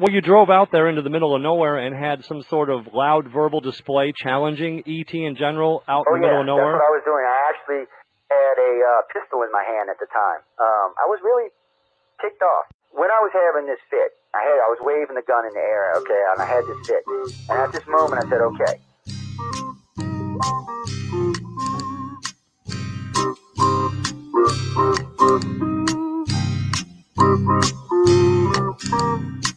Well, you drove out there into the middle of nowhere and had some sort of loud verbal display challenging ET in general out Oh in the middle of nowhere. that's what I was doing. I actually had a uh, pistol in my hand at the time. Um, I was really ticked off when I was having this fit. I had I was waving the gun in the air, okay, and I had this fit. And at this moment, I said, okay. He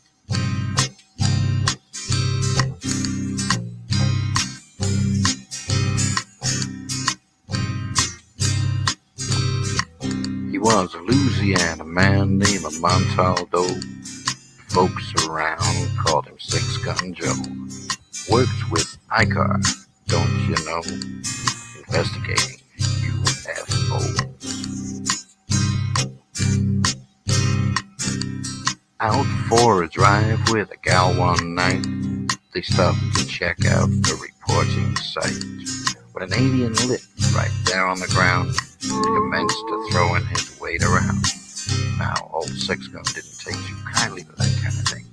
was a Louisiana man named Montaldo. Folks around called him Six Gun Joe. Works with ICAR, don't you know? Investigating UFOs. Out for a drive with a gal one night, they stopped to check out the reporting site. When an alien lit right there on the ground, he commenced to throw in his weight around. Now, old Six Gun didn't take too kindly to that kind of thing,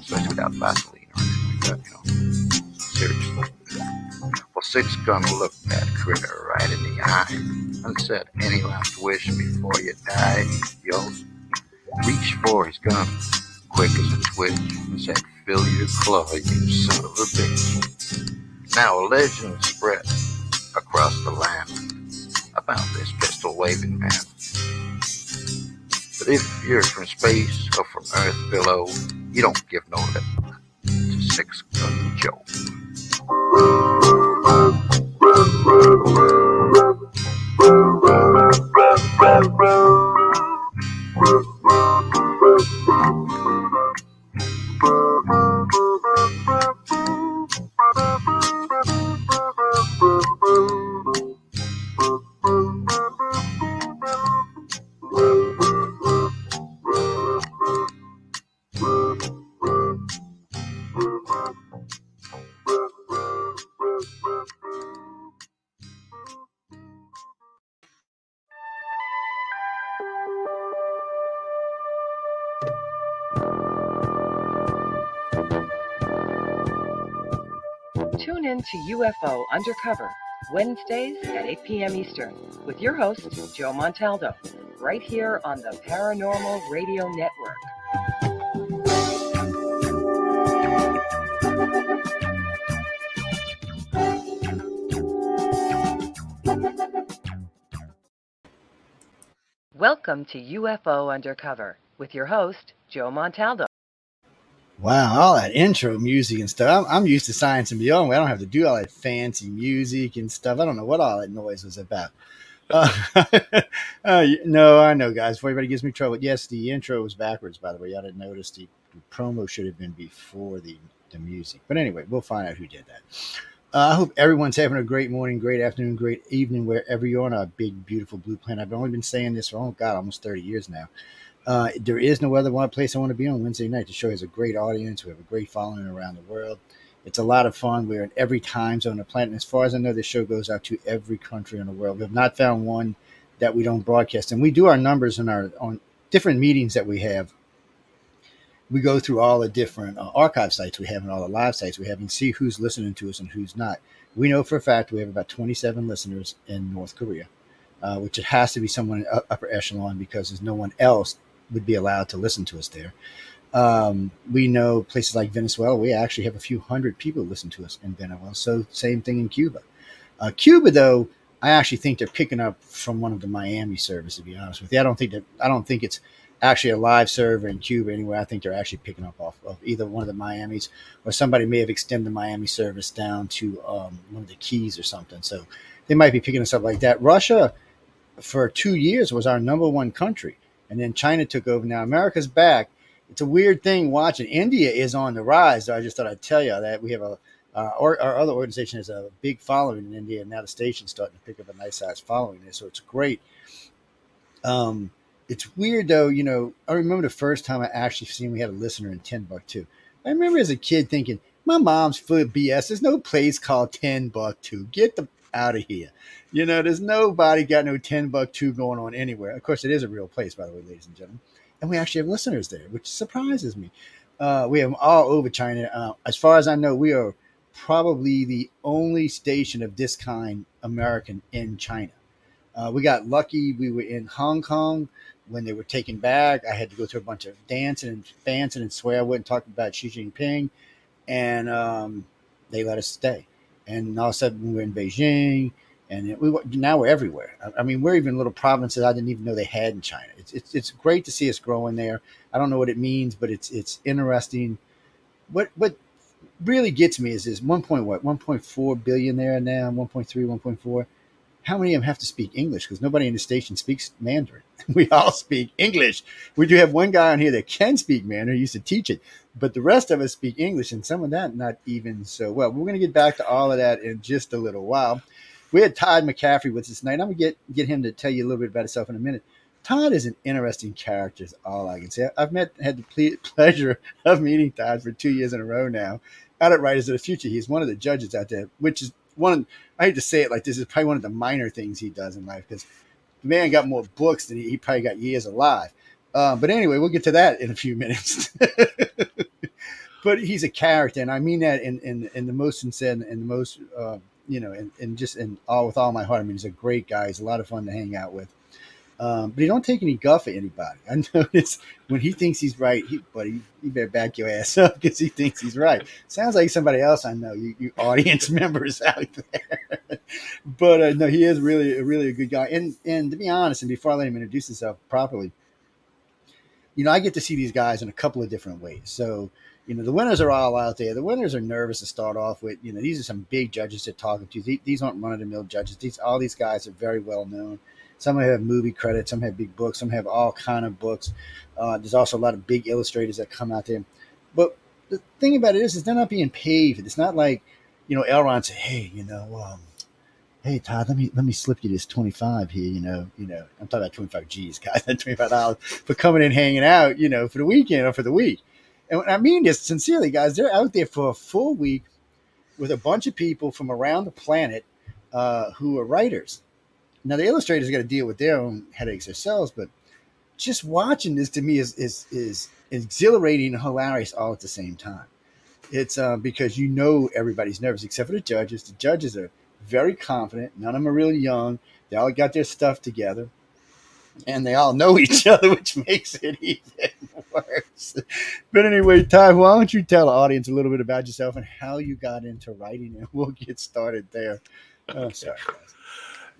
especially without Vaseline or anything like that, you know. Seriously. Well, Six Gun looked that critter right in the eye and said, Any last wish before you die? Yo, reached for his gun, quick as a twitch, and said, Fill your claw, you son of a bitch. Now a legend spread across the land about this pistol waving man. But if you're from space or from Earth below, you don't give no lip to Six Gun Joe. Tune UFO Undercover, Wednesdays at 8 p.m. Eastern, with your host, Joe Montaldo, right here on the Paranormal Radio Network. Welcome to UFO Undercover with your host, Joe Montaldo. Wow, all that intro music and stuff. I'm, I'm used to science and beyond. I don't have to do all that fancy music and stuff. I don't know what all that noise was about. Uh, uh, no, I know, guys. Before everybody gives me trouble. Yes, the intro was backwards, by the way. I didn't notice the, the promo should have been before the, the music. But anyway, we'll find out who did that. Uh, I hope everyone's having a great morning, great afternoon, great evening, wherever you're on our big, beautiful blue planet. I've only been saying this for, oh, God, almost 30 years now. Uh, there is no other one place I want to be on Wednesday night. The show has a great audience. We have a great following around the world. It's a lot of fun. We're in every time zone on the planet. And as far as I know, the show goes out to every country in the world. We have not found one that we don't broadcast. And we do our numbers in our on different meetings that we have. We go through all the different uh, archive sites we have and all the live sites we have and see who's listening to us and who's not. We know for a fact we have about 27 listeners in North Korea, uh, which it has to be someone in upper echelon because there's no one else would be allowed to listen to us there. Um, we know places like Venezuela, we actually have a few hundred people listen to us in Venezuela. So same thing in Cuba. Uh, Cuba, though, I actually think they're picking up from one of the Miami servers. To be honest with you, I don't think that I don't think it's actually a live server in Cuba anyway. I think they're actually picking up off of either one of the Miamis or somebody may have extended the Miami service down to um, one of the Keys or something. So they might be picking us up like that. Russia, for two years, was our number one country and then China took over. Now America's back. It's a weird thing watching. India is on the rise. I just thought I'd tell you that we have a uh, our, our other organization has a big following in India, and now the station's starting to pick up a nice sized following there. So it's great. Um, it's weird though. You know, I remember the first time I actually seen we had a listener in Timbuktu. I remember as a kid thinking, "My mom's full of BS. There's no place called Timbuktu. Get the out of here." You know, there's nobody got no 10 buck two going on anywhere. Of course, it is a real place, by the way, ladies and gentlemen. And we actually have listeners there, which surprises me. Uh, we have them all over China. Uh, as far as I know, we are probably the only station of this kind American in China. Uh, we got lucky. We were in Hong Kong when they were taken back. I had to go through a bunch of dancing and dancing and swear I wouldn't talk about Xi Jinping, and um, they let us stay. And all of a sudden, we were in Beijing, and we now we're everywhere. I, I mean, we're even little provinces I didn't even know they had in China. It's, it's it's great to see us growing there. I don't know what it means, but it's it's interesting. What what really gets me is this one point what 1.4 billion there now 1.3 1.4 how many of them have to speak english because nobody in the station speaks mandarin we all speak english we do have one guy on here that can speak mandarin he used to teach it but the rest of us speak english and some of that not even so well we're going to get back to all of that in just a little while we had todd mccaffrey with us tonight i'm going to get get him to tell you a little bit about himself in a minute Todd is an interesting character. Is all I can say. I've met had the ple- pleasure of meeting Todd for two years in a row now, out at Writers of the Future. He's one of the judges out there, which is one. I hate to say it like this is probably one of the minor things he does in life because the man got more books than he, he probably got years alive. Um, but anyway, we'll get to that in a few minutes. but he's a character, and I mean that in in, in the most sincere and the most uh, you know, and, and just in all with all my heart. I mean, he's a great guy. He's a lot of fun to hang out with. Um, but he don't take any guff at anybody. I notice when he thinks he's right, he, buddy, you better back your ass up because he thinks he's right. Sounds like somebody else I know, you, you audience members out there. but uh, no, he is really, really a good guy. And and to be honest, and before I let him introduce himself properly, you know, I get to see these guys in a couple of different ways. So, you know, the winners are all out there. The winners are nervous to start off with. You know, these are some big judges they're talking to. These aren't run of the mill judges. These all these guys are very well known some have movie credits, some have big books, some have all kind of books. Uh, there's also a lot of big illustrators that come out there. But the thing about it is, is they're not being paid. It's not like, you know, L. Ron said, "Hey, you know, um, hey Todd, let me let me slip you this twenty five here. You know, you know, I'm talking about twenty five G's, guys, twenty five dollars for coming in, hanging out, you know, for the weekend or for the week. And I mean this sincerely, guys. They're out there for a full week with a bunch of people from around the planet uh, who are writers now the illustrators got to deal with their own headaches themselves, but just watching this to me is is is exhilarating and hilarious all at the same time. It's uh, because you know everybody's nervous except for the judges. The judges are very confident. None of them are really young. They all got their stuff together, and they all know each other, which makes it even worse. But anyway, Ty, why don't you tell the audience a little bit about yourself and how you got into writing, and we'll get started there. Oh, sorry.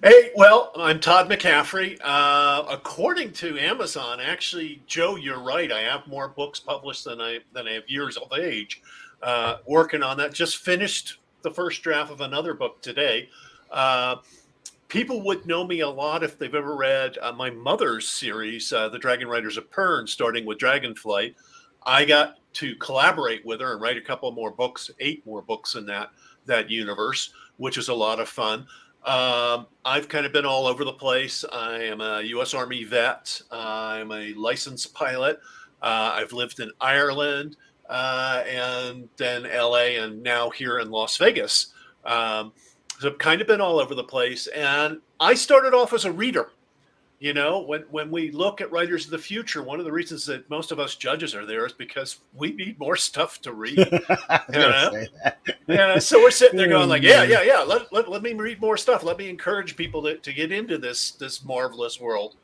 Hey, well, I'm Todd McCaffrey. Uh, according to Amazon, actually, Joe, you're right. I have more books published than I than I have years of age. Uh, working on that. Just finished the first draft of another book today. Uh, people would know me a lot if they've ever read uh, my mother's series, uh, The Dragon Riders of Pern, starting with Dragonflight. I got to collaborate with her and write a couple more books, eight more books in that that universe, which is a lot of fun. Um, I've kind of been all over the place. I am a U.S. Army vet. I'm a licensed pilot. Uh, I've lived in Ireland uh, and then L.A. and now here in Las Vegas. Um, so I've kind of been all over the place. And I started off as a reader. You know, when when we look at writers of the future, one of the reasons that most of us judges are there is because we need more stuff to read. you know? yeah, so we're sitting there going like, yeah, yeah, yeah. Let, let, let me read more stuff. Let me encourage people to, to get into this this marvelous world.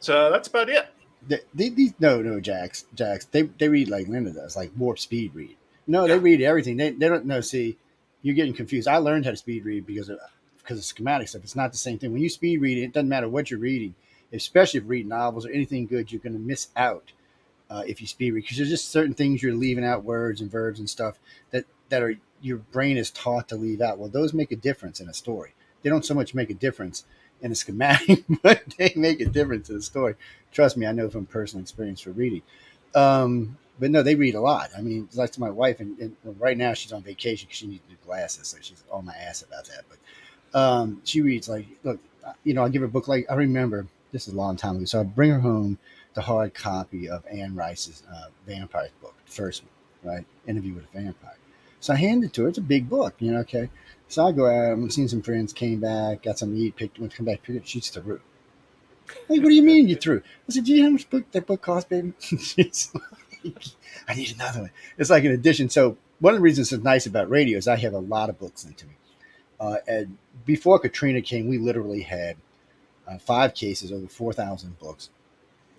So that's about it. They, they, they, no, no, Jax, Jax. They they read like Linda does, like warp speed read. No, yeah. they read everything. They, they don't know. See, you're getting confused. I learned how to speed read because of because of schematic stuff. It's not the same thing. When you speed read it, it doesn't matter what you're reading, especially if you read novels or anything good, you're going to miss out uh, if you speed read because there's just certain things you're leaving out, words and verbs and stuff that that are your brain is taught to leave out. Well, those make a difference in a story. They don't so much make a difference in a schematic, but they make a difference in the story. Trust me, I know from personal experience for reading. Um, but no, they read a lot. I mean, like to my wife, and, and right now she's on vacation because she needs new glasses, so she's on my ass about that. But um, she reads like, look, you know, I give her a book like I remember this is a long time ago, so I bring her home the hard copy of Anne Rice's uh, vampire book, the first one, right? Interview with a Vampire. So I hand it to her. It's a big book, you know. Okay, so I go out. I'm seeing some friends, came back, got some to eat, picked, went to come back, picked it. She's through. Like, what do you mean you threw? I said, do you know how much book that book cost, baby? She's like, I need another one. It's like an addition. So one of the reasons it's nice about radio is I have a lot of books into me. Uh, and before Katrina came, we literally had uh, five cases, over 4,000 books,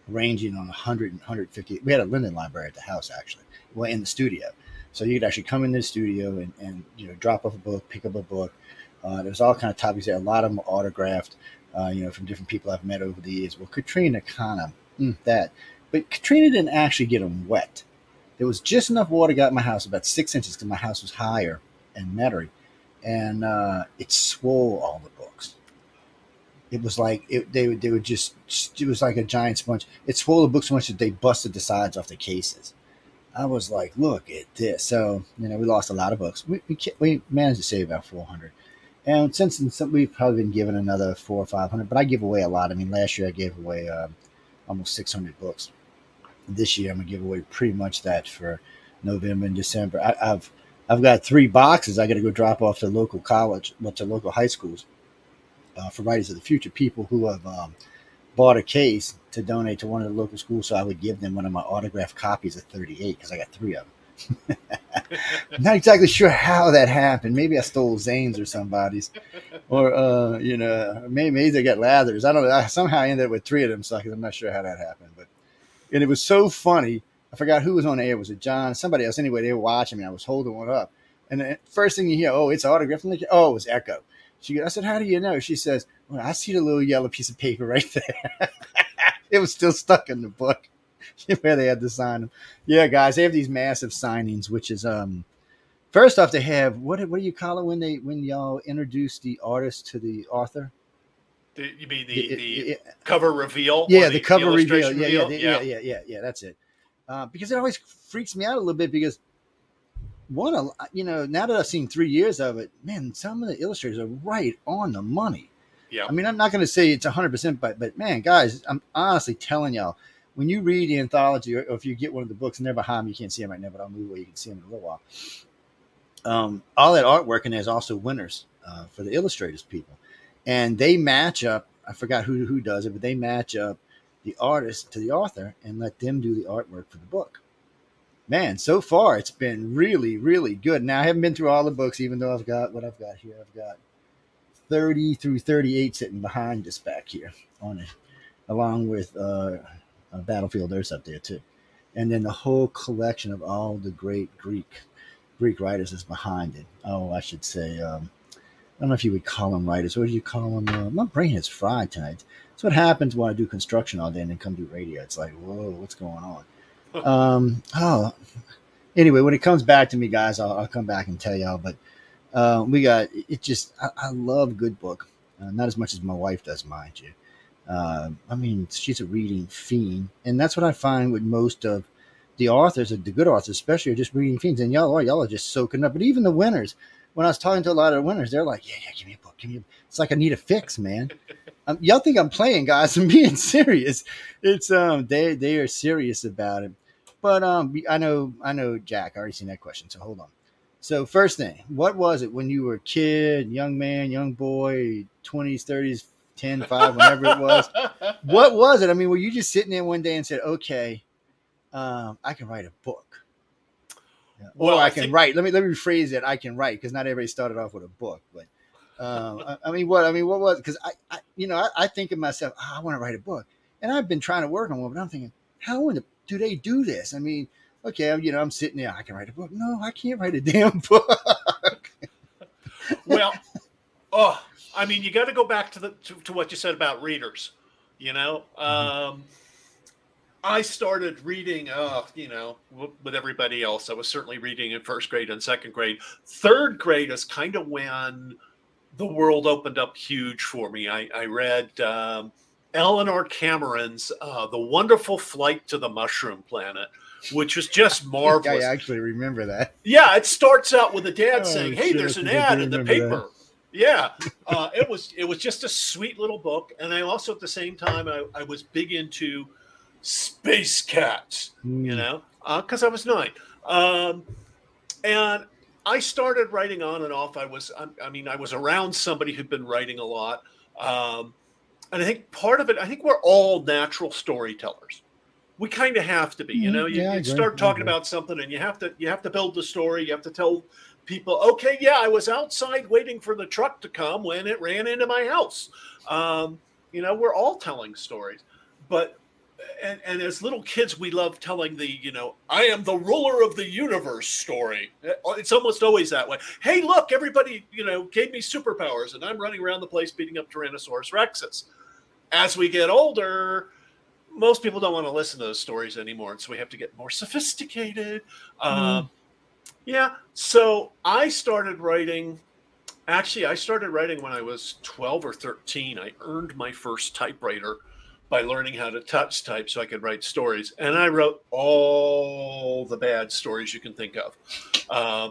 ranging on 100 and 150. We had a Linden library at the house, actually, well, in the studio. So you could actually come in the studio and, and you know drop off a book, pick up a book. Uh, there's all kind of topics there. A lot of them autographed, uh, you know, from different people I've met over the years. Well, Katrina kind of mm, that, but Katrina didn't actually get them wet. There was just enough water got in my house, about six inches, because my house was higher and Metairie, and uh, it swole all the books. It was like it, they would they would just it was like a giant sponge. It swole the books so much that they busted the sides off the cases. I was like, look at this. So you know, we lost a lot of books. We we, we managed to save about four hundred. And since then we've probably been given another four or five hundred, but I give away a lot. I mean, last year I gave away uh, almost six hundred books. This year I'm gonna give away pretty much that for November and December. I, have I've got three boxes. I got to go drop off to local college, well, to local high schools uh, for Writers of the Future. People who have um, bought a case to donate to one of the local schools, so I would give them one of my autographed copies of 38 because I got three of them. not exactly sure how that happened. Maybe I stole Zane's or somebody's, or uh, you know, maybe, maybe they got Lathers. I don't know. I somehow ended up with three of them suckers. I'm not sure how that happened, but and it was so funny. I forgot who was on air. Was it John? Somebody else. Anyway, they were watching me. I was holding one up, and the first thing you hear, oh, it's autographed. oh, it was Echo. She, I said, how do you know? She says, well, I see the little yellow piece of paper right there. it was still stuck in the book. where they had to sign them. Yeah, guys, they have these massive signings, which is um first off they have what what do you call it when they when y'all introduce the artist to the author? The, you mean the, the, the cover reveal? Yeah, the, the, cover reveal. Yeah, yeah, yeah, yeah, yeah, yeah, That's it. Uh, because it always freaks me out a little bit because one, you know, now that I've seen three years of it, man, some of the illustrators are right on the money. Yeah. I mean, I'm not going to say it's 100%, but but man, guys, I'm honestly telling y'all, when you read the anthology, or, if you get one of the books, and they're behind me, you can't see them right now, but I'll move where you can see them in a little while. Um, all that artwork and there's also winners uh, for the illustrators people, and they match up. I forgot who who does it, but they match up the artist to the author and let them do the artwork for the book. Man, so far it's been really, really good. Now I haven't been through all the books, even though I've got what I've got here. I've got 30 through 38 sitting behind us back here on it, along with uh, uh, Battlefield Earth up there too, and then the whole collection of all the great Greek Greek writers is behind it. Oh, I should say, um, I don't know if you would call them writers. What do you call them? Uh, my brain is fried tonight. That's what happens when I do construction all day and then come do radio. It's like, whoa, what's going on? Um, oh, anyway, when it comes back to me, guys, I'll, I'll come back and tell y'all. But uh, we got it. Just I, I love good book, uh, not as much as my wife does, mind you. Uh, I mean, she's a reading fiend, and that's what I find with most of the authors, the good authors, especially, are just reading fiends. And y'all are y'all are just soaking up. But even the winners, when I was talking to a lot of winners, they're like, "Yeah, yeah, give me a book, give me." A It's like I need a fix, man. Um, y'all think I'm playing, guys? I'm being serious. It's um, they they are serious about it. But um, I know I know Jack. I already seen that question, so hold on. So first thing, what was it when you were a kid, young man, young boy, twenties, thirties, 10, 5, whenever it was. what was it? I mean, were you just sitting there one day and said, okay, um, I can write a book? Yeah. Well, or I, I can think- write. Let me let me rephrase it. I can write because not everybody started off with a book, but um, I, I, mean, what I mean, what was? Because I, I, you know, I, I think of myself, oh, I want to write a book, and I've been trying to work on one, but I'm thinking, how the, do they do this? I mean, okay, you know, I'm sitting there, I can write a book. No, I can't write a damn book. well, oh, I mean, you got to go back to the to, to, what you said about readers. You know, mm-hmm. um, I started reading, uh, you know, with everybody else. I was certainly reading in first grade and second grade. Third grade is kind of when the world opened up huge for me. I, I read um, Eleanor Cameron's uh, "The Wonderful Flight to the Mushroom Planet." which was just marvelous. I actually remember that. Yeah, it starts out with a dad oh, saying, "Hey, there's an ad in the paper." That. Yeah, uh, it was it was just a sweet little book, and I also at the same time I, I was big into space cats, mm. you hmm. know, because uh, I was nine, um, and I started writing on and off. I was I, I, mean I was around somebody who'd been writing a lot, um, and I think part of it I think we're all natural storytellers. we kind of have to be. You Mhm. know, you, Yeah, you start talking about something, and you have to you have to build the story. You have to tell people, okay, yeah, I was outside waiting for the truck to come when it ran into my house. Um, you know, we're all telling stories, but and, and as little kids, we love telling the, you know, I am the ruler of the universe story. It's almost always that way. Hey, look, everybody, you know, gave me superpowers, and I'm running around the place beating up Tyrannosaurus Rexes. As we get older, most people don't want to listen to those stories anymore, and so we have to get more sophisticated. Um, yeah, so I started writing. Actually, I started writing when I was 12 or 13. I earned my first typewriter by learning how to touch type so I could write stories. And I wrote all the bad stories you can think of. Uh,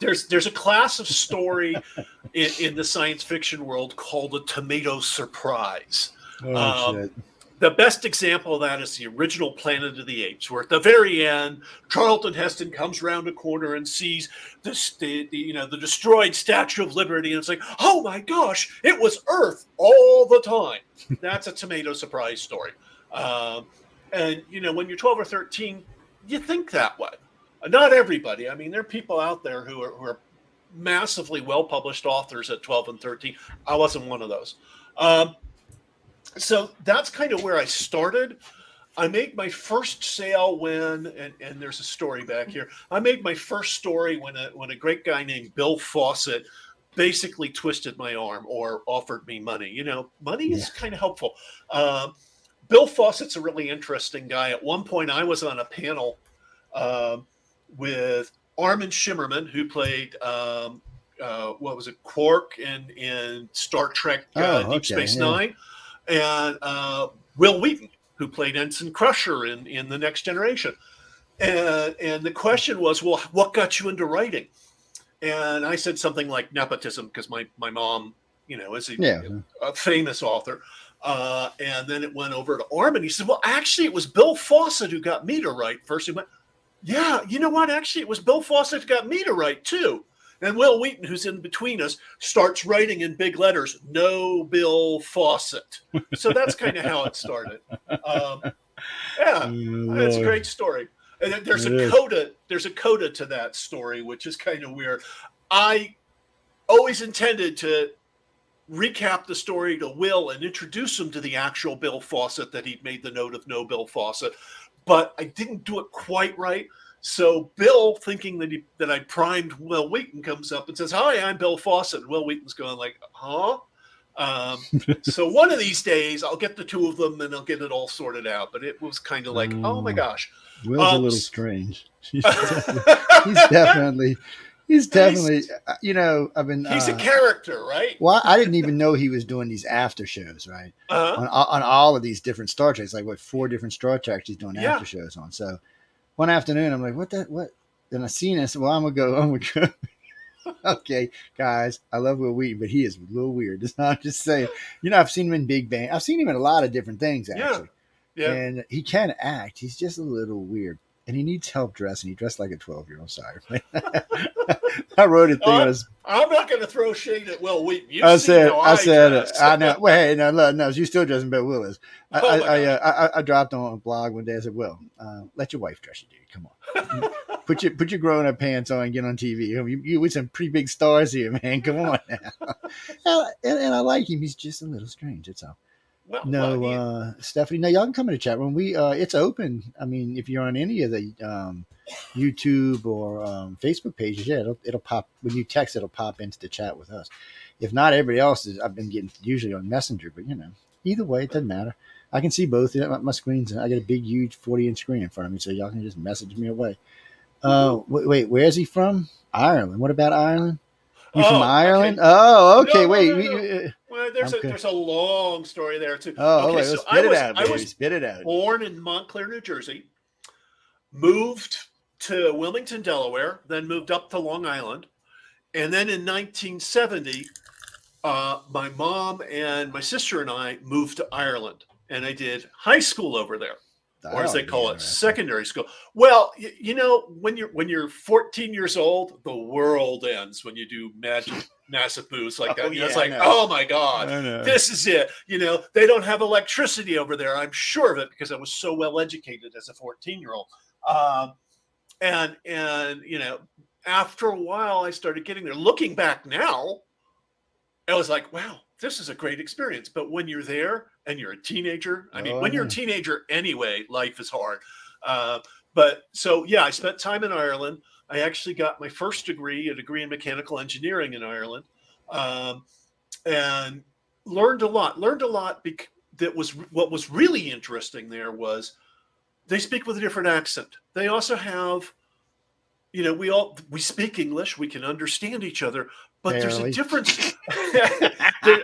there's there's a class of story in, in the science fiction world called a tomato surprise. Oh, Um, shit. The best example of that is the original Planet of the Apes, where at the very end, Charlton Heston comes around a corner and sees this, the, the you know the destroyed Statue of Liberty, and it's like, oh my gosh, it was Earth all the time. That's a tomato surprise story. Um, and you know, when you're 12 or 13, you think that way. Not everybody. I mean, there are people out there who are, who are massively well published authors at 12 and 13. I wasn't one of those. Um, so that's kind of where I started. I made my first sale when, and, and there's a story back here. I made my first story when a when a great guy named Bill Fawcett basically twisted my arm or offered me money. You know, money is kind of helpful. Um, Bill Fawcett's a really interesting guy. At one point, I was on a panel um, with Armin Shimerman, who played um, uh, what was it, Quark in in Star Trek uh, Oh, Deep okay, Space yeah. Nine, and uh, Wil Wheaton, who played Ensign Crusher in in the Next Generation. And and the question was, well, what got you into writing? And I said something like nepotism because my my mom, you know, is a, Yeah. a famous author. Uh, and then it went over to Armin. He said, Well, actually, it was Bill Fawcett who got me to write first. He went, Yeah, you know what? Actually, it was Bill Fawcett who got me to write too. And Wil Wheaton, who's in between us, starts writing in big letters, No Bill Fawcett. So that's kind of how it started. Um, yeah, Oh, it's a great story. And then there's It a is. coda. There's a coda to that story, which is kind of weird. I always intended to recap the story to Will and introduce him to the actual Bill Fawcett that he'd made the note of no Bill Fawcett, but I didn't do it quite right. So Bill, thinking that he that I primed Wil Wheaton, comes up and says, "Hi, I'm Bill Fawcett." And Wil Wheaton's going like, "Huh." Um, so one of these days, I'll get the two of them and I'll get it all sorted out. But it was kind of like, oh my Oh. gosh, Will's a Um, little strange. He's definitely, he's definitely, he's uh, you know, I've been. he's uh, a character, right? Well, I didn't even know he was doing these after shows, right? Uh, On, on all of these different Star Treks, like what four different Star Treks he's doing Yeah. after shows on. So one afternoon, I'm like, what that? What? Then I seen this. Well, I'm gonna go. I'm gonna go. okay, guys, I love Wil Wheaton, but he is a little weird. Not just saying. You know, I've seen him in Big Bang. I've seen him in a lot of different things, Yeah. actually. yeah. And he can act. He's just a little weird. And he needs help dressing. He dressed like a 12 year old. Sorry. I wrote a thing on his I'm not going to throw shade at Wil Wheaton. You've I said, how I said, dress. I know. Well, hey, no, no, no, you still dressing better. Will is. I, Oh I, I, uh, I, I dropped on a blog one day. I said, "Will, uh, let your wife dress you, dude. Come on, put your put your grown up pants on and get on TV. You, you with some pretty big stars here, man. Come on now." and, and, and I like him. He's just a little strange. That's all. Well, No, well, he- uh, Stephanie. No, y'all can come in the chat room. We uh, it's open. I mean, if you're on any of the um, YouTube or um, Facebook pages, yeah, it'll it'll pop when you text. It'll pop into the chat with us. If not, everybody else is. I've been getting usually on Messenger, but you know, either way, it doesn't matter. I can see both. Yeah, My, my screen's. I got a big, huge 40 inch screen in front of me, so y'all can just message me away. Uh, wait, wait, where's he from? Ireland. What about Ireland? You from Oh, Ireland? okay. Oh, okay. No, wait. no, we- no. uh, well, there's a okay. there's a long story there too. Oh, okay, wait, so I spit it was out, I was spit it out. born in Montclair, New Jersey, moved to Wilmington, Delaware, then moved up to Long Island, and then in 1970, uh, my mom and my sister and I moved to Ireland, and I did high school over there. Or as they call it, secondary school. Well, you, you know, when you're when you're 14 years old, the world ends when you do magic massive moves like that. Oh, You know, it's yeah, I like, oh my god, this is it. You know, they don't have electricity over there. I'm sure of it because I was so well educated as a 14 year old. Um, and and you know, after a while, I started getting there. Looking back now, I was like, wow, this is a great experience. But when you're there and you're a teenager, I mean, Oh, when you're a teenager anyway, life is hard. Uh, but so yeah, I spent time in Ireland. I actually got my first degree, a degree in mechanical engineering in Ireland, um, and learned a lot. Learned a lot. Bec- that was what was really interesting. There was they speak with a different accent. They also have, you know, we all we speak English. We can understand each other, but there's a difference.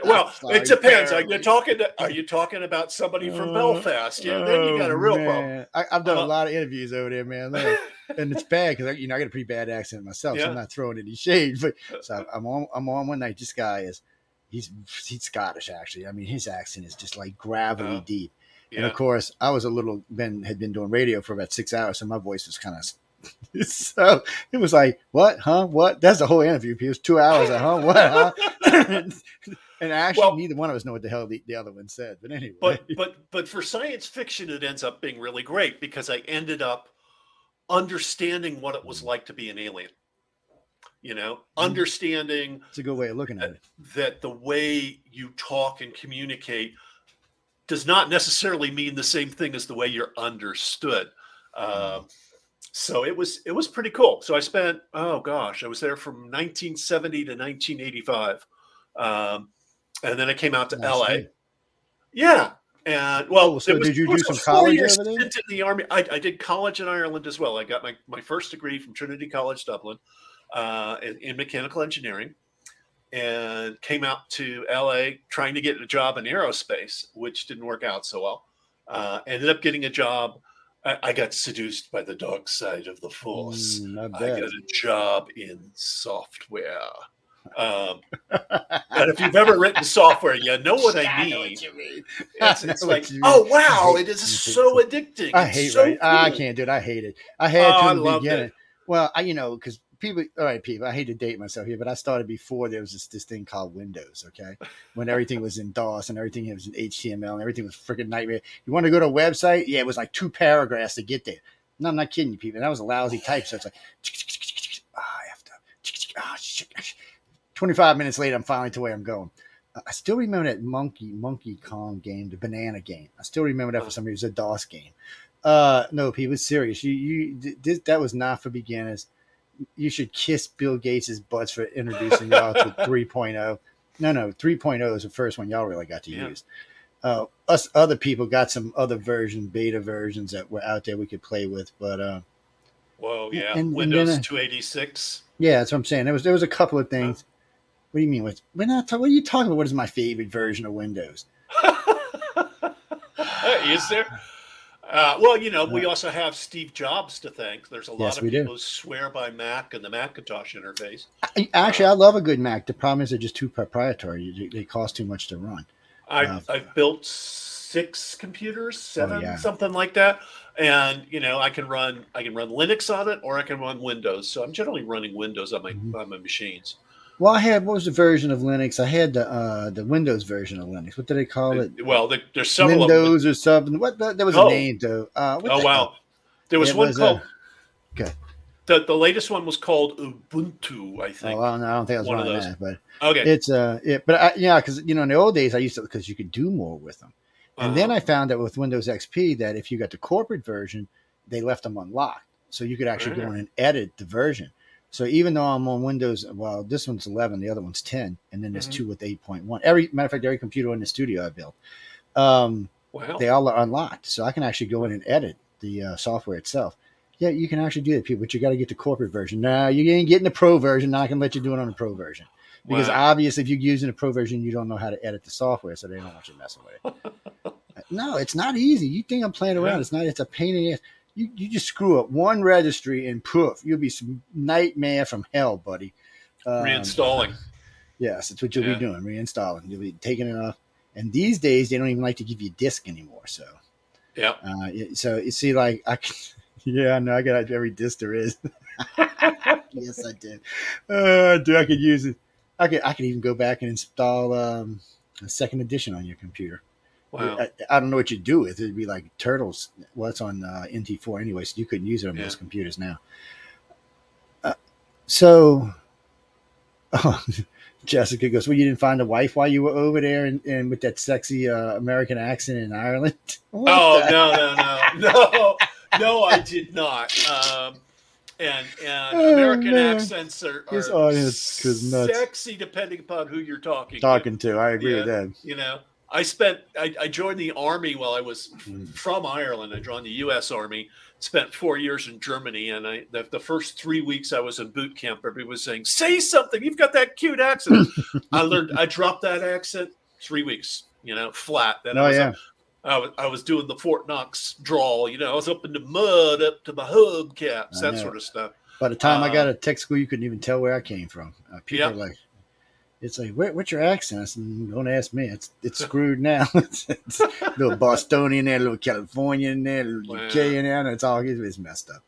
Well, Sorry, it depends. Are you talking? To, are you talking about somebody from Uh, Belfast? Yeah, then you got a Oh, real problem. man. I, I've done Uh, a lot of interviews over there, man. Look, and it's bad because you know I got a pretty bad accent myself, so I'm not throwing any shade. But so I'm on I'm on one night. This guy is he's he's Scottish actually. I mean his accent is just like gravity Oh. deep. And of course, I was a little been had been doing radio for about six hours, so my voice was kind of. So it was like, what, huh, what? That's the whole interview. It was two hours. Huh, what, huh? and actually, Well- neither one of us know what the hell the, the other one said. But anyway, but but but for science fiction it ends up being really great because i ended up understanding what it was like to be an alien you know understanding it's a good way of looking at it. that the way you talk and communicate does not necessarily mean the same thing as the way you're understood um, so it was it was pretty cool so i spent oh gosh i was there from 1970 to 1985 um, and then i came out to Nice la thing. yeah, and well, Oh, so was- did you do some college four-year over there? stint in the army? I, I did college in Ireland as well. I got my, my first degree from Trinity College Dublin uh, in, in mechanical engineering, and came out to LA trying to get a job in aerospace, which didn't work out so well. Uh, ended up getting a job. I, I got seduced by the dark side of the force. Mm, not I got a job in software. Um, and if you've ever written software, you know what I mean. It's, I know like, what you mean. oh wow, I it hate- is I so hate addicting. I It's hate so. I can't do it. I hate it. I had Oh, to I in the beginning. it. Well, I you know because people, all right, people. I hate to date myself here, but I started before there was this this thing called Windows. Okay, when everything was in DOS and everything was in HTML and everything was freaking nightmare. You want to go to a website? Yeah, it was like two paragraphs to get there. No, I'm not kidding you, people. That was a lousy type. So it's like, ah, I have to. Ah, shit. 25 minutes later, I'm finally to where I'm going. I still remember that Monkey Monkey Kong game, the banana game. I still remember that for some reason. It was a DOS game. Uh, no, people, serious. You, you, that was not for beginners. You should kiss Bill Gates' butts for introducing y'all to 3.0. No, no, 3.0 is the first one y'all really got to Yeah. use. Uh, us other people got some other version, beta versions that were out there we could play with, but uh, Whoa, yeah. And- and Windows then, uh, 286. yeah, that's what I'm saying. There was there was a couple of things. What do you mean? What we're not? ta- What are you talking about? What is my favorite version of Windows? is there? Uh, well, you know, we also have Steve Jobs to thank. There's a lot Yes, of we do. people who swear by Mac and the Macintosh interface. I- Actually, I love a good Mac. The problem is they're just too proprietary. They- They cost too much to run. I've, Uh, I've built six computers, seven, yeah. something like that, and you know, I can run I can run Linux on it, or I can run Windows. So I'm generally running Windows on my Mhm. on my machines. Well, I had what was the version of Linux? I had the uh, the Windows version of Linux. What did they call it? Well, there, there's several. Windows or something. What the, there was a Oh. name though. Uh, what Oh wow, hell? there was It one was, uh, called. okay. The the latest one was called Ubuntu, I Oh, think. well, no, I don't think I was One of those. that, but okay, it's uh, it, but I, yeah, because you know in the old days I used to because you could do more with them. And then Uh-huh. I found out with Windows XP that if you got the corporate version, they left them unlocked. So you could actually go in and edit the version. So even though I'm on Windows, well, this one's 11, the other one's 10, and then there's Mhm. two with 8.1. Every matter of fact, every computer in the studio I built, um, wow. they all are unlocked. So I can actually go in and edit the uh, software itself. Yeah, you can actually do that, people, but you got to get the corporate version. Now you ain't getting the pro version. Now I can let you do it on the pro version because Wow. obviously if you're using a pro version you don't know how to edit the software so they don't want you messing with it no it's not easy you think i'm playing around Yeah. it's not it's a pain in the ass you, you just screw up one registry and poof you'll be some nightmare from hell buddy um, Reinstalling. yes that's what you'll Yeah. be doing reinstalling you'll be taking it off and these days they don't even like to give you a disk anymore so Yeah. Uh, so you see, like I, can- yeah, I know I got every disc there is. yes, I did. Uh, do I could use it? I could. I could even go back and install um, a second edition on your computer. Wow. I, I don't know what you'd do with it. It'd be like Turtles. Well, it's on uh, NT4 anyway, so you couldn't use it on Yeah. most computers now. Uh, so, oh, Jessica goes, "Well, you didn't find a wife while you were over there, and, and with that sexy uh, American accent in Ireland." What Oh the- no no no no no! I did not. Um, and and Oh, American man. accents are, His are audience goes nuts. sexy depending upon who you're talking. to. Talking to, I agree with that. You know, I spent. I, I joined the army while I was Mm. from Ireland. I joined the U.S. Army. Spent four years in Germany, and I the, the first three weeks I was in boot camp. Everybody was saying, "Say something! You've got that cute accent." I learned. I dropped that accent three weeks. You know, flat. Then I Oh was yeah, up I was, I was doing the Fort Knox drawl, you know, I was up in the mud up to my hubcaps, I that sort of stuff. by the time I uh, got to tech school, you couldn't even tell where I came from. Uh, people Yeah. are like, "It's like, what, what's your accent?" I said, "Mm, "Don't ask me. It's it's screwed now. it's, it's a little Bostonian there, a little Californian in there, a little Wow. UK in there. And it's all it's messed up.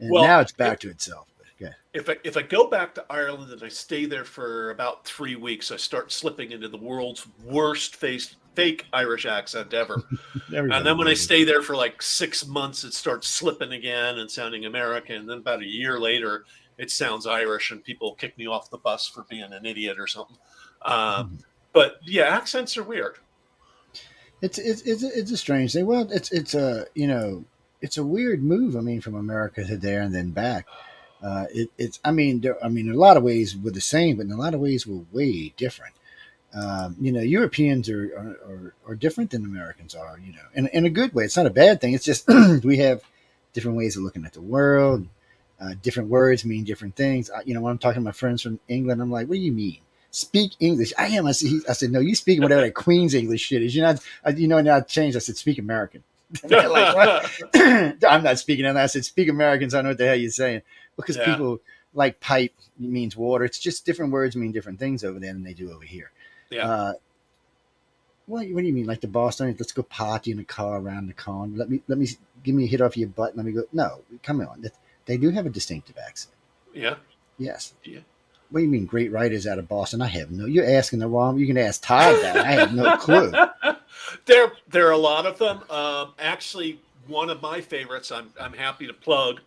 And Well, now it's back to itself. But, okay. If I, if I go back to Ireland and I stay there for about three weeks, I start slipping into the world's worst face, fake Irish accent ever. and then when I stay there for like six months, it starts slipping again and sounding American. And then about a year later, it sounds Irish, and people kick me off the bus for being an idiot or something. Uh, Mhm. but yeah, accents are weird. It's it's it's a, it's a strange thing. Well, it's it's a you know it's a weird move. I mean, from America to there and then back. Uh, it, it's I mean there, I mean in a lot of ways we're the same, but in a lot of ways we're way different. Um, you know, Europeans are, are, are are different than Americans are. You know, in in a good way. It's not a bad thing. It's just we have different ways of looking at the world. Uh, different words mean different things. I, you know, when I'm talking to my friends from England, I'm like, "What do you mean? Speak English?" I am. I said, I said, "No, you speak whatever that Queen's English shit is. You're not." I, you know, now I changed. I said, "Speak American." Like. I'm not speaking that. I said, "Speak Americans. So I know what the hell you're saying because Yeah. people like pipe means water. It's just different words mean different things over there than they do over here. Yeah. Uh, what, what do you mean, like the Boston? Let's go party in a car around the con. Let me let me give me a hit off your butt. Let me go. No, come on. That- They do have a distinctive accent. yeah. Yes. Yeah. What do you mean, great writers out of Boston? I have no. You're asking the wrong. You can ask Todd that. I have no clue. there, there are a lot of them. Um, actually, one of my favorites. I'm, I'm happy to plug.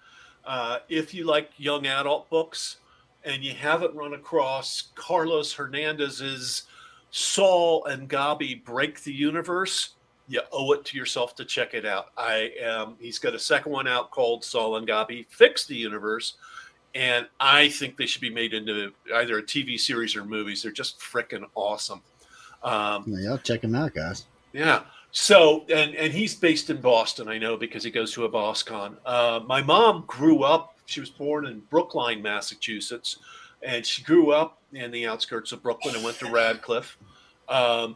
Uh, if you like young adult books and you haven't run across Carlos Hernandez's Sal and Gabi Break the Universe, you owe it to yourself to check it out. I am. He's got a second one out called Sal and Gabi Fix the Universe. And I think they should be made into either a TV series or movies. They're just freaking awesome. Um, Yeah, check them out, guys. yeah. So, and and he's based in Boston, I know, because he goes to a Boskone. Uh, my mom grew up. She was born in Brookline, Massachusetts, and she grew up in the outskirts of Brooklyn and went to Radcliffe. Um,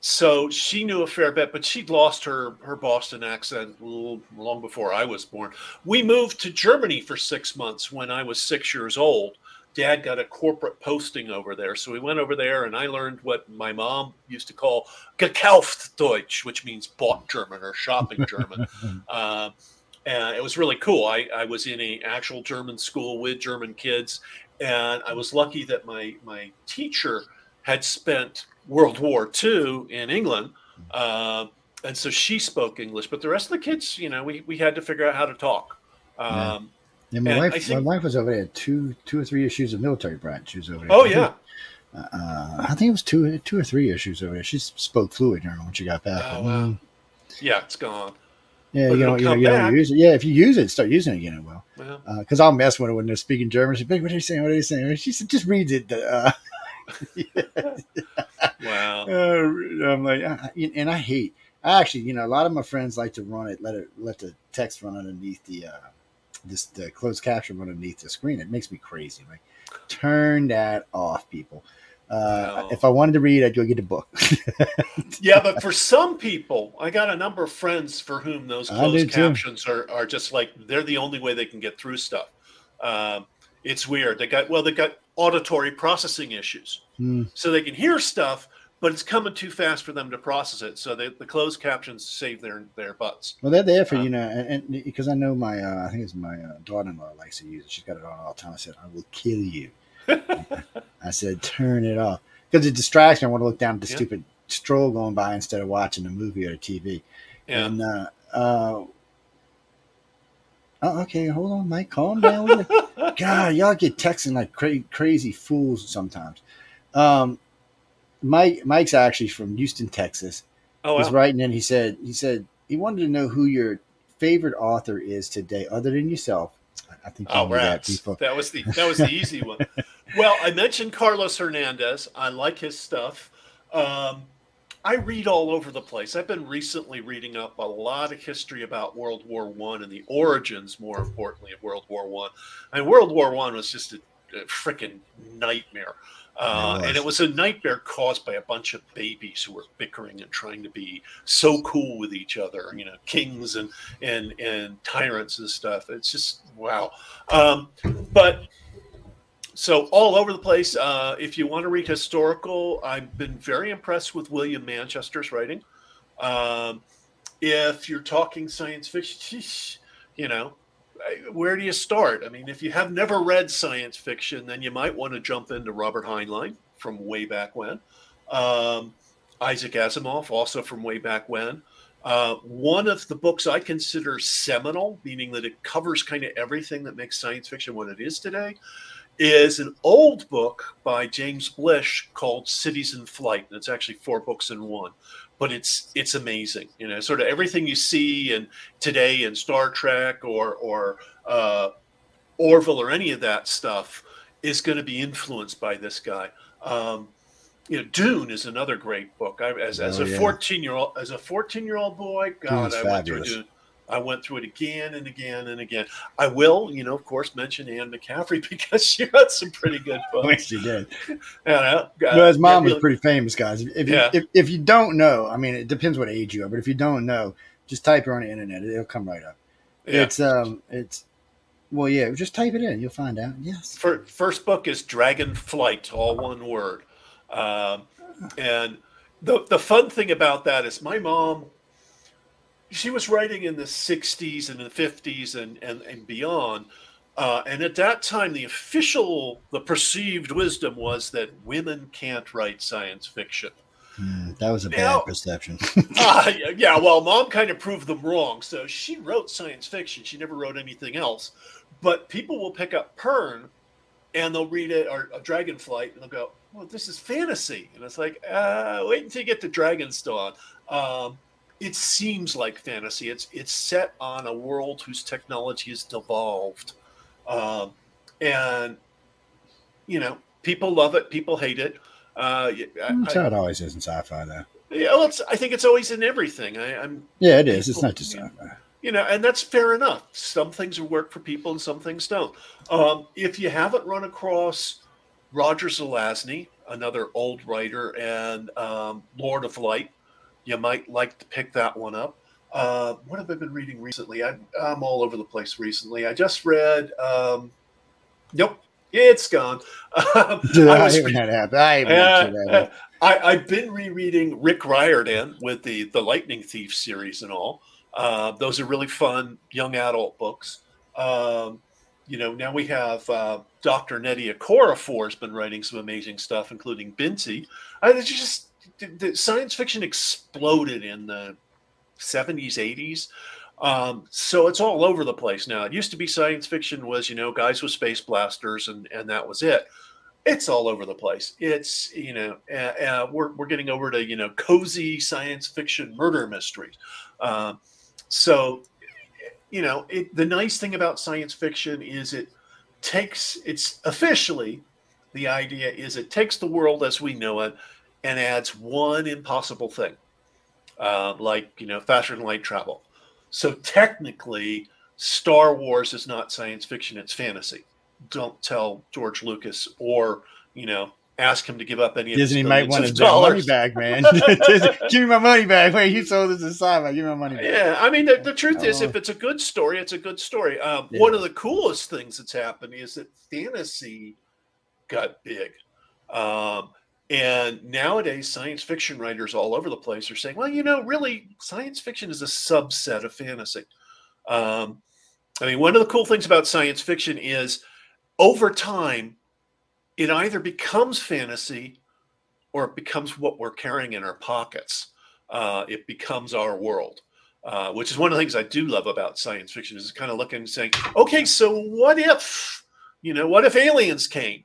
so she knew a fair bit, but she'd lost her her Boston accent long before I was born. We moved to Germany for six months when I was six years old. Dad got a corporate posting over there, so we went over there, and I learned what my mom used to call gekauft Deutsch, which means bought German or shopping German. uh, and it was really cool. I, I was in a actual German school with German kids, and I was lucky that my my teacher had spent World War II in England, uh, and so she spoke English. But the rest of the kids, you know, we, we had to figure out how to talk. Um, Yeah, my And wife, think- my wife was over there two, two or three issues of military branch. She was over there. Oh yeah, Uh, I think it was two, two or three issues over there. She spoke fluent German when she got back. Oh, wow. mm, yeah, it's gone. Yeah, But you know, you know, you know, use it. Yeah, if you use it, start using it again. It will. Well, Because I'll mess with her when they're speaking German. She's like, "What are you saying? What are you saying?" She said, "Just read it." Uh, wow. uh, I'm like, uh, and I hate. I actually, you know, a lot of my friends like to run it, let it, let the text run underneath the, uh, this the closed caption run underneath the screen. It makes me crazy. Like, turn that off, people. Uh, No. If I wanted to read, I'd go get a book. Yeah, but for some people, I got a number of friends for whom those closed do too. captions are, are just like they're the only way they can get through stuff. Um, it's weird. They got well, they got auditory processing issues, Hmm. so they can hear stuff, but it's coming too fast for them to process it. So they, the closed captions save their their butts. Well, they're there for Uh, you know, and, and because I know my, uh, I think it's my uh, daughter-in-law likes to use it. She's got it on all the time. I said, "I will kill you." I said, "Turn it off," because it distracts me. I want to look down at the Yeah. stupid stroll going by instead of watching a movie or a TV. Yeah. And uh, uh, oh, okay, hold on, Mike, calm down. God, y'all get texting like cra- crazy fools sometimes. Um, Mike, Mike's actually from Houston, Texas. Oh, He's writing in. He said he said he wanted to know who your favorite author is today, other than yourself. I think Oh, knew that rats. That was the that was the easy one. Well, I mentioned Carlos Hernandez. I like his stuff. Um, I read all over the place. I've been recently reading up a lot of history about World War One and the origins, more importantly, of World War One. And World War One was just a, a freaking nightmare. Uh, and it was a nightmare caused by a bunch of babies who were bickering and trying to be so cool with each other, you know, kings and and and tyrants and stuff. It's just wow. Um, but so all over the place. Uh, if you want to read historical, I've been very impressed with William Manchester's writing. Um, if you're talking science fiction, you know, where do you start? I mean, if you have never read science fiction, then you might want to jump into Robert Heinlein from way back when. Um, Isaac Asimov, also from way back when. Uh, one of the books I consider seminal, meaning that it covers kind of everything that makes science fiction what it is today, is an old book by James Blish called Cities in Flight. And it's actually four books in one. But it's it's amazing, you know, sort of everything you see in today in Star Trek or or uh, Orville or any of that stuff is going to be influenced by this guy. Um, you know, Dune is another great book. I, as, as Oh, a yeah. fourteen year old, as a fourteen year old boy, God, Dune's I went through. Dune. I went through it again and again and again. I will, you know, of course, mention Anne McCaffrey because she wrote some pretty good books. you did. Know, Well, his mom was Nebula- pretty famous, guys. If you, Yeah. if, if you don't know, I mean, it depends what age you are, but if you don't know, just type her on the internet; it'll come right up. yeah. It's um, it's well, yeah, just type it in, you'll find out. Yes, Fir- first book is Dragonflight, all one word. Um, and the the fun thing about that is my mom, she was writing in the '60s and the '50s and and, and beyond. Uh, and at that time, the official, the perceived wisdom was that women can't write science fiction. Hmm, that was a bad Now- perception. Uh, yeah, well, mom kind of proved them wrong. So she wrote science fiction. She never wrote anything else. But people will pick up Pern and they'll read it or a Dragonflight and they'll go, well, this is fantasy. And it's like, uh, wait until you get to Dragonstone. Um, it seems like fantasy. It's it's set on a world whose technology has devolved, um, and you know people love it, people hate it. Uh, I- That's I- how it always is in sci-fi, though. yeah, well, it's, I think it's always in everything. I, I'm, Yeah, it is. It's not just sci-fi. you know, and that's fair enough. Some things work for people and some things don't. Um, if you haven't run across Roger Zelazny, another old writer, and um, Lord of Light, you might like to pick that one up. Uh, what have I been reading recently? I, I'm all over the place recently. I just read. Um, nope, it's gone. Um, Dude, I I was hate when that happens. I uh, that. I, I've been rereading Rick Riordan with the the Lightning Thief series and all. Uh, those are really fun young adult books. Um, you know, now we have uh, Dr. Nnedi Okorafor has been writing some amazing stuff, including Binti. I just the, the science fiction exploded in the 70s, 80s. Um, so it's all over the place now. It used to be science fiction was, you know, guys with space blasters and, and that was it it's all over the place. It's you know, uh, uh, we're we're getting over to you know cozy science fiction murder mysteries. Um, so, you know, it, the nice thing about science fiction is it takes it's officially the idea is it takes the world as we know it and adds one impossible thing, uh, like you know, faster than light travel. So technically, Star Wars is not science fiction; it's fantasy don't tell George Lucas or you know ask him to give up any of his Disney might want his money back, man. Give me my money back. Wait, you sold this to sci-fi. Give me my money back. Yeah, I mean the, the truth is, Oh. if it's a good story, it's a good story. Um, Yeah. One of the coolest things that's happened is that fantasy got big. Um, And nowadays, science fiction writers all over the place are saying, well, you know, really, science fiction is a subset of fantasy. Um, I mean, one of the cool things about science fiction is over time, it either becomes fantasy or it becomes what we're carrying in our pockets. Uh, it becomes our world, uh, which is one of the things I do love about science fiction is kind of looking and saying, okay, so what if, you know, what if aliens came?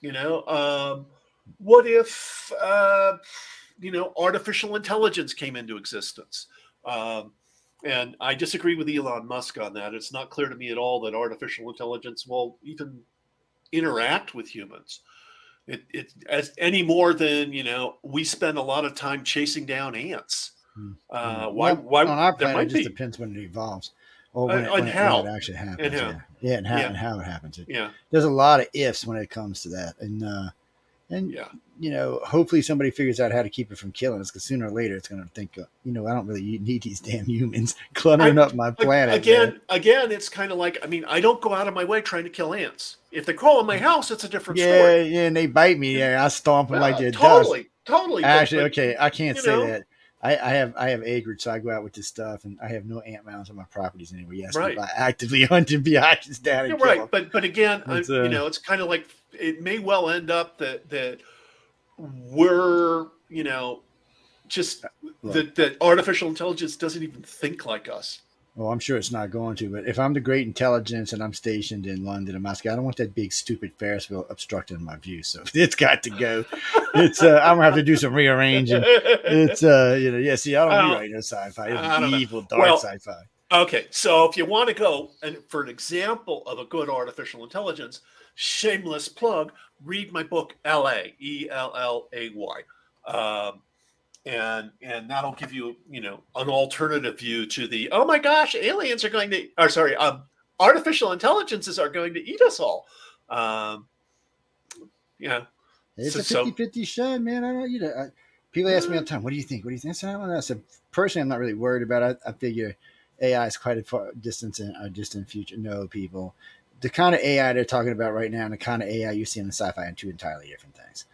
You know, um, what if, uh, you know, artificial intelligence came into existence? Um, and I disagree with Elon Musk on that. It's not clear to me at all that artificial intelligence will even interact with humans. It, it as any more than you know we spend a lot of time chasing down ants. Hmm. Uh, Hmm. why? Well, Why on our planet? might It just be? depends when it evolves, or Uh, when, it, when, it, how. when it actually happens. how. Yeah, yeah, and how Yeah. and how it happens. It- Yeah, there's a lot of ifs when it comes to that, and uh, and yeah. you know, hopefully somebody figures out how to keep it from killing us, because sooner or later it's going to think, uh, you know, I don't really need these damn humans cluttering up my planet. again, man. again, it's kind of like I mean, I don't go out of my way trying to kill ants. If they crawl in my house, it's a different yeah, story. yeah, and they bite me. Yeah, I stomp them like Uh, they're dust. totally, totally. Actually, but- okay, I can't say know. that. I, I have I have acreage, so I go out with this stuff, and I have no ant mounds on my properties anymore. Yes, Right. I actively hunt and be down and You're kill but but again, I, uh, you know, it's kind of like it may well end up that that we're you know just Look. that that artificial intelligence doesn't even think like us. Well, I'm sure it's not going to, but if I'm the great intelligence and I'm stationed in London and Moscow, I don't want that big stupid Ferris wheel obstructing my view. So it's got to go. It's uh, I'm gonna have to do some rearranging. It's uh, you know, yeah. See, I don't write no sci-fi. I know. It's evil, dark Well, sci-fi. Okay, so if you want to go and for an example of a good artificial intelligence, shameless plug, read my book L.A. E L L A Y, um, and and that'll give you you know an alternative view to the oh my gosh aliens are going to or sorry um, artificial intelligences are going to eat us all. Um, yeah, It's so- a so- 50-50 shot, man. I don't, you know, I, people ask me all the time, "What do you think? What do you think?" I said, I, don't know. I said, personally, I'm not really worried about it. I figure AI is quite a far distance in a distant future. No, people, the kind of AI they're talking about right now, and the kind of AI you see in the sci-fi, are two entirely different things.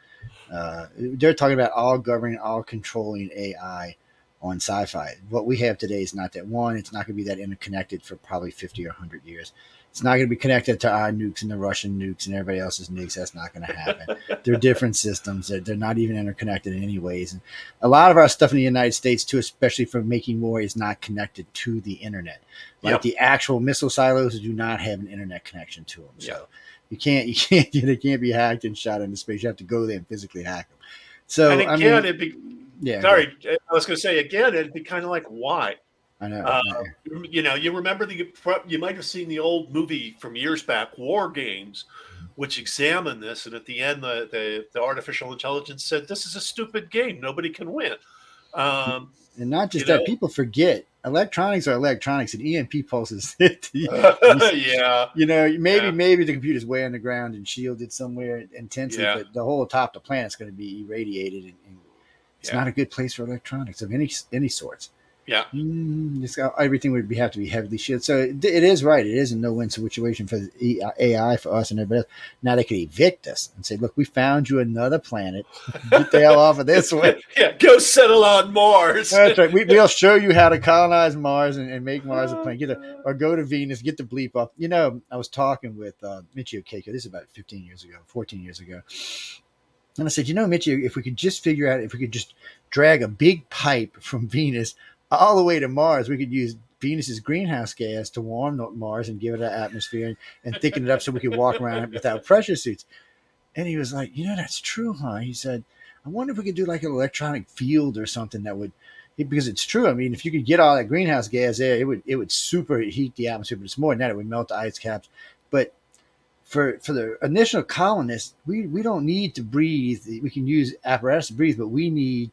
Uh, they're talking about all governing, all controlling AI on sci-fi. What we have today is not that. One, it's not going to be that interconnected for probably 50 or 100 years. It's not going to be connected to our nukes and the Russian nukes and everybody else's nukes. That's not going to happen. they're different systems. They're, they're not even interconnected in any ways. And a lot of our stuff in the United States, too, especially for making war, is not connected to the internet. Like Yep. the actual missile silos do not have an internet connection to them. So Yep. you can't, you can't, they can't be hacked and shot into space. You have to go there and physically hack them. So and I mean, it'd be yeah. sorry, I was going to say again, it'd be kind of like why. I know. Uh, you know, you remember the you might have seen the old movie from years back, War Games, which examined this, and at the end, the the, the artificial intelligence said, "This is a stupid game. Nobody can win." Um, And not just that, know? people forget electronics are electronics, and EMP pulses. yeah, you know, maybe Yeah. maybe the computer's way underground and shielded somewhere intensely, Yeah. but the whole top of the planet's going to be irradiated, and, and it's Yeah. not a good place for electronics of any any sorts. Yeah, Mm, everything would be, have to be heavily shielded. So it, it is right. It is a no-win situation for the E- AI for us and everybody else. Now they could evict us and say, "Look, we found you another planet. Get the hell off of this one." yeah. Go settle on Mars. That's right. We, we'll show you how to colonize Mars and, and make Mars a planet. Get a, or go to Venus, get the bleep up. You know, I was talking with uh, Michio Kaku. This is about 15 years ago, 14 years ago. And I said, you know, Michio, if we could just figure out, if we could just drag a big pipe from Venus all the way to Mars, we could use Venus's greenhouse gas to warm Mars and give it an atmosphere and, and thicken it up so we could walk around it without pressure suits. And he was like, you know, that's true, huh? He said, I wonder if we could do like an electronic field or something that would because it's true. I mean, if you could get all that greenhouse gas there, it would it would superheat the atmosphere. But it's more than that; it would melt the ice caps. But for for the initial colonists, we we don't need to breathe. We can use apparatus to breathe, but we need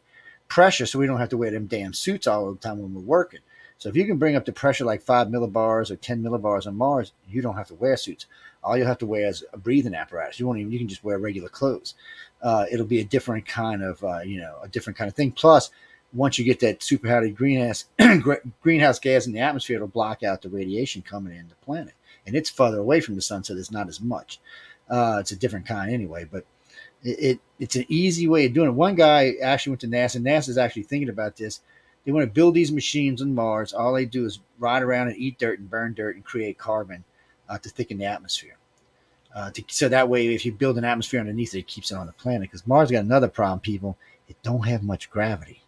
pressure, so we don't have to wear them damn suits all the time when we're working. So if you can bring up the pressure like five millibars or ten millibars on Mars, you don't have to wear suits. All you'll have to wear is a breathing apparatus. You won't even. You can just wear regular clothes. Uh, it'll be a different kind of uh, you know a different kind of thing. Plus, once you get that superheated greenhouse greenhouse gas in the atmosphere, it'll block out the radiation coming in the planet, and it's further away from the sun, so there's not as much. Uh, it's a different kind anyway, but It, it it's an easy way of doing it. One guy actually went to NASA. NASA is actually thinking about this. They want to build these machines on Mars. All they do is ride around and eat dirt and burn dirt and create carbon uh, to thicken the atmosphere. Uh, to, so that way, if you build an atmosphere underneath it, it keeps it on the planet. Because Mars got another problem, people. It don't have much gravity.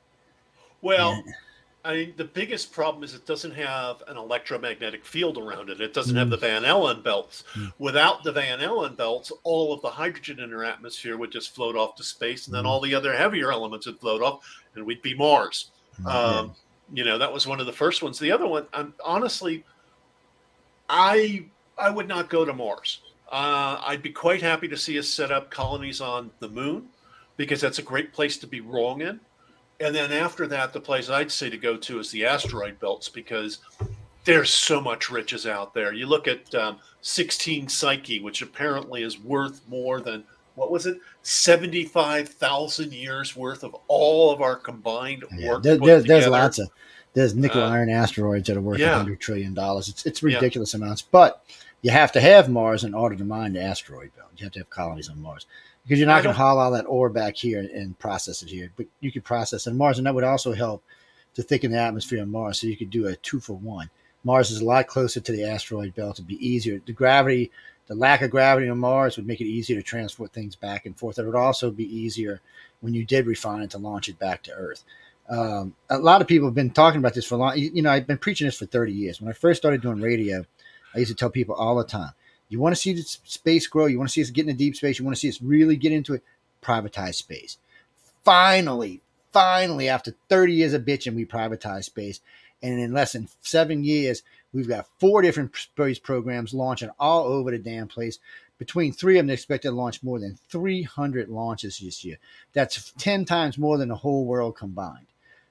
Well, And- I mean, the biggest problem is it doesn't have an electromagnetic field around it. It doesn't have the Van Allen belts. Mm. Without the Van Allen belts, all of the hydrogen in our atmosphere would just float off to space, and then Mm. all the other heavier elements would float off, and we'd be Mars. Um, you know, that was one of the first ones. The other one, I'm honestly, I I would not go to Mars. Uh, I'd be quite happy to see us set up colonies on the moon because that's a great place to be wrong in. And then after that, the place I'd say to go to is the asteroid belts because there's so much riches out there. You look at um, 16 Psyche, which apparently is worth more than what was it, 75,000 years worth of all of our combined Yeah, work. there, there- there's lots of there's nickel Uh, iron asteroids that are worth a yeah. hundred trillion dollars. It's it's Yeah. ridiculous amounts, but you have to have Mars in order to mine the asteroid belt. You have to have colonies on Mars because you're not going to haul all that ore back here and, and process it here. But you could process it on Mars, and that would also help to thicken the atmosphere on Mars. So you could do a two for one. Mars is a lot closer to the asteroid belt. It'd be easier. The gravity, the lack of gravity on Mars would make it easier to transport things back and forth. It would also be easier when you did refine it to launch it back to Earth. Um, a lot of people have been talking about this for a long. You know, I've been preaching this for 30 years. When I first started doing radio, I used to tell people all the time, "You want to see the space grow. You want to see us get into deep space. You want to see us really get into it. Privatize space." Finally, finally, after 30 years of bitching, we privatized space, and in less than seven years, we've got four different space programs launching all over the damn place. Between three of them, they're expected to launch more than 300 launches this year. That's 10 times more than the whole world combined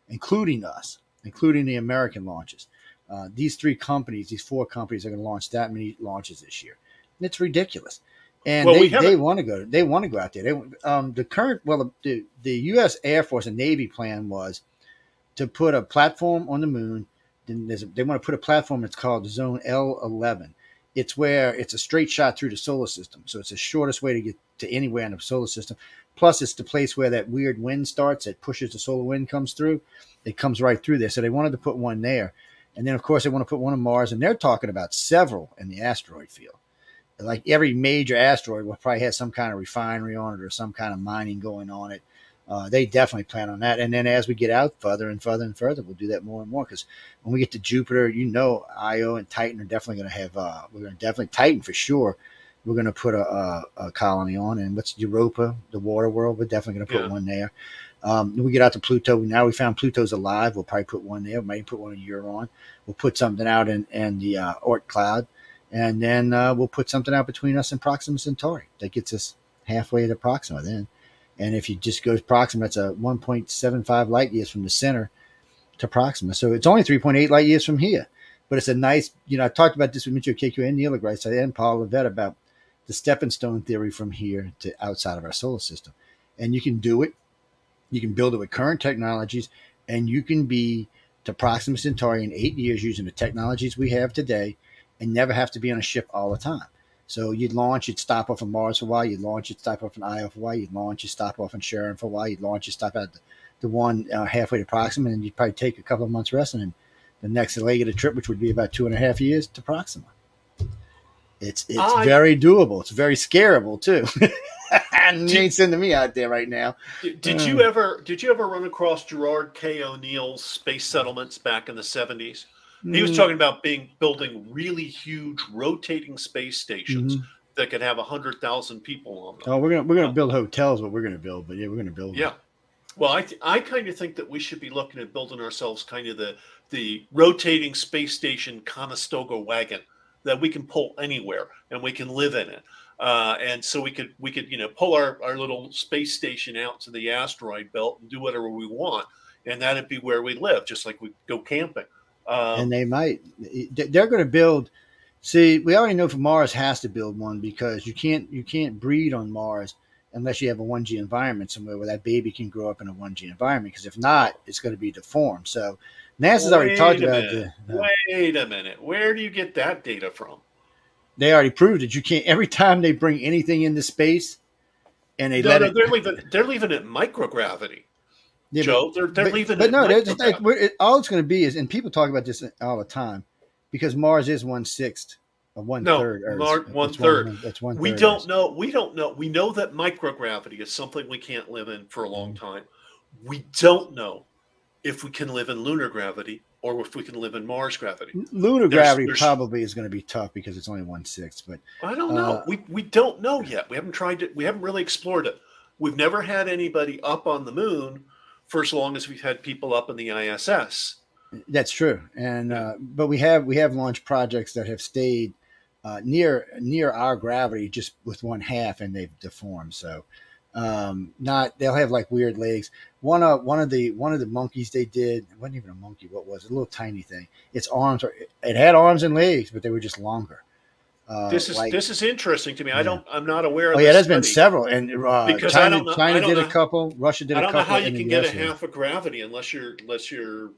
including us, including the American launches. Uh, these three companies, these four companies, are going to launch that many launches this year. It's ridiculous. And Well, they, we they want to go. They want to go out there. They um, the current well the the U.S. Air Force and Navy plan was to put a platform on the moon. Then there's a, they want to put a platform. It's called Zone L11. It's where it's a straight shot through the solar system. So it's the shortest way to get to anywhere in the solar system. Plus, it's the place where that weird wind starts. That pushes the solar wind comes through. It comes right through there. So they wanted to put one there, and then of course they want to put one on Mars, and they're talking about several in the asteroid field. Like every major asteroid will probably have some kind of refinery on it or some kind of mining going on it. Uh, they definitely plan on that. And then as we get out further and further and further, we'll do that more and more. Because when we get to Jupiter, you know, Io and Titan are definitely going to have. Uh, we're going to definitely Titan for sure. We're going to put a, a, a colony on, and what's Europa, the water world? We're definitely going to put Yeah. one there. Um, we get out to Pluto. Now we found Pluto's alive. We'll probably put one there. We might put one in Euron. We'll put something out in, in the uh, Oort cloud, and then uh, we'll put something out between us and Proxima Centauri. That gets us halfway to Proxima then. And if you just go to Proxima, it's a 1.75 light years from the center to Proxima. So it's only 3.8 light years from here. But it's a nice, you know, I talked about this with Michio Kaku and Neil deGrasse and Paul Levette about the stepping stone theory from here to outside of our solar system. And you can do it. You can build it with current technologies, and you can be to Proxima Centauri in eight years using the technologies we have today and never have to be on a ship all the time. So you'd launch, you'd stop off on Mars for a while, you'd launch, you'd stop off on Io for a while, you'd launch, you'd stop off on Charon for a while, you'd launch, you'd stop at the, the one uh, halfway to Proxima, and you'd probably take a couple of months rest, and then the next leg of the trip, which would be about two and a half years, to Proxima. It's it's I- very doable. It's very scarable too. and you ain't sending me out there right now. Did, Mm. you ever did you ever run across Gerard K. O'Neill's space settlements back in the seventies? He was Mm, talking about being building really huge rotating space stations mhm. that could have hundred thousand people on them. Oh, we're gonna we're gonna build hotels. What we're gonna build, but yeah, we're gonna build. Yeah. Well, I th- I kind of think that we should be looking at building ourselves kind of the the rotating space station Conestoga wagon that we can pull anywhere and we can live in it. Uh, and so we could we could you know pull our, our little space station out to the asteroid belt and do whatever we want, and that'd be where we live, just like we go camping. Um, and they might they're going to build see we already know for mars has to build one because you can't you can't breed on mars unless you have a 1g environment somewhere where that baby can grow up in a 1g environment because if not it's going to be deformed so nasa's already talked about the, uh, Wait a minute, where do you get that data from? they already proved that you can't every time they bring anything into space and they No, let no, it. they're leaving. They're leaving it microgravity, Yeah, but- They're they're but, leaving. but it no, they're just, like, we're- it, all it's going to be is, and people talk about this all the time, because Mars is one sixth or one No, third. Earth. Mar- It's one third. That's one. we third don't Earth. know. We don't know. We know that microgravity is something we can't live in for a long Mm-hmm. time. We don't know if we can live in lunar gravity or if we can live in Mars gravity. Lunar There's- gravity there's- probably is going to be tough because it's only one sixth. But I don't know. Uh, we we don't know yet. We haven't tried to. We haven't really explored it. We've never had anybody up on the moon for as long as we've had people up in the ISS. That's true, and uh, but we have we have launched projects that have stayed uh, near near our gravity just with one half, and they've deformed. So um, not they'll have like weird legs. One of one of the one of the monkeys they did it wasn't even a monkey. What was it? A little tiny thing. Its arms are it had arms and legs, but they were just longer. Uh, This is like- this is interesting to me. I don't. I'm not aware of. Oh yeah, there's been several, and uh, Because China, know- China did know- a couple, Russia did I a don't know couple. how you can get a half of gravity unless you're unless you're.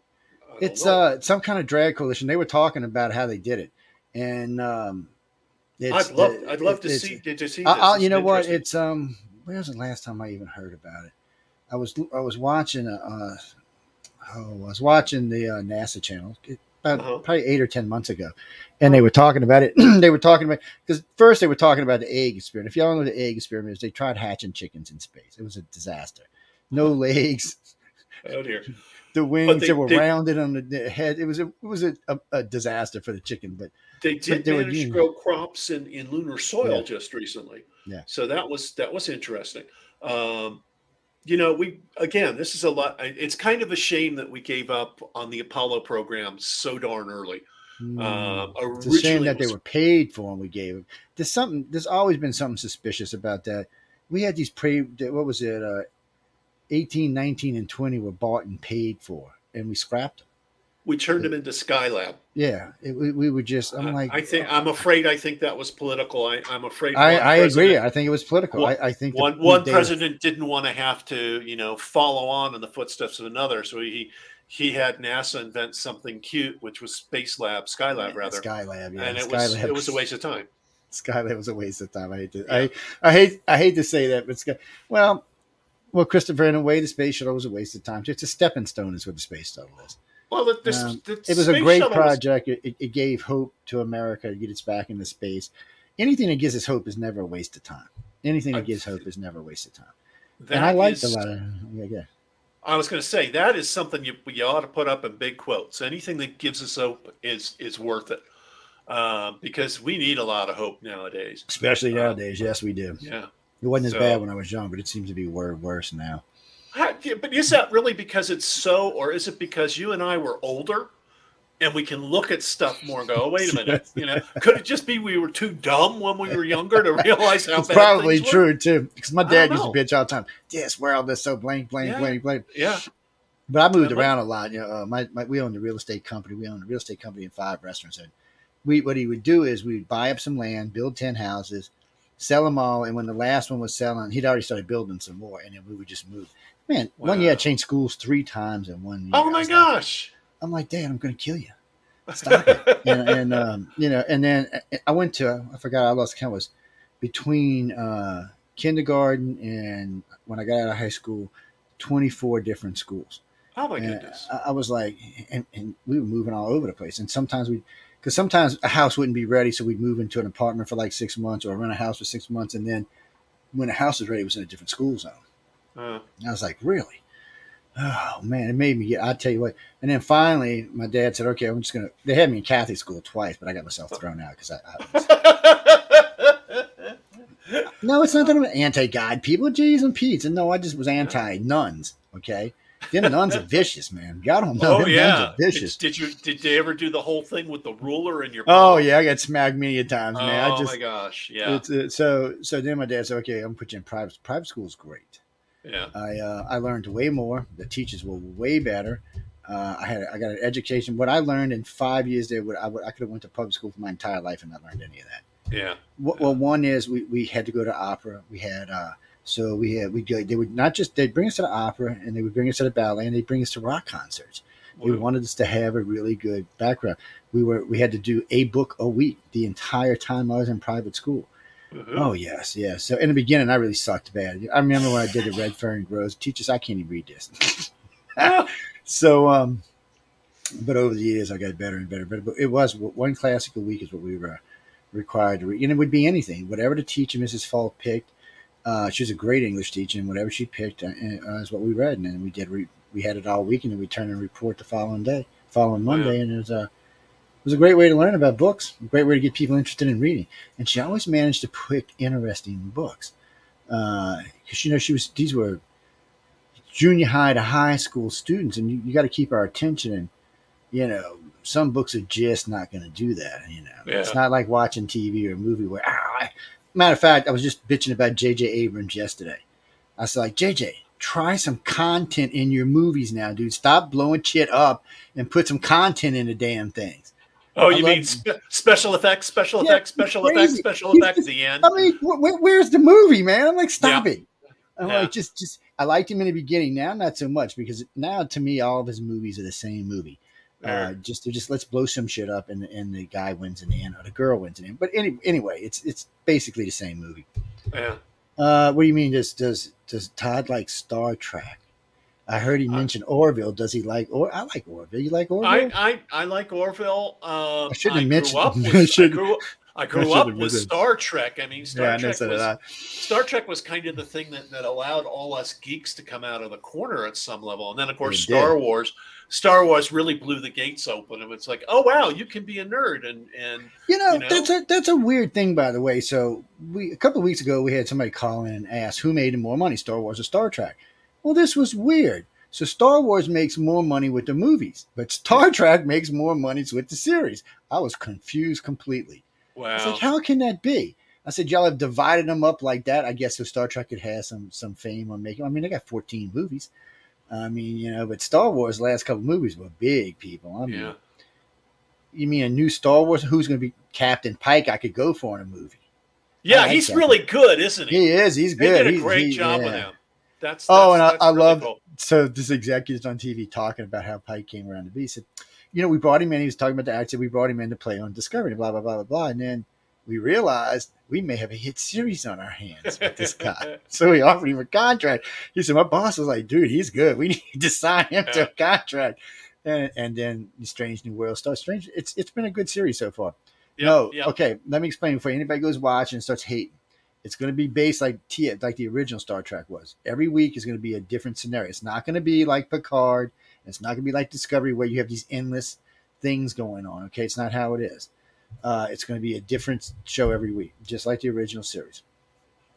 It's know. uh some kind of drag coalition. They were talking about how they did it, and um, it's, I'd love. I'd love to see to see. I- this. I'll- It's you know what? It's um. When was the last time I even heard about it? I was I was watching a, uh, oh I was watching the uh, NASA channel it- about Uh-huh. probably eight or ten months ago, and they were talking about it. they were talking about because first they were talking about the egg experiment. If y'all know the egg experiment is, they tried hatching chickens in space. It was a disaster. No legs. oh dear. The wings they- that were they- rounded on the- head. It was a it was a, a, a disaster for the chicken. But They did they were manage to grow crops in, in lunar soil Yeah. just recently. Yeah. So that was that was interesting. Um, you know, we again, this is a lot. It's kind of a shame that we gave up on the Apollo program so darn early. hmm, Um, it's a shame originally that they were paid for and we gave them. There's something. There's always been something suspicious about that. We had these pre. What was it? Uh, 18, 19, and 20 were bought and paid for, and we scrapped them. We turned them into Skylab. Yeah, it, we, we were just. I'm like, I think I'm afraid I think that was political. I, I'm afraid. I, I agree. I think it was political. One- I, I think One one president didn't want to have to, you know, follow on in the footsteps of another, so he he had NASA invent something cute, which was Space Lab, Skylab rather, Skylab, yeah, and it was it was a waste of time. Skylab was a waste of time. I hate to, Yeah. I, I hate, I hate to say that, but Sky, well, well, Christopher, in a way, the space shuttle was a waste of time. It's a stepping stone, is what the space shuttle is. Well, the, this, Um, the It was a great shuttle was- project. It, it, gave hope to America to get us back into space. Anything that gives us hope is never a waste of time. Anything that I- gives hope is never a waste of time. and I liked is- a lot of, yeah, yeah. I was going to say that is something you you ought to put up in big quotes. Anything that gives us hope is is worth it, um, because we need a lot of hope nowadays. Especially Uh, nowadays. Yes, we do. Yeah. It wasn't as bad when I was young, but it seems to be wor- worse now. But is that really because it's so, or is it because you and I were older and we can look at stuff more and go, oh, wait a minute, you know, could it just be we were too dumb when we were younger to realize how It's bad probably things were? true too, because my dad used to bitch all the time. This world is so blank, blank, Yeah. blank, blank. Yeah, But I moved around a lot. You know, uh, my, my we owned a real estate company. We owned a real estate company and five restaurants. And we what he would do is we'd buy up some land, build ten houses, sell them all, and when the last one was selling, he'd already started building some more, and then we would just move. Man, one year I changed schools three times in one year. Oh my was like- gosh. I'm like, Dad, I'm going to kill you. Stop it. and and um, you know, and then I went to I forgot I lost count. It was between uh, kindergarten and when I got out of high school, 24 different schools. Oh my And goodness. I, I was like, and, and we were moving all over the place. And sometimes we, because sometimes a house wouldn't be ready, so we'd move into an apartment for like six months or rent a house for six months, and then when a house was ready, it was in a different school zone. Uh, And I was like, really? Oh man, it made me get. I tell you what. And then finally, my dad said, "Okay, I'm just gonna." They had me in Catholic school twice, but I got myself thrown out because I, I was, no, it's not that I'm anti-God people. Jeez and Pete's, and no, I just was anti-nuns. Okay, them nuns are vicious, man. God don't know. oh them yeah. nuns are vicious. Did, did you did they ever do the whole thing with the ruler in your? Oh yeah, I got smacked many times, man. Oh I just, my gosh. Yeah. it's, uh, so so then my dad said, "Okay, I'm gonna put you in private. Private school is great." Yeah. I uh, I learned way more. The teachers were way better. Uh, I had I got an education. What I learned in five years there, would I, would, I could have went to public school for my entire life and not learned any of that. Yeah. Well, well one is we, we had to go to opera. We had uh, so we had we go. They would not just they'd bring us to the opera and they would bring us to the ballet and they'd bring us to rock concerts. They wanted us to have a really good background. We were we had to do a book a week the entire time I was in private school. Mhm. Oh yes, yes. So in the beginning, I really sucked bad. I remember when I did the Red Fern Grows. Teachers, I can't even read this. so, um, but over the years, I got better and better. But, it was one classic a week is what we were required to read, and it would be anything, whatever the teacher Mrs. Fall picked. Uh, she was a great English teacher, and whatever she picked uh, uh, is what we read, and then we did. Re- we had it all week, and then we turned and report the following day, following Monday, and it was a it was a great way to learn about books, a great way to get people interested in reading. And she always managed to pick interesting books. Because, you know, she was, these were junior high to high school students, and you, you got to keep our attention. And, you know, some books are just not going to do that. You know, it's not like watching TV or a movie where, ah, I- matter of fact, I was just bitching about J.J. Abrams yesterday. I was like, JJ, try some content in your movies now, dude. Stop blowing shit up and put some content in the damn things. Oh, you mean spe- special effects, special Yeah, effects, special crazy. effects, special He's effects? just- The end. I mean, wh- wh- where's the movie, man? I'm like, stop it. I'm Yeah. like, just, just. I liked him in the beginning. Now, not so much because now, to me, all of his movies are the same movie. Uh, just, just let's blow some shit up, and and the guy wins in the end, or the girl wins in the end. But any, anyway, it's it's basically the same movie. yeah. Uh, what do you mean? Does does does Todd like Star Trek? I heard he Uh, mentioned Orville. Does he like or I like Orville. You like Orville? I, I I like Orville. Um, I shouldn't have grew mentioned- up I with, I grew, I grew shouldn't up with Star Trek. I mean, Star yeah, Trek was Star Trek was kind of the thing that, that allowed all us geeks to come out of the corner at some level. And then, of course, Star did. Wars. Star Wars really blew the gates open. And it's like, oh wow, you can be a nerd. And and You know, You know? that's a that's a weird thing, by the way. So we a couple of weeks ago we had somebody call in and ask who made more money, Star Wars or Star Trek. Well, this was weird. So Star Wars makes more money with the movies, but Star Trek makes more money with the series. I was confused completely. I was wow, like, how can that be? I said, y'all have divided them up like that. I guess so Star Trek could have some some fame on making. I mean, they got 14 movies. I mean, you know, but Star Wars last couple movies were big people. I mean, yeah, you mean a new Star Wars? Who's going to be Captain Pike? I could go for in a movie. yeah, like he's really good, isn't he? He is. He's good. They did a He's- great he- job with him. That's, Oh, and that's- I- that's I really love- cool. So this executive's on TV talking about how Pike came around to be. He said, you know, we brought him in. He was talking about the actor. We brought him in to play on Discovery. Blah blah blah blah blah. And then we realized we may have a hit series on our hands with this guy. so we offered him a contract. He said, my boss was like, dude, he's good. We need to sign him to a contract. And, and then Strange New World starts. Strange. It's it's been a good series so far. Yeah, no, yeah. okay. Let me explain before anybody goes watching and starts hating. It's going to be based like T, like the original Star Trek was. Every week is going to be a different scenario. It's not going to be like Picard. It's not going to be like Discovery where you have these endless things going on. Okay, it's not how it is. Uh, it's going to be a different show every week, just like the original series.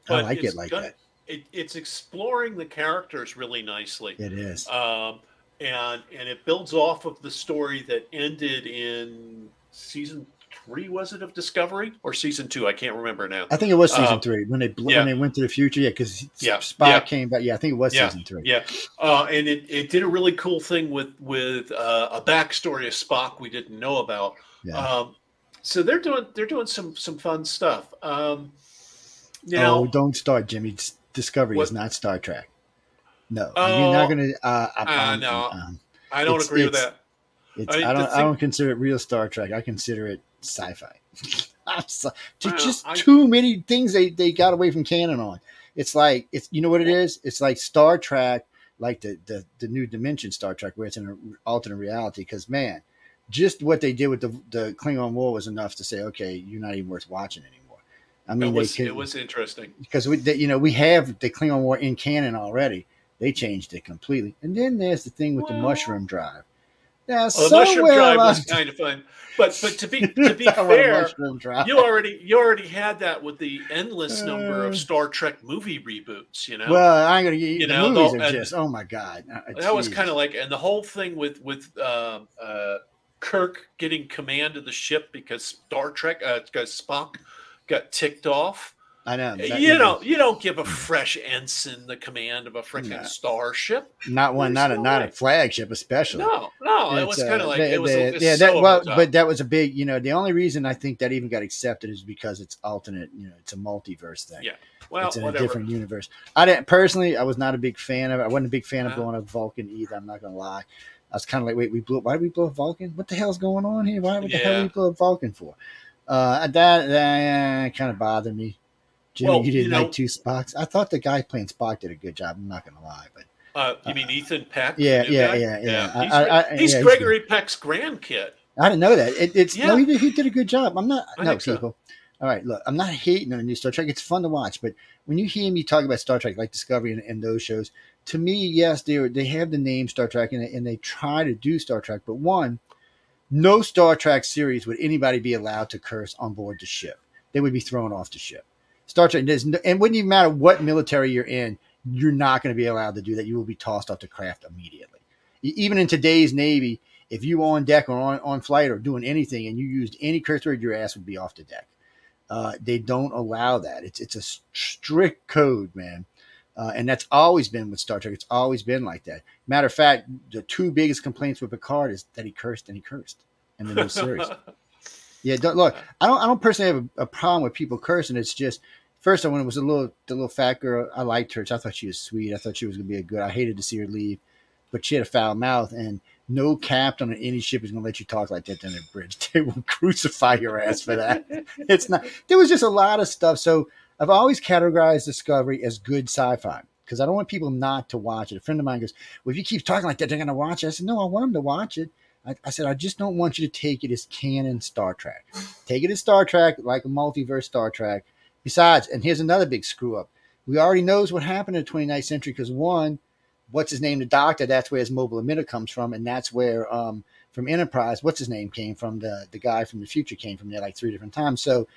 I like it like gonna- that. It, it's exploring the characters really nicely. It is. um, and and it builds off of the story that ended in season three. Was it of Discovery or season two? I can't remember now. I think it was season uh, three when they bl- yeah. when they went to the future. Yeah, because Yeah, Spock yeah. came back. Yeah, I think it was Yeah, season three. Yeah, uh, and it, it did a really cool thing with with uh, a backstory of Spock we didn't know about. Yeah. Um, so they're doing they're doing some some fun stuff. Um, now, oh, don't start, Jimmy. Discovery What- is not Star Trek. No, you're Oh, not going to. Uh, uh, no. um, I don't agree with that. It's, I mean, I, don't. I don't consider it real Star Trek. I consider it sci-fi. So, Well, just I- too many things they, they got away from canon on. It's like it's you know what it is. It's like Star Trek, like the the, the new dimension Star Trek, where it's in an alternate reality. Because man, just what they did with the the Klingon War was enough to say, okay, you're not even worth watching anymore. I mean, it was they it was interesting. because we, they, you know, we have the Klingon War in canon already. They changed it completely, and then there's the thing with the mushroom drive. Now, Well, the mushroom drive was kind of fun, but but to be to be fair, you already you already had that with the endless number Uh, of Star Trek movie reboots. You know, well, I'm gonna. You, You the know, movies the- are and- just. Oh my god, Uh, that was kind of like, and the whole thing with with um, uh, Kirk getting command of the ship because Star Trek, uh, because Spock got ticked off. I know. you know, you don't give a fresh ensign the command of a freaking No. starship. not one, there's not a, no not a flagship, especially. No, no, it was uh, kind of like it was. a, it's yeah, so that, well, but that was a big. You know, the only reason I think that even got accepted is because it's alternate. You know, it's a multiverse thing. Yeah. well, it's in a different universe. I didn't personally. I was not a big fan of it. I wasn't a big fan of Uh-huh. blowing up Vulcan either. I'm not gonna lie. I was kind of like, wait, we blew. Why did we blow up Vulcan? What the hell's going on here? Why? What the hell did we blow up Vulcan for? Uh, that that kind of bothered me. Jimmy, Well, you did you know- night two Spocks. I thought the guy playing Spock did a good job. I'm not gonna lie, but Uh, you mean Ethan Peck? the yeah, yeah, yeah, yeah. He's, I- I- he's yeah, he's Gregory Peck's grandkid. I didn't know that. It, it's no, he did, he did a good job. I'm not I no think so. people. All right, look, I'm not hating on the new Star Trek. It's fun to watch, but when you hear me talk about Star Trek, like Discovery and, and those shows, to me, yes, they they have the name Star Trek and, they- and they try to do Star Trek, but one, no Star Trek series would anybody be allowed to curse on board the ship. They would be thrown off the ship. Star Trek, and it wouldn't even matter what military you're in, you're not going to be allowed to do that. You will be tossed off the craft immediately. Even in today's Navy, if you were on deck or on, on flight or doing anything and you used any curse word, your ass would be off the deck. Uh, they don't allow that. It's it's a strict code, man. Uh, and that's always been with Star Trek. It's always been like that. Matter of fact, the two biggest complaints with Picard is that he cursed and he cursed in the new series. Yeah, don't, look, I don't. I don't personally have a, a problem with people cursing. It's just first, I when it was a little, the little fat girl, I liked her. I thought she was sweet. I thought she was gonna be a good. I hated to see her leave, but she had a foul mouth, and no captain on any ship is gonna let you talk like that down the bridge. They will crucify your ass for that. it's not. There was just a lot of stuff. So I've always categorized Discovery as good sci-fi because I don't want people not to watch it. A friend of mine goes, "Well, if you keep talking like that, they're gonna watch it." I said, "No, I want them to watch it." I, I said, I just don't want you to take it as canon Star Trek. Take it as Star Trek, like a multiverse Star Trek. Besides, and here's another big screw up. We already knows what happened in the 29th century because one, what's his name, the doctor, that's where his mobile emitter comes from, and that's where um, from Enterprise, what's his name came from, the the guy from the future came from there like three different times. So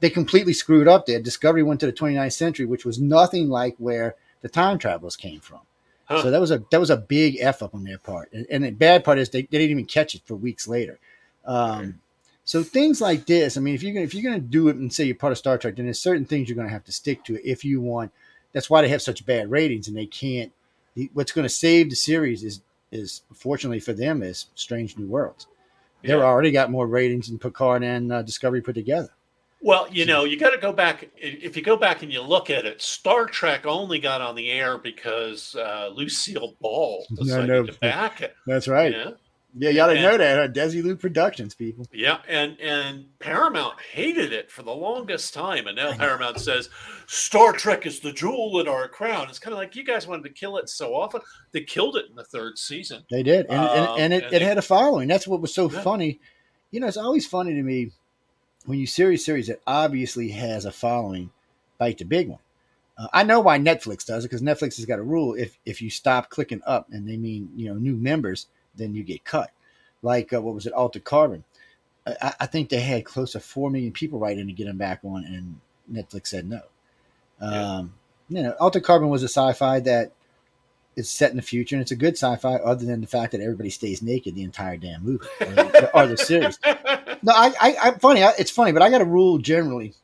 they completely screwed up there. Discovery went to the 29th century, which was nothing like where the time travelers came from. Huh. So that was a that was a big f up on their part, and, and the bad part is they, they didn't even catch it for weeks later. Um, So things like this, I mean, if you're gonna if you're gonna do it and say you're part of Star Trek, then there's certain things you're gonna have to stick to if you want. That's why they have such bad ratings, and they can't. the- What's going to save the series is is fortunately for them is Strange New Worlds. They're Yeah. already got more ratings than Picard and uh, Discovery put together. Well, you know, you got to go back. If you go back and you look at it, Star Trek only got on the air because uh, Lucille Ball decided know. to back it. That's right. Yeah, Yeah, y'all didn't And- know that. Huh? Desilu Productions, people. yeah, and and Paramount hated it for the longest time, and now Paramount says Star Trek is the jewel in our crown. It's kind of like you guys wanted to kill it so often. They killed it in the third season. They did, and Um, and, and it, and it they- had a following. That's what was so Yeah. funny. You know, it's always funny to me when you series series that obviously has a following, bite the big one. Uh, I know why Netflix does it because Netflix has got a rule: if if you stop clicking up and they mean you know new members, then you get cut. Like uh, what was it, Altered Carbon? I, I think they had close to four million people write in to get them back on, and Netflix said no. Yeah. Um, you know, Altered Carbon was a sci-fi that is set in the future, and it's a good sci-fi, other than the fact that everybody stays naked the entire damn movie or the, or the series. No, I, I, I'm funny. I, it's funny, but I got a rule generally.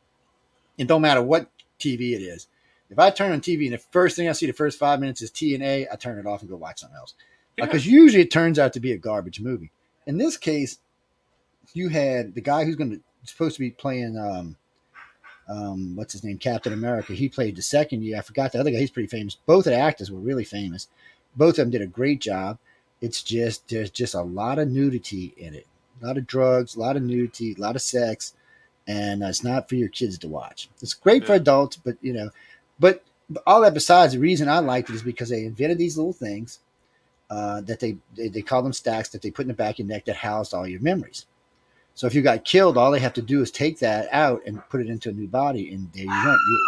It don't matter what TV it is. If I turn on TV and the first thing I see the first five minutes is TNA, I turn it off and go watch something else. Yeah. Because usually it turns out to be a garbage movie. In this case, you had the guy who's going to supposed to be playing um, um, what's his name, Captain America. He played the second year. I forgot the other guy. He's pretty famous. Both of the actors were really famous. Both of them did a great job. It's just there's just a lot of nudity in it, a lot of drugs, a lot of nudity, a lot of sex, and uh, it's not for your kids to watch. It's great for adults, but you know, but, but all that besides, the reason I liked it is because they invented these little things uh, that they, they they call them stacks that they put in the back of your neck that housed all your memories. So if you got killed, all they have to do is take that out and put it into a new body, and there you went. You,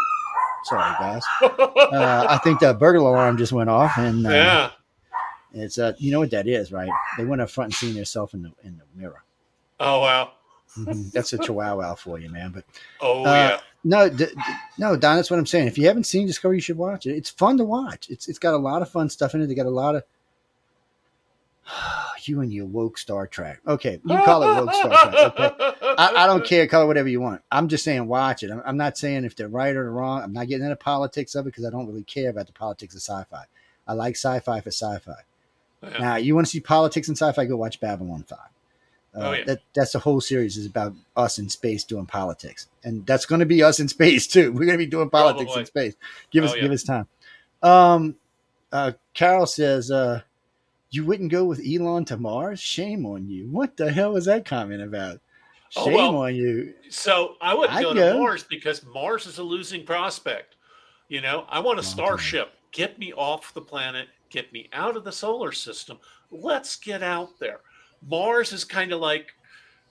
sorry, guys. Uh, I think the burglar alarm just went off, and uh, yeah. it's uh, you know what that is, right? They went up front and seen themselves in the in the mirror. Oh wow. Mhm. That's a chihuahua for you, man. But Oh Uh, yeah. no, d- d- no, Don. That's what I'm saying. If you haven't seen Discovery, you should watch it. It's fun to watch. It's it's got a lot of fun stuff in it. They got a lot of you and your woke Star Trek. Okay, you call it woke Star Trek. Okay. I, I don't care. Call it whatever you want. I'm just saying, watch it. I'm, I'm not saying if they're right or wrong. I'm not getting into politics of it because I don't really care about the politics of sci-fi. I like sci-fi for sci-fi. Yeah. Now, you want to see politics and sci-fi? Go watch Babylon Five. Uh, Oh, yeah. that, that's the whole series is about us in space doing politics, and that's going to be us in space too. We're going to be doing politics Probably. in space. Give us Oh, yeah. give us time. Um, uh, Carol says, uh, "You wouldn't go with Elon to Mars? Shame on you! What the hell was that comment about?" Oh, Shame well, on you. So I wouldn't I'd go, go. to Mars because Mars is a losing prospect. You know, I want a Long starship. Get me off the planet. Get me out of the solar system. Let's get out there. Mars is kind of like,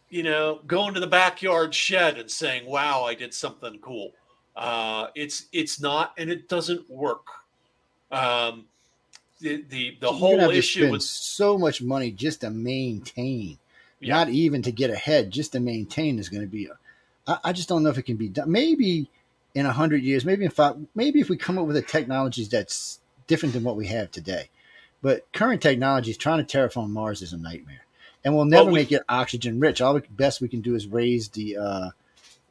you know, going to the backyard shed and saying, "Wow, I did something cool." Uh, it's it's not, and it doesn't work. Um, the the the You're whole issue with so much money just to maintain, Yeah. not even to get ahead, just to maintain is going to be. I, I just don't know if it can be done. Maybe in a hundred years, maybe in five, maybe if we come up with a technologies that's different than what we have today. But current technologies trying to terraform Mars is a nightmare, and we'll never we- make it oxygen rich. All the best we can do is raise the uh,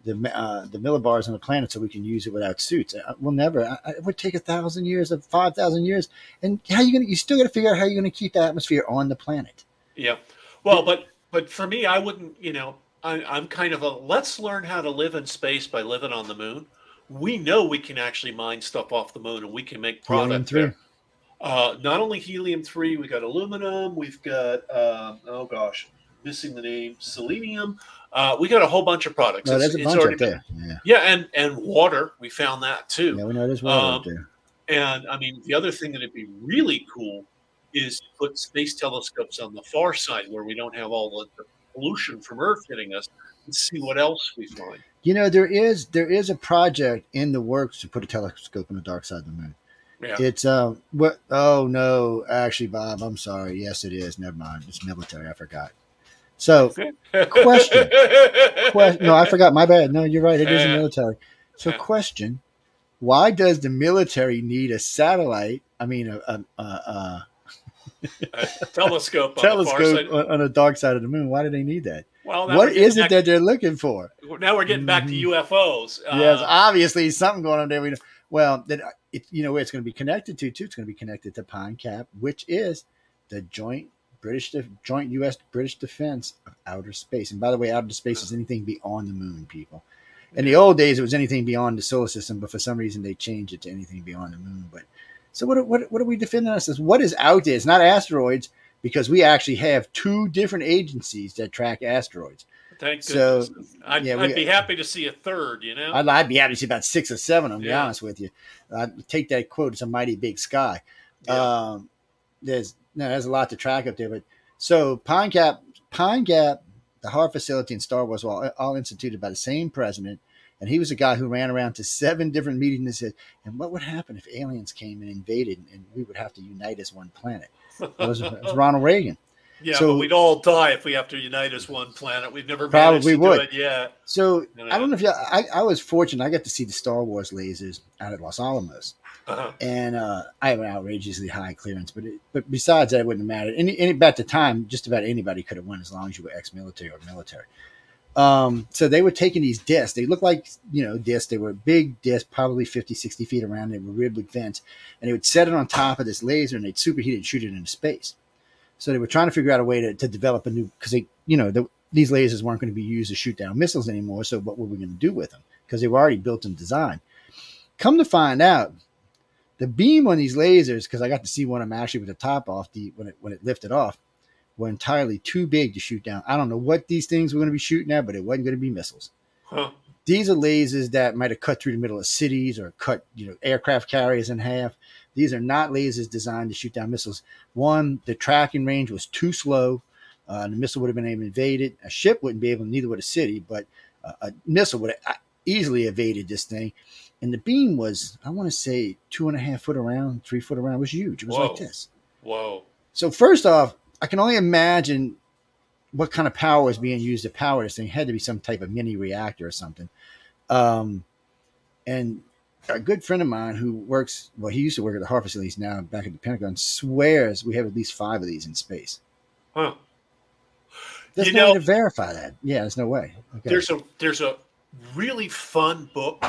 the uh, the millibars on the planet so we can use it without suits. Uh, We'll never. I- It would take a thousand years, of five thousand years, and how you gonna? You still got to figure out how you're going to keep the atmosphere on the planet. Yeah. Well, but but for me, I wouldn't. You know, I, I'm kind of a let's learn how to live in space by living on the moon. We know we can actually mine stuff off the moon, and we can make product there. Uh, not only helium three, we got aluminum. We've got uh, oh gosh, missing the name, selenium. Uh, we got a whole bunch of products. No, It's- there's a bunch up there. Yeah, Yeah, and and water. We found that too. yeah, we know there's water up Um, there. And I mean, the other thing that'd be really cool is to put space telescopes on the far side where we don't have all the, the pollution from Earth hitting us and see what else we find. You know, there is there is a project in the works to put a telescope on the dark side of the moon. Yeah. It's um what? Oh no, actually, Bob, I'm sorry. Yes, it is. Never mind. It's military. I forgot. So Question. que- no, I forgot. My bad. No, you're right. It is the Uh, military. So, question: Why does the military need a satellite? I mean, a, a, a, a telescope on telescope on, on the dark side of the moon. Why do they need that? Well, what is What we're getting is it back- that they're looking for? now we're getting back to UFOs? Uh, yes, obviously something going on there. We know. Well, that it, you know where it's going to be connected to too. It's going to be connected to Pine Gap, which is the joint British, Def- joint U.S. British defense of outer space. And by the way, outer space is anything beyond the moon, people. In the old days, it was anything beyond the solar system, but for some reason they changed it to anything beyond the moon. But so what? What, what are we defending us as? What is out there? It's not asteroids because we actually have two different agencies that track asteroids. Thank So. I'd, yeah, I'd be happy to see a third. You know. I'd, I'd be happy to see about six or seven. I'll be honest with you. I'd take that quote. It's a mighty big sky. Yeah. Um, there's no, there's a lot to track up there. But so Pine Gap, Pine Gap, the HAARP facility and Star Wars were all, all instituted by the same president. And he was a guy who ran around to seven different meetings and said, and what would happen if aliens came and invaded and we would have to unite as one planet? It was, it was Ronald Reagan. yeah, so- but we'd all die if we have to unite as one planet. We've never Probably managed to would. do it yet. So No, I don't know if you, I, I was fortunate. I got to see the Star Wars lasers out at Los Alamos. Uh-huh. and uh, I have an outrageously high clearance. But it, but besides that, it wouldn't matter. Any, any the time, just about anybody could have won as long as you were ex-military or military. Um, so they were taking these discs. They looked like you know discs. They were big discs, probably 50, 60 feet around. They were ribbed with vents, and they would set it on top of this laser, and they'd superheat it and shoot it into space. So they were trying to figure out a way to, to develop a new because they you know the, these lasers weren't going to be used to shoot down missiles anymore. So what were we going to do with them? Because they were already built and designed. Come to find out, the beam on these lasers, because I got to see one of them actually with the top off the when it when it lifted off, were entirely too big to shoot down. I don't know what these things were going to be shooting at, but it wasn't going to be missiles. Huh. These are lasers that might have cut through the middle of cities or cut you know aircraft carriers in half. These are not lasers designed to shoot down missiles. One, the tracking range was too slow. Uh, the missile would have been able to invade it. A ship wouldn't be able, neither would a city, but uh, a missile would have easily evaded this thing. And the beam was, I want to say, two and a half foot around, three foot around. It was huge. It was Whoa. like this. Whoa. So first off, I can only imagine what kind of power is being used to power this thing. It had to be some type of mini reactor or something. Um, and a good friend of mine who works, well, he used to work at the HAARP facilities now back at the Pentagon, swears we have at least five of these in space. Huh. There's You no know- way to verify that. Yeah, there's no way. Okay. There's a there's a really fun book,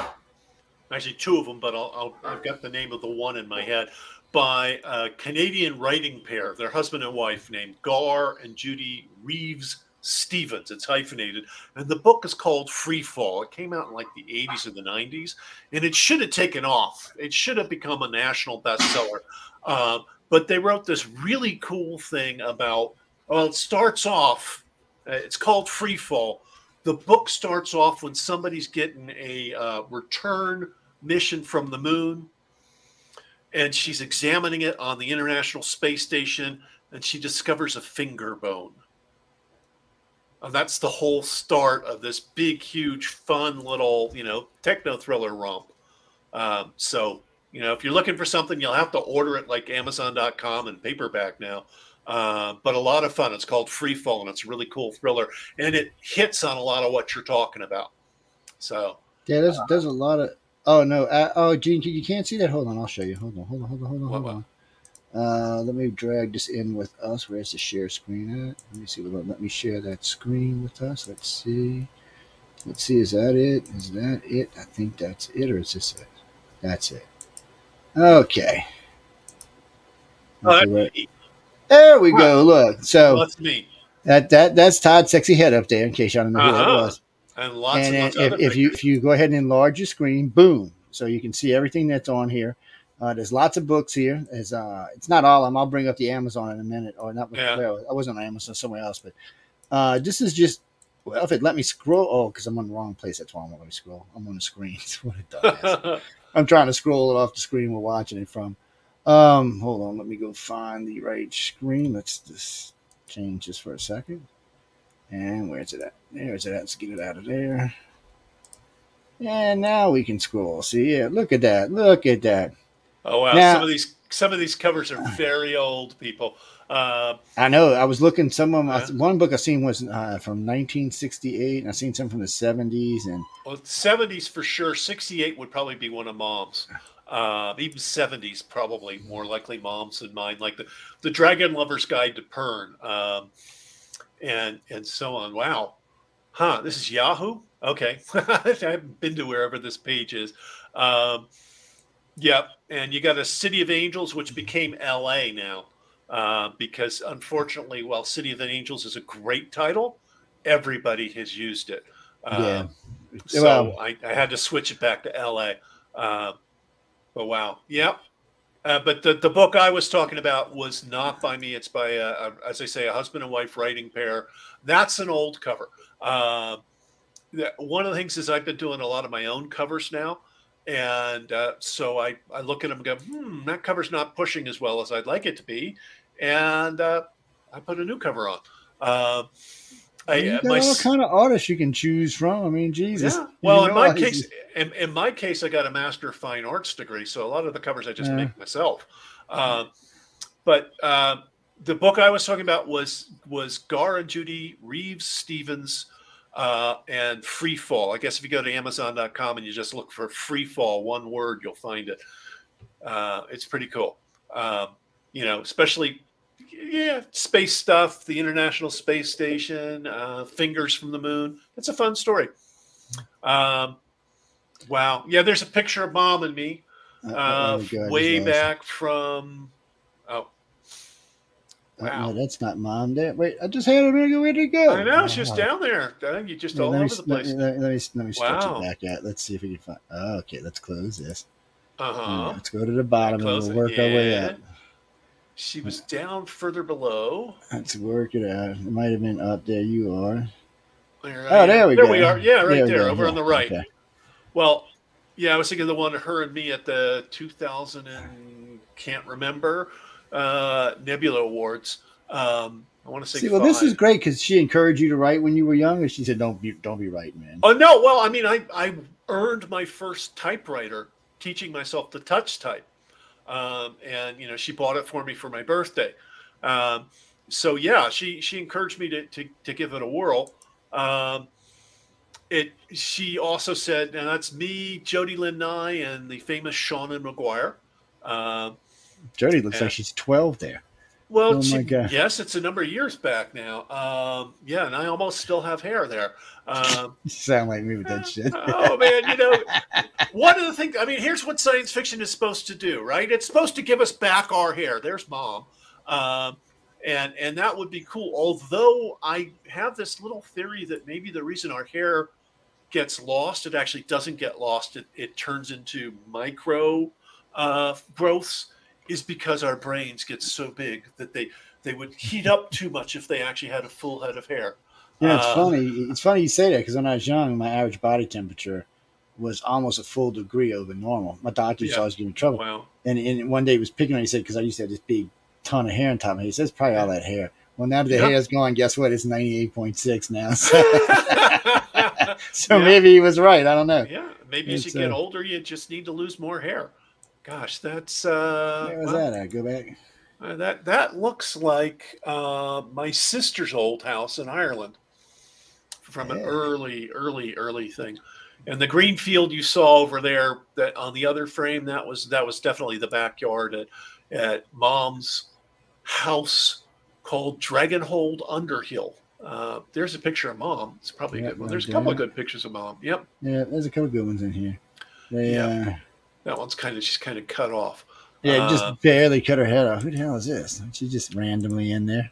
actually two of them, but I'll, I'll I've got the name of the one in my head by a Canadian writing pair, their husband and wife named Gar and Judy Reeves Stevens. It's hyphenated, and the book is called Free Fall. It came out in like the 80s or the 90s, and it should have taken off. It should have become a national bestseller. Um, but they wrote this really cool thing about. Well, it starts off. Uh, it's called Free Fall the book starts off when somebody's getting a uh, return mission from the moon, and she's examining it on the International Space Station, and she discovers a finger bone. And that's the whole start of this big, huge, fun little, you know, techno thriller romp. Um, so, you know, if you're looking for something, you'll have to order it like Amazon.com and paperback now. Uh, but a lot of fun. It's called Free Fall, and it's a really cool thriller, and it hits on a lot of what you're talking about. So, Yeah, there's there's a lot of. Oh no! Uh, oh, Gene, you can't see that. Hold on, I'll show you. Hold on, hold on, hold on, hold on, hold on. Uh, let me drag this in with us. Where's the share screen at? Let me see. Let me share that screen with us. Let's see. Let's see. Is that it? Is that it? I think that's it, or is this it? That's it. Okay. Wait. There we go. Look. So that's me. that that that's Todd's sexy head up there. In case y'all don't know who that Uh-huh. was And lots and and if, if you if you go ahead and enlarge your screen, boom, so you can see everything that's on here. Uh, there's lots of books here. There's, uh, it's not all of them. I'll bring up the Amazon in a minute, or not. Yeah. Well, I wasn't on Amazon somewhere else, but uh, this is just. Well, if it let me scroll, oh, because I'm on the wrong place. That's why I'm let me scroll. I'm on the screen. That's what it does. I'm trying to scroll it off the screen we're watching it from. Um, hold on, let me go find the right screen. Let's just change this for a second. And where's it at? There's it at. Let's get it out of there. And now we can scroll. See, yeah, look at that. Look at that. oh wow, Now- some of these some of these covers are very old, people. Uh, I know. I was looking. Some of them. Yeah. One book I seen was uh, from 1968, and I seen some from the 70s. And well, seventies for sure. Sixty eight would probably be one of mom's. Uh, even seventies probably more likely mom's than mine. Like the the Dragon Lover's Guide to Pern, um, and and so on. Wow, huh? This is Yahoo. Okay, I haven't been to wherever this page is. Um, yep, and you got a City of Angels, which became L.A. now, uh, because unfortunately, while City of the Angels is a great title, everybody has used it. Yeah. Um, so Well- I, I had to switch it back to LA. Uh, but wow, yep. Uh, but the, the book I was talking about was not by me. It's by, a, a, as I say, a husband and wife writing pair. That's an old cover. Uh, one of the things is I've been doing a lot of my own covers now. And uh, so I, I look at them and go, hmm, that cover's not pushing as well as I'd like it to be. And uh, I put a new cover on. Uh, I, you got my all kind of artists you can choose from. I mean, Jesus. yeah. Well, in my case, in, in my case, I got a master of fine arts degree, so a lot of the covers I just Yeah. make myself. Um, but uh, the book I was talking about was was Gar and Judy Reeves Stevens uh, and Free Fall. I guess if you go to Amazon.com and you just look for Free Fall, one word, you'll find it. Uh, it's pretty cool. Um, you know, especially yeah, space stuff, the International Space Station, uh, Fingers from the Moon. It's a fun story. Um, wow. Yeah, there's a picture of mom and me Uh, uh, oh God, way is- back from. Oh, Uh, wow. No, that's not mom. There. Wait, I just had a minute. Where'd it go? I know she's Oh. down there. I think you just Yeah, all let, me, over the place. let, me, let me let me stretch Wow. it back out. Let's see if we can find. Oh, okay, let's close this. Uh-huh. right, let's go to the bottom and we'll it. work our way up. She was down further below. Let's work it out. It might have been up there. You are. There Oh, there we there go. we are. Yeah, right we there, over on the right. okay. Well, yeah, I was thinking of the one her and me at the 2000 and can't remember uh, Nebula Awards. Um, I want to say See, well, this is great because she encouraged you to write when you were young, and she said, "Don't be, don't be writing, man." Oh no! Well, I mean, I I earned my first typewriter teaching myself to touch type, um, and you know she bought it for me for my birthday. Um, so yeah, she she encouraged me to to, to give it a whirl. Um, it she also said, and that's me, Jody Lynn Nye, and the famous Seanan McGuire. Um, Jody looks Yeah. like she's twelve there. well, Oh, she- yes, it's a number of years back now. Um, yeah, and I almost still have hair there. Um, You sound like me with that shit. oh man, you know, one of the things. I mean, here's what science fiction is supposed to do, right? It's supposed to give us back our hair. There's mom, um, and and that would be cool. Although I have this little theory that maybe the reason our hair gets lost, it actually doesn't get lost. It it turns into micro uh, growths, is because our brains get so big that they they would heat up too much if they actually had a full head of hair. Yeah, it's Uh, funny. It's funny you say that because when I was young, my average body temperature was almost a full degree over normal. My doctor Yeah. always give me trouble. Wow. And, and one day he was picking on me. He said, because I used to have this big ton of hair on top of me. He says, it's probably all that hair. Well, now that the Yeah. hair's gone, guess what? It's 98.6 now. So, so Yeah. maybe he was right. I don't know. yeah, maybe as you It's, get uh, older, you just need to lose more hair. Gosh, that's uh, Where was well, that at? Go back. uh, that that looks like uh, my sister's old house in Ireland from an early, early, early thing. And the green field you saw over there, that on the other frame, that was that was definitely the backyard at at Mom's house called Dragonhold Underhill. Uh, there's a picture of Mom. It's probably a good one. There's a couple of good pictures of Mom. Yep, Yeah, there's a couple of good ones in here. They, Yeah. uh, that one's kind of she's kind of cut off. yeah, Uh, just barely cut her head off. Who the hell is this? She just randomly in there.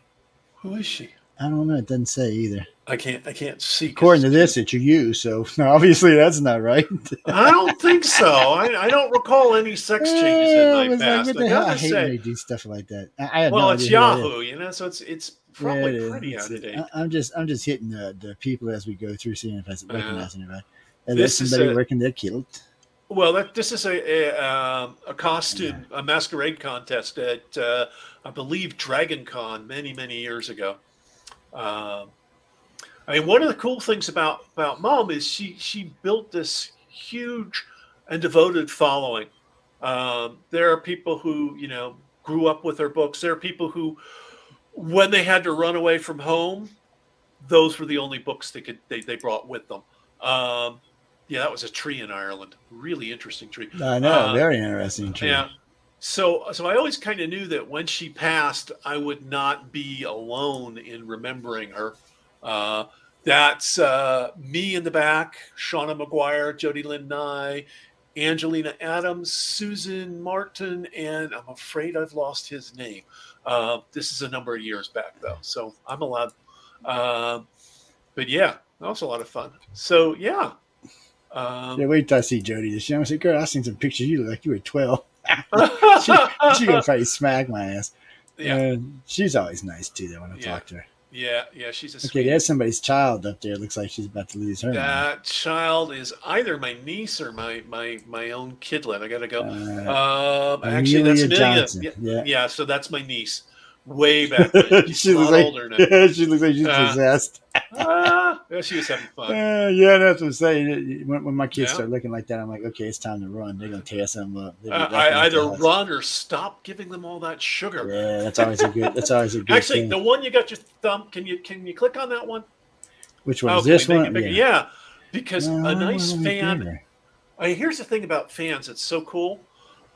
Who is she? I don't know. It doesn't say either. I can't I can't see. According to this, it's you. So obviously that's not right. I don't think so. I, I don't recall any sex changes I in my like, past. what I hell? I gotta hate when they say, do stuff like that. I, I well, no it's idea who that is. Yahoo, you know, so it's it's Yeah, probably pretty out of date. I'm just I'm just hitting the, the people as we go through, seeing if I Yeah. recognize anybody. And This there's is somebody a- working their kilt. Well, that this is a a, um, a costume, a masquerade contest at uh, I believe Dragon Con many many years ago. Um, I mean, one of the cool things about about Mom is she she built this huge and devoted following. Um, there are people who you know grew up with her books. There are people who, when they had to run away from home, those were the only books they could they, they brought with them. Um, yeah, that was a tree in Ireland. Really interesting tree. I know, Uh, very interesting. Tree. Yeah. So so I always kind of knew that when she passed, I would not be alone in remembering her. Uh, that's uh, me in the back, Seanan McGuire, Jody Lynn Nye, Angelina Adams, Susan Martin, and I'm afraid I've lost his name. Uh, this is a number of years back though, so I'm allowed. Uh, but yeah, that was a lot of fun. So yeah. Um, Yeah, wait till I see Jody this year. I said, girl, I've seen some pictures. You look like you were 12. she, she gonna probably smack my ass. yeah, Uh, she's always nice too, though, when I Yeah. talk to her. Yeah, yeah. She's a Okay, sweet. there's somebody's child up there. It Looks like she's about to lose her. mind. That child is either my niece or my my my own kidlet. I gotta go. Uh, Um, actually, that's Amelia Yeah, yeah. yeah, so that's my niece. Way back. She's she looks like older now. she looks like she's Uh, possessed. Yeah, she was having fun. Uh, yeah, that's what I'm saying. When, when my kids Yeah. start looking like that, I'm like, okay, it's time to run. They're gonna tear something up. Uh, I either gonna tear us. run or stop giving them all that sugar. Yeah, that's always a good. That's always a good Actually, thing. the one you got your thumb. Can you can you click on that one? Which one Oh, is this one? bigger? Yeah, because No, a nice wanna make it fan. I mean, here's the thing about fans. It's so cool.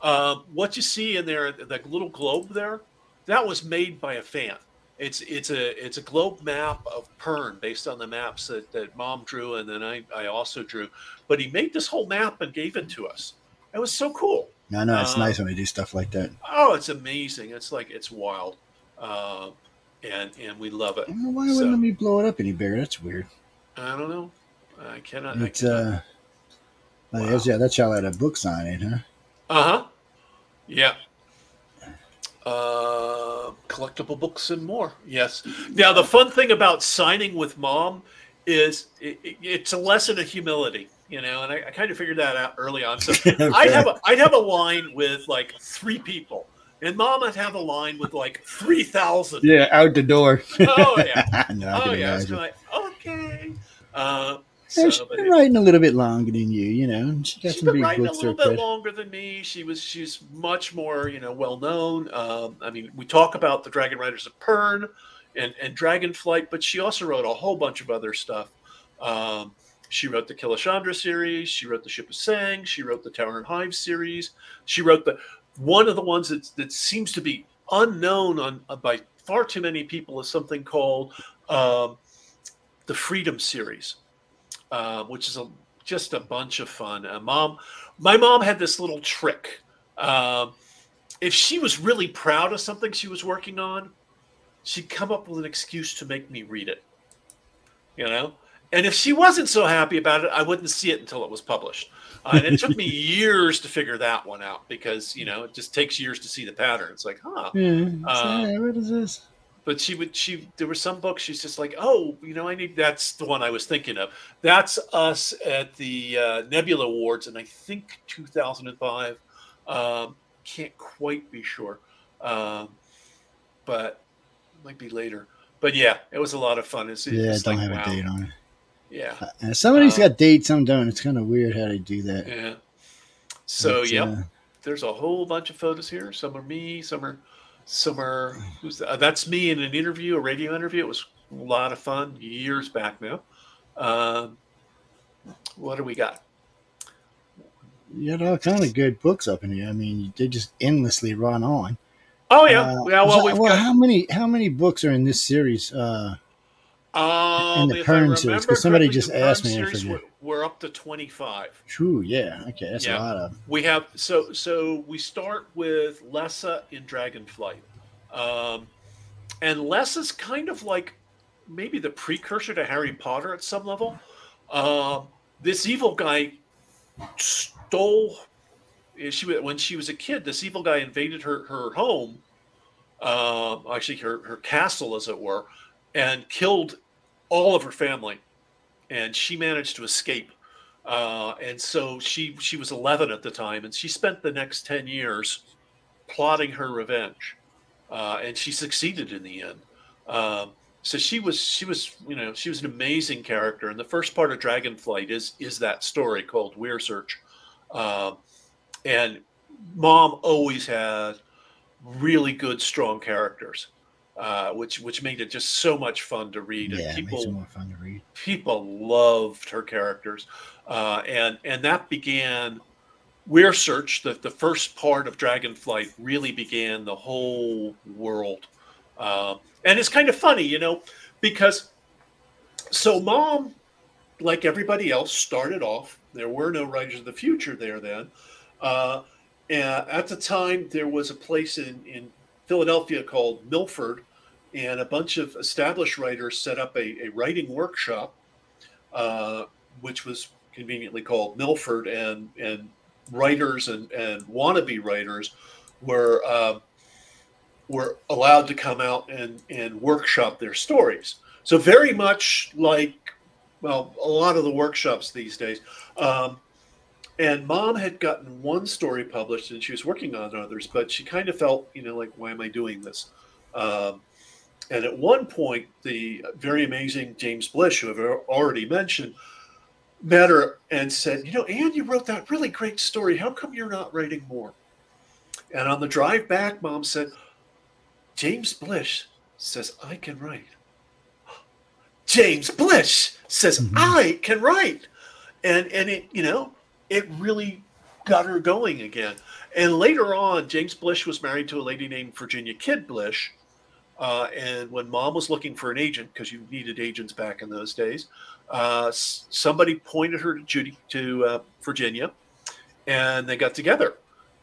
Um, what you see in there, that little globe there, that was made by a fan. It's it's a it's a globe map of Pern based on the maps that, that Mom drew and then I, I also drew. But he made this whole map and gave it to us. It was so cool. I know it's Uh, nice when they do stuff like that. Oh, it's amazing. It's like it's wild, uh, and and we love it. I why So- wouldn't let me blow it up any bigger? That's weird. I don't know. I cannot. It's uh, oh, Wow. yeah, that's y'all had a book signing, huh? Uh huh. Yeah. Uh, collectible books and more. Yes. Now the fun thing about signing with mom is it, it- it's a lesson of humility, you know, and I, I kind of figured that out early on. So I'd have a I'd have a line with like three people, and mom would have a line with like three thousand. Yeah, out the door. Oh yeah. no, Oh yeah. Like okay. Uh, so, she's been it- writing a little bit longer than you, you know. She got She's some been writing a little bit longer than me. She was she's much more you know well known. Um, I mean, we talk about the Dragon Riders of Pern and and Dragonflight, but she also wrote a whole bunch of other stuff. Um, she wrote the Killashandra series. She wrote the Ship Who Sang. She wrote the Tower and Hive series. She wrote the one of the ones that that seems to be unknown on uh, by far too many people is something called um, the Freedom series uh, which is a, just a bunch of fun. Uh, mom, my mom had this little trick. Um, if she was really proud of something she was working on, she'd come up with an excuse to make me read it. You know, and if she wasn't so happy about it, I wouldn't see it until it was published. Uh, and it took me years to figure that one out because you know it just takes years to see the pattern. It's like, huh, Yeah. Uh, so, what is this? But she would she there were some books she's just like oh you know i need that's the one i was thinking of. That's us at the uh, nebula awards and i think 2005 um, can't quite be sure. Um, but might be later. But yeah it was a lot of fun. It's, Yeah, it's don't like, have wow. a date on it. yeah. Uh, some of Uh, got dates, some don't. It's kind of weird how they do that. yeah. So yep. uh, there's a whole bunch of photos here. Some are me some are some are who's that? Uh, that's me in an interview a radio interview it was a lot of fun years back now um, what do we got you got all kind of good books up in here. I mean, they just endlessly run on. oh yeah Uh, yeah well so- we've got how many how many books are in this series? Uh, um, in the if Pern I series, 'cause somebody just asked me, we're, we're up to 25 true, yeah, okay, that's Yeah. a lot of. We have so so we start with Lessa in Dragonflight, um, and Lessa's kind of like maybe the precursor to Harry Potter at some level. Um, this evil guy stole. She when she was a kid. This evil guy invaded her her home, um, actually her her castle, as it were, and killed all of her family, and she managed to escape. Uh, and so she she was 11 at the time, and she spent the next 10 years plotting her revenge, uh, and she succeeded in the end. Um, so she was she was you know she was an amazing character, and the first part of Dragonflight is is that story called Weyr Search, um, and Mom always had really good strong characters, uh, which which made it just so much fun to read, Yeah, makes people it more fun to read. people loved her characters, uh, and and that began. Weyr Search, the, the first part of Dragonflight, really began the whole world, Um and it's kind of funny, you know, because so mom, like everybody else, started off. There were no Writers of the Future there then. Uh, and at the time, there was a place in in Philadelphia called Milford, and a bunch of established writers set up a, a writing workshop, uh, which was conveniently called Milford, and and writers and and wannabe writers were uh, were allowed to come out and and workshop their stories. So very much like well, a lot of the workshops these days. Um, and mom had gotten one story published and she was working on others, but she kind of felt, you know, like, why am I doing this? Um, and at one point, the very amazing James Blish, who I've already mentioned, met her and said, You know, Anne, you wrote that really great story. How come you're not writing more? And on the drive back, mom said, James Blish says, I can write. James Blish says, Mhm. I can write. And, and it, you know, it really got her going again. And later on, James Blish was married to a lady named Virginia Kidd Blish. Uh, and when mom was looking for an agent, because you needed agents back in those days, uh, somebody pointed her to Judy to uh, Virginia, and they got together.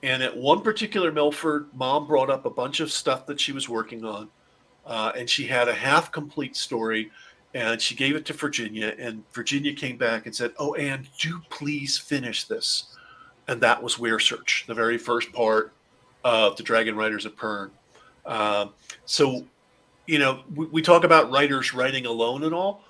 And at one particular Milford, mom brought up a bunch of stuff that she was working on, uh, and she had a half complete story, and she gave it to Virginia, and Virginia came back and said, "Oh, Anne, do please finish this." And that was Weyr Search, the very first part of the Dragon Riders of Pern. Um, so, you know, we, we talk about writers writing alone and all,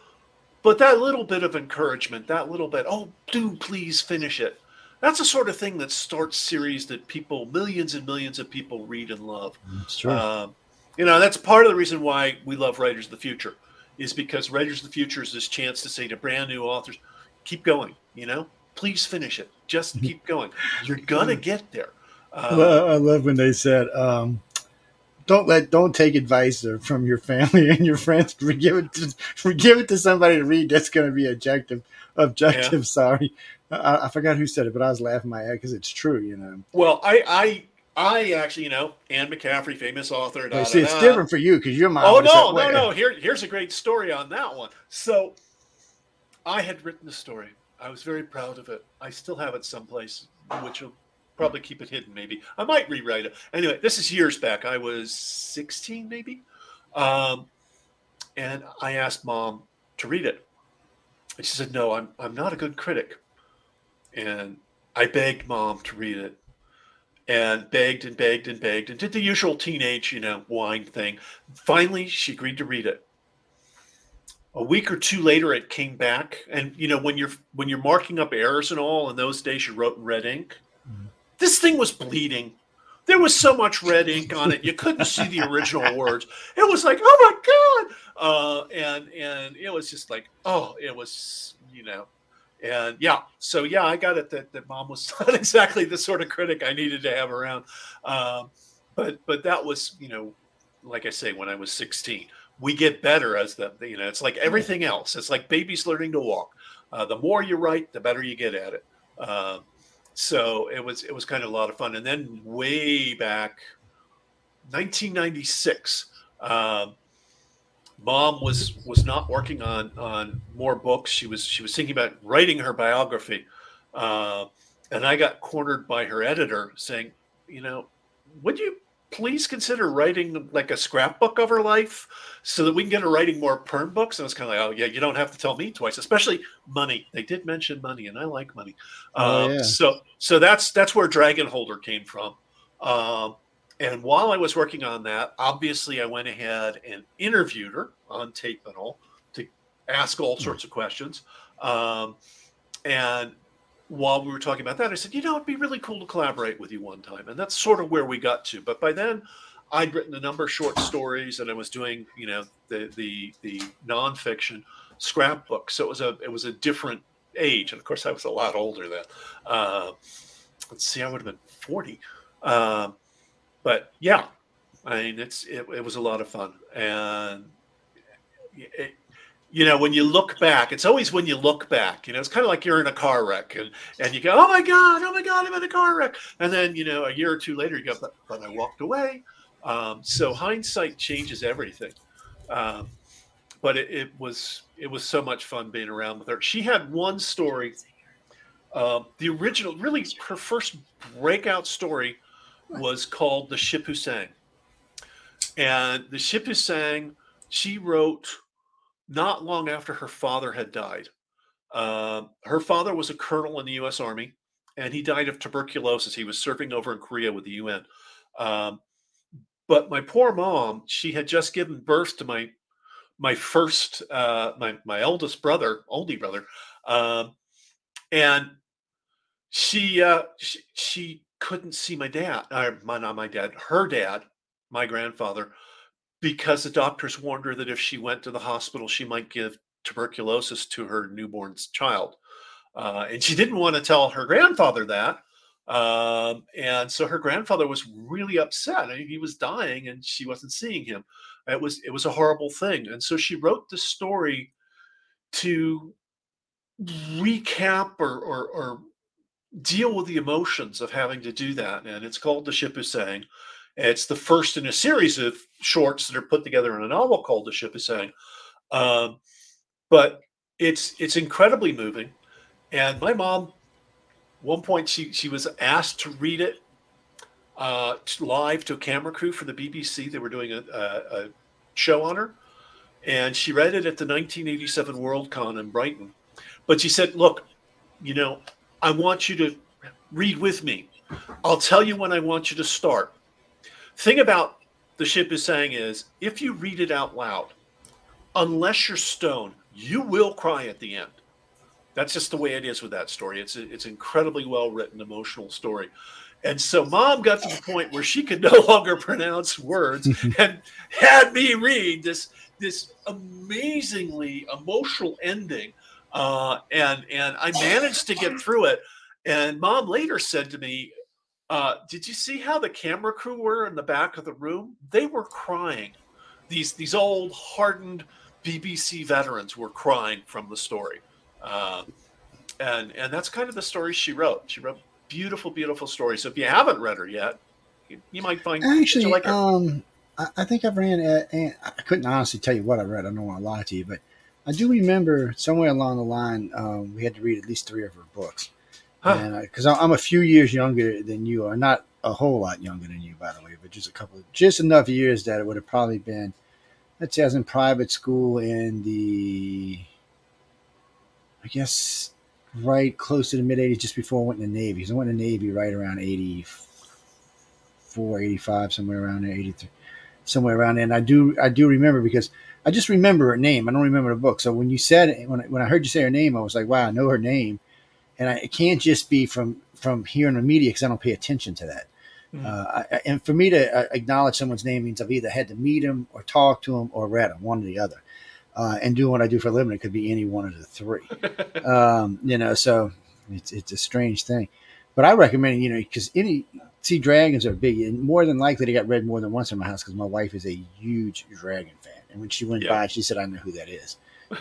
but that little bit of encouragement, that little bit, oh, do please finish it. That's the sort of thing that starts series that people, millions and millions of people read and love. It's true. Um, you know, that's part of the reason why we love Writers of the Future, is because Writers of the Future is this chance to say to brand new authors, keep going, you know, please finish it. Just keep going. You're going to get there. I Uh, I love when they said, um, "Don't let, don't take advice from your family and your friends. Give it to, give it to somebody to read. That's going to be objective. Objective. Sorry, I, I forgot who said it, but I was laughing my head because it's true. You know, well, I, I, I actually, you know, Anne McCaffrey, famous author. da, see, da, it's da. different for you because your mom. Oh no, no, no! Here, here's a great story on that one. So, I had written the story. I was very proud of it. I still have it someplace, which will probably keep it hidden. Maybe I might rewrite it. Anyway, this is years back. I was 16, maybe, um, and I asked mom to read it. And she said, "No, I'm I'm not a good critic." And I begged mom to read it, and begged and begged and begged and did the usual teenage, you know, whine thing. Finally, she agreed to read it. A week or two later, it came back, and you know when you're when you're marking up errors and all, in those days you wrote in red ink. This thing was bleeding. There was so much red ink on it, you couldn't see the original words. It was like, oh my god! Uh, and and it was just like, oh, it was, you know, and yeah, so yeah, I got it that, that mom was not exactly the sort of critic I needed to have around. Um, but but that was, you know, like I say, when I was 16. We get better as the you know, it's like everything else. It's like babies learning to walk. Uh, the more you write, the better you get at it. Um, so it was it was kind of a lot of fun. And then way back, 1996. Um, mom was was not working on on more books. She was she was thinking about writing her biography, uh, and I got cornered by her editor saying, you know, would you please consider writing like a scrapbook of her life so that we can get her writing more Pern books? And it's kind of like, oh yeah, you don't have to tell me twice, especially money. They did mention money, and I like money. Oh, Um, yeah. So so that's that's where Dragonholder came from. Um, and while I was working on that, obviously I went ahead and interviewed her on tape and all to ask all sorts of questions. Um, and while we were talking about that, I said, you know, it'd be really cool to collaborate with you one time. And that's sort of where we got to. But by then, I'd written a number of short stories, and I was doing, you know, the the the nonfiction scrapbook. So it was a it was a different age, and of course, I was a lot older then. Uh, let's see, I would have been forty. Um, but yeah, I mean, it's it, it was a lot of fun, and it, you know, when you look back, it's always when you look back. You know, it's kind of like you're in a car wreck, and and you go, "Oh my god, oh my god, I'm in a car wreck," and then you know, a year or two later, you go, "But, but I walked away." Um, so hindsight changes everything. Um, but it, it was it was so much fun being around with her. She had one story. Um, the original, really, her first breakout story was called "The Ship Who Sang," and "The Ship Who Sang" she wrote not long after her father had died. Um, her father was a colonel in the U.S. Army, and he died of tuberculosis. He was serving over in Korea with the UN. Um, but my poor mom, she had just given birth to my my first, uh, my my eldest brother, oldie brother, um, and she, uh, she she couldn't see my dad, or my not my dad, her dad, my grandfather, because the doctors warned her that if she went to the hospital, she might give tuberculosis to her newborn child. Uh, and she didn't want to tell her grandfather that. Um, and so her grandfather was really upset. I mean, he was dying and she wasn't seeing him. It was it was a horrible thing. And so she wrote the story to recap or, or, or deal with the emotions of having to do that. And it's called The Ship Who Sang. It's the first in a series of shorts that are put together in a novel called The Ship Who Sang. Um, but it's it's incredibly moving. And my mom, one point, she she was asked to read it uh, live to a camera crew for the BBC. They were doing a, a, a show on her, and she read it at the 1987 Worldcon in Brighton. But she said, "Look, you know, I want you to read with me. I'll tell you when I want you to start." Thing about The Ship Who Sang is, if you read it out loud, unless you're stoned, you will cry at the end. That's just the way it is with that story. It's it's incredibly well written, emotional story. And so mom got to the point where she could no longer pronounce words and had me read this this amazingly emotional ending. Uh, and and I managed to get through it. And mom later said to me, uh, "Did you see how the camera crew were in the back of the room? They were crying. These these old hardened BBC veterans were crying from the story." Uh, and and that's kind of the story she wrote. She wrote beautiful, beautiful stories. So if you haven't read her yet, you, you might find Actually, like her. um, I, I think I've ran. I couldn't honestly tell you what I read. I don't want to lie to you, but I do remember somewhere along the line um, we had to read at least three of her books. Because uh, I'm a few years younger than you are, not a whole lot younger than you, by the way, but just a couple, of, just enough years that it would have probably been. Let's say I was in private school in the, I guess, right close to the mid '80s, just before I went in the Navy. Because I went in the Navy right around 84, 85, somewhere around there, 83, somewhere around there. And I do, I do remember because I just remember her name. I don't remember the book. So when you said when I, when I heard you say her name, I was like, wow, I know her name, and I, it can't just be from from here in the media because I don't pay attention to that. Mhm. Uh, I, and for me to uh, acknowledge someone's name means I've either had to meet him or talk to him or read him, one or the other. Uh, and doing what I do for a living, it could be any one of the three. um, you know, so it's it's a strange thing. But I recommend, you know, because any see dragons are big, and more than likely they got read more than once in my house because my wife is a huge dragon fan, and when she went Yeah. by, she said, "I know who that is."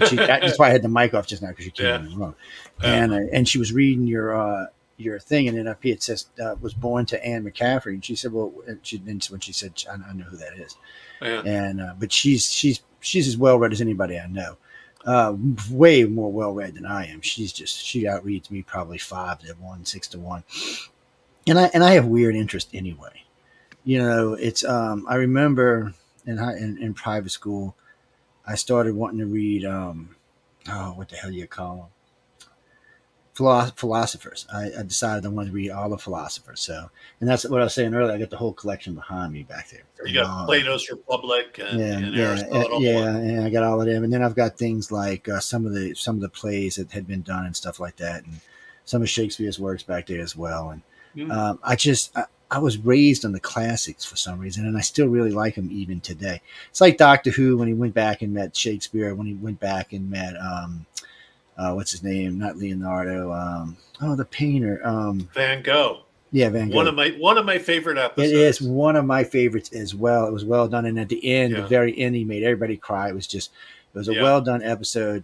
She, that's why I had the mic off just now because you came Yeah. in the room, Yeah. and uh, and she was reading your uh, your thing, and then up here it says uh, was born to Anne McCaffrey, and she said, "Well," and she when she said, "I, I know who that is," Yeah. and uh, but she's she's she's as well read as anybody I know. Uh, way more well read than I am. She's just she outreads me probably five to one, six to one, and I and I have weird interest anyway. You know, it's um I remember in high, in, in private school, I started wanting to read um oh what the hell do you call them Philo- philosophers. I, I decided I wanted to read all the philosophers. So, and that's what I was saying earlier. I got the whole collection behind me back there. You got Um, Plato's Republic and, yeah, and yeah, yeah, and I got all of them, and then I've got things like uh, some of the some of the plays that had been done and stuff like that, and some of Shakespeare's works back there as well. And Mhm. um, I just I, I was raised on the classics for some reason, and I still really like them even today. It's like Doctor Who when he went back and met Shakespeare, when he went back and met um, uh, what's his name? Not Leonardo. Um, oh, the painter. Um, Van Gogh. yeah, Van Gogh. One of my one of my favorite episodes. It is one of my favorites as well. It was well done, and at the end, Yeah. the very end, he made everybody cry. It was just, it was a Yeah. well done episode.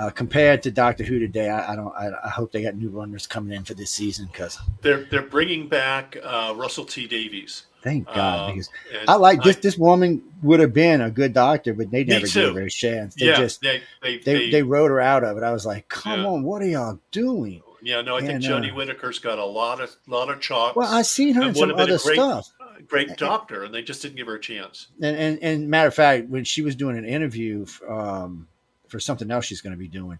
Uh, compared to Doctor Who today, I, I don't. I, I hope they got new runners coming in for this season because They're they're bringing back uh, Russell T Davies. thank God Um, because I like this. This woman would have been a good doctor, but they never gave her a chance. They yeah, just they they, they, they, they wrote her out of it. I was like, come Yeah. on, what are y'all doing? yeah. No, I think and, Jodie uh, Whittaker's got a lot of lot of chops. Well, I seen her in some have been a other great- stuff. Great doctor, and they just didn't give her a chance. and, and and matter of fact, when she was doing an interview um, for something else she's going to be doing,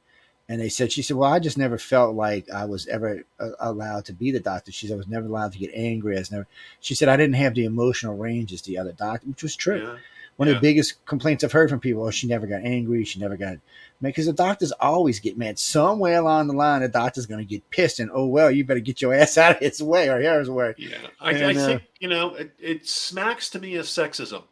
and they said she said, "Well, I just never felt like I was ever uh, allowed to be the doctor." She said, "I was never allowed to get angry." I was never. She said, "I didn't have the emotional range as the other doctor," which was true. Yeah. One of the biggest complaints I've heard from people: "Oh, she never got angry. She never got." Because the doctors always get mad. Somewhere along the line, the doctor's going to get pissed, and oh well, you better get your ass out of his way or his way. Yeah, I, And, I uh, think you know it, it smacks to me of sexism.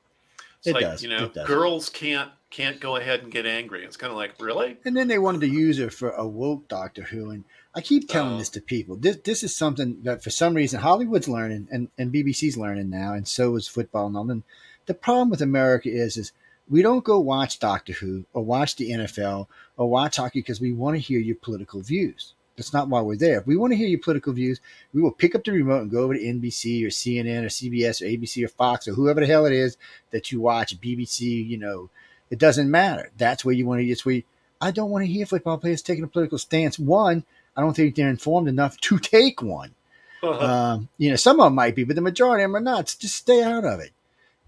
It's It like does, you know, girls can't can't go ahead and get angry. It's kind of like really. And then they wanted to use her for a woke Doctor Who. And I keep telling Oh. this to people. This this is something that for some reason Hollywood's learning and, and BBC's learning now, and so is football and all. And the problem with America is is we don't go watch Doctor Who or watch the NFL or watch hockey because we want to hear your political views. That's not why we're there. If we want to hear your political views, we will pick up the remote and go over to NBC or CNN or CBS or ABC or Fox or whoever the hell it is that you watch, BBC, you know, it doesn't matter. That's where you want to. get. where you, I don't want to hear football players taking a political stance. One, I don't think they're informed enough to take one. Um, you know, some of them might be, but the majority of them are not. So just stay out of it.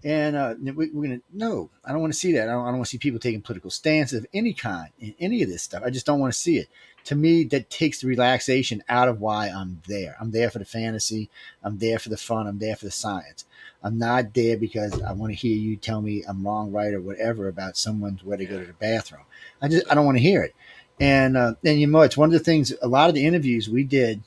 And uh, we, we're gonna no, I don't want to see that. I don't, don't want to see people taking political stances of any kind in any of this stuff. I just don't want to see it. To me, that takes the relaxation out of why I'm there. I'm there for the fantasy. I'm there for the fun. I'm there for the science. I'm not there because I want to hear you tell me I'm wrong, right, or whatever about someone's where to go to the bathroom. I just I don't want to hear it. And uh, and you know, it's one of the things. A lot of the interviews we did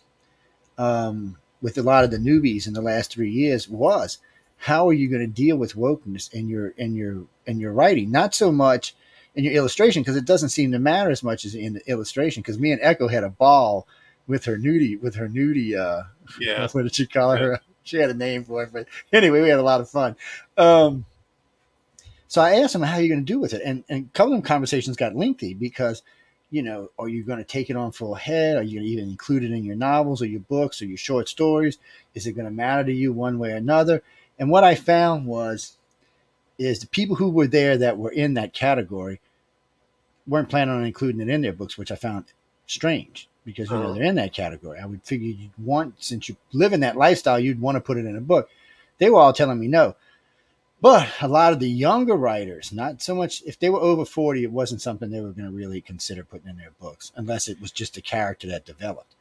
um, with a lot of the newbies in the last three years was how are you going to deal with wokeness in your in your in your writing? Not so much in your illustration because it doesn't seem to matter as much as in the illustration. Because me and Echo had a ball with her nudie with her nudie. Uh, yeah, what did she call her? She had a name for it, but anyway, we had a lot of fun. Um, so I asked him, "How are you going to do with it?" And and a couple of them conversations got lengthy because, you know, are you going to take it on full head? Are you going to even include it in your novels or your books or your short stories? Is it going to matter to you one way or another? And what I found was, is the people who were there that were in that category weren't planning on including it in their books, which I found strange because you know Uh-huh. they're in that category. I would figure you'd want, since you live in that lifestyle, you'd want to put it in a book. They were all telling me no. But a lot of the younger writers, not so much if they were over 40, it wasn't something they were going to really consider putting in their books, unless it was just a character that developed.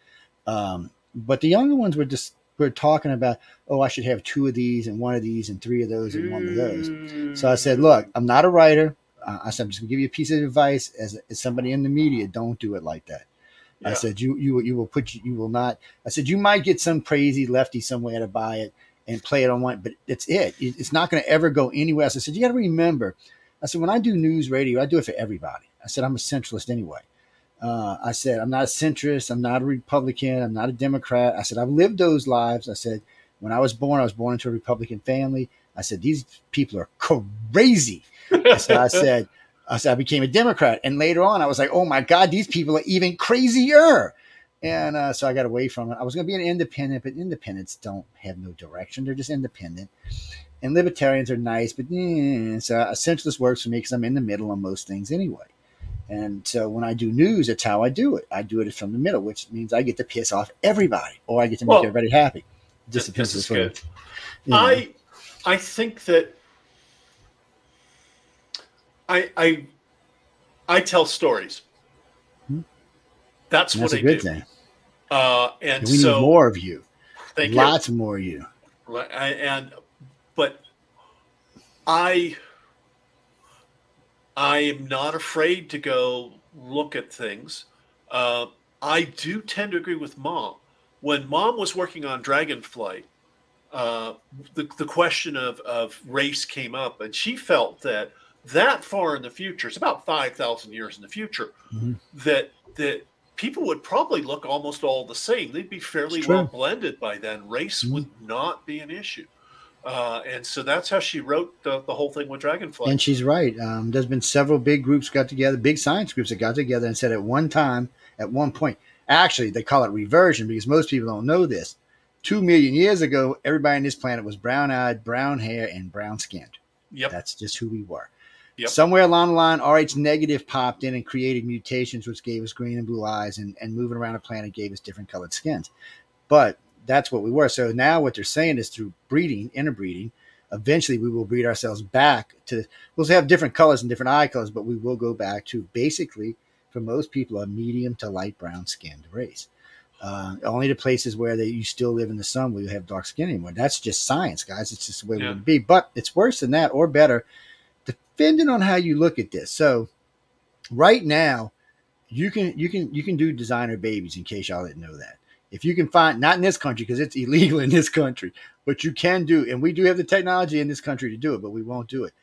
Um, but the younger ones were just we're talking about, oh, I should have two of these and one of these and three of those and one of those. So I said, look, I'm not a writer. Uh, I said, I'm just gonna give you a piece of advice as, as somebody in the media. Don't do it like that. I said, you you you will put you, you will not. I said, you might get some crazy lefty somewhere to buy it and play it on one, but it's it. It- It's not going to ever go anywhere else. I said, you got to remember. I said, when I do news radio, I do it for everybody. I said, I'm a centralist anyway. Uh, I said, I'm not a centrist. I'm not a Republican. I'm not a Democrat. I said, I've lived those lives. I said, when I was born, I was born into a Republican family. I said, these people are crazy. So I said, I said I became a Democrat, and later on, I was like, oh my God, these people are even crazier. And uh, so I got away from it. I was going to be an independent, but independents don't have no direction; they're just independent. And libertarians are nice, but eh, so a centralist works for me because I'm in the middle on most things anyway. And so when I do news, it's how I do it. I do it from the middle, which means I get to piss off everybody, or I get to make Well, everybody happy. Just this is good. you know. I I think that I I I tell stories. Hmm. That's that's what I good do. thing. Uh, and And we so need more of you. thank you. Lots more of you. you. I, and but I I am not afraid to go look at things. Uh, I do tend to agree with mom. When mom was working on Dragonflight, uh, the, the question of, of race came up, and she felt that that far in the future, it's about 5,000 years in the future, Mhm. that that people would probably look almost all the same. They'd be fairly well blended by then. Race Mhm. would not be an issue. Uh, and so that's how she wrote the, the whole thing with Dragonflight. And she's right. Um, there's been several big groups got together, big science groups that got together and said at one time, at one point, actually they call it reversion because most people don't know this. Two million years ago, everybody on this planet was brown eyed, brown hair, and brown skinned. yep. That's just who we were. Yep. Somewhere along the line, RH negative popped in and created mutations, which gave us green and blue eyes, and, and moving around the planet gave us different colored skins. But that's what we were. So now what they're saying is through breeding, interbreeding, eventually we will breed ourselves back to, we'll have different colors and different eye colors, but we will go back to basically, for most people, a medium to light brown skinned race. Uh, only the places where they, you still live in the sun will you have dark skin anymore. That's just science, guys. It's just the way Yeah. we're going to be. But it's worse than that or better, depending on how you look at this. So right now, you can you can you can do designer babies in case y'all didn't know that. If you can find not in this country because it's illegal in this country, but you can do, and we do have the technology in this country to do it, but we won't do it.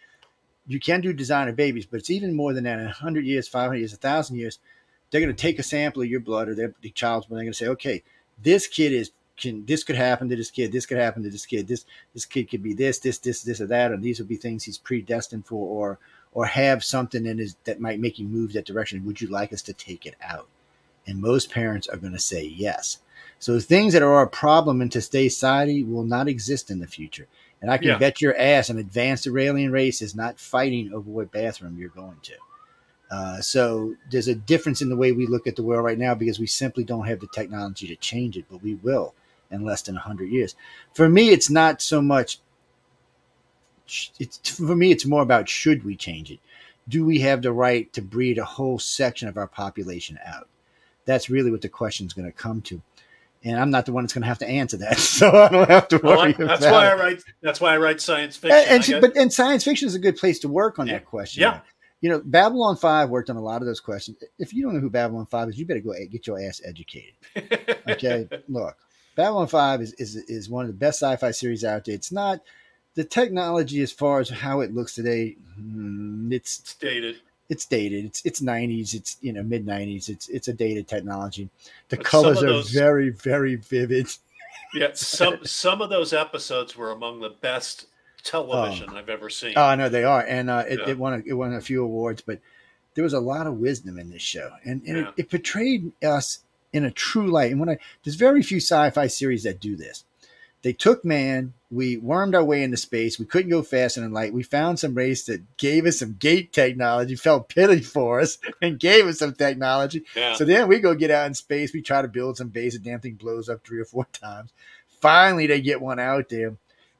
You can do designer babies, but it's even more than that. In hundred years, five hundred years, thousand years, they're going to take a sample of your blood or their the child's blood. and They're going to say, okay, this kid is can this could happen to this kid, this could happen to this kid, this this kid could be this, this, this, this, or that, and these would be things he's predestined for, or or have something in his that might make you move that direction. Would you like us to take it out? And most parents are going to say yes. So things that are a problem in today's society will not exist in the future. And I can Yeah. bet your ass an advanced alien race is not fighting over what bathroom you're going to. Uh, so there's a difference in the way we look at the world right now because we simply don't have the technology to change it, but we will in less than 100 years. For me, it's not so much it's for me it's more about should we change it do we have the right to breed a whole section of our population out that's really what the question is going to come to and i'm not the one that's going to have to answer that so i don't have to worry Well, that's why I write. That's why I write science fiction. and, and I she- got- but and science fiction is a good place to work on Yeah. that question Yeah. you know babylon 5 worked on a lot of those questions if you don't know who babylon 5 is you better go get your ass educated okay look babylon 5 is, is is one of the best sci-fi series out there it's not the technology as far as how it looks today mm, it's it's dated. It's dated. It's it's 90s it's you know mid 90s it's it's a dated technology. The But colors are those- very very vivid. Yeah, some some of those episodes were among the best television I've ever seen. oh i know they are. And uh it, Yeah. it won a, it won a few awards but there was a lot of wisdom in this show. And, and Yeah. it, it portrayed us in a true light. And when i there's very few sci-fi series that do this they took man we wormed our way into space we couldn't go faster than light we found some race that gave us some gate technology felt pity for us and gave us some technology yeah, So then we go get out in space. We try to build some base. The damn thing blows up three or four times. Finally, they get one out there.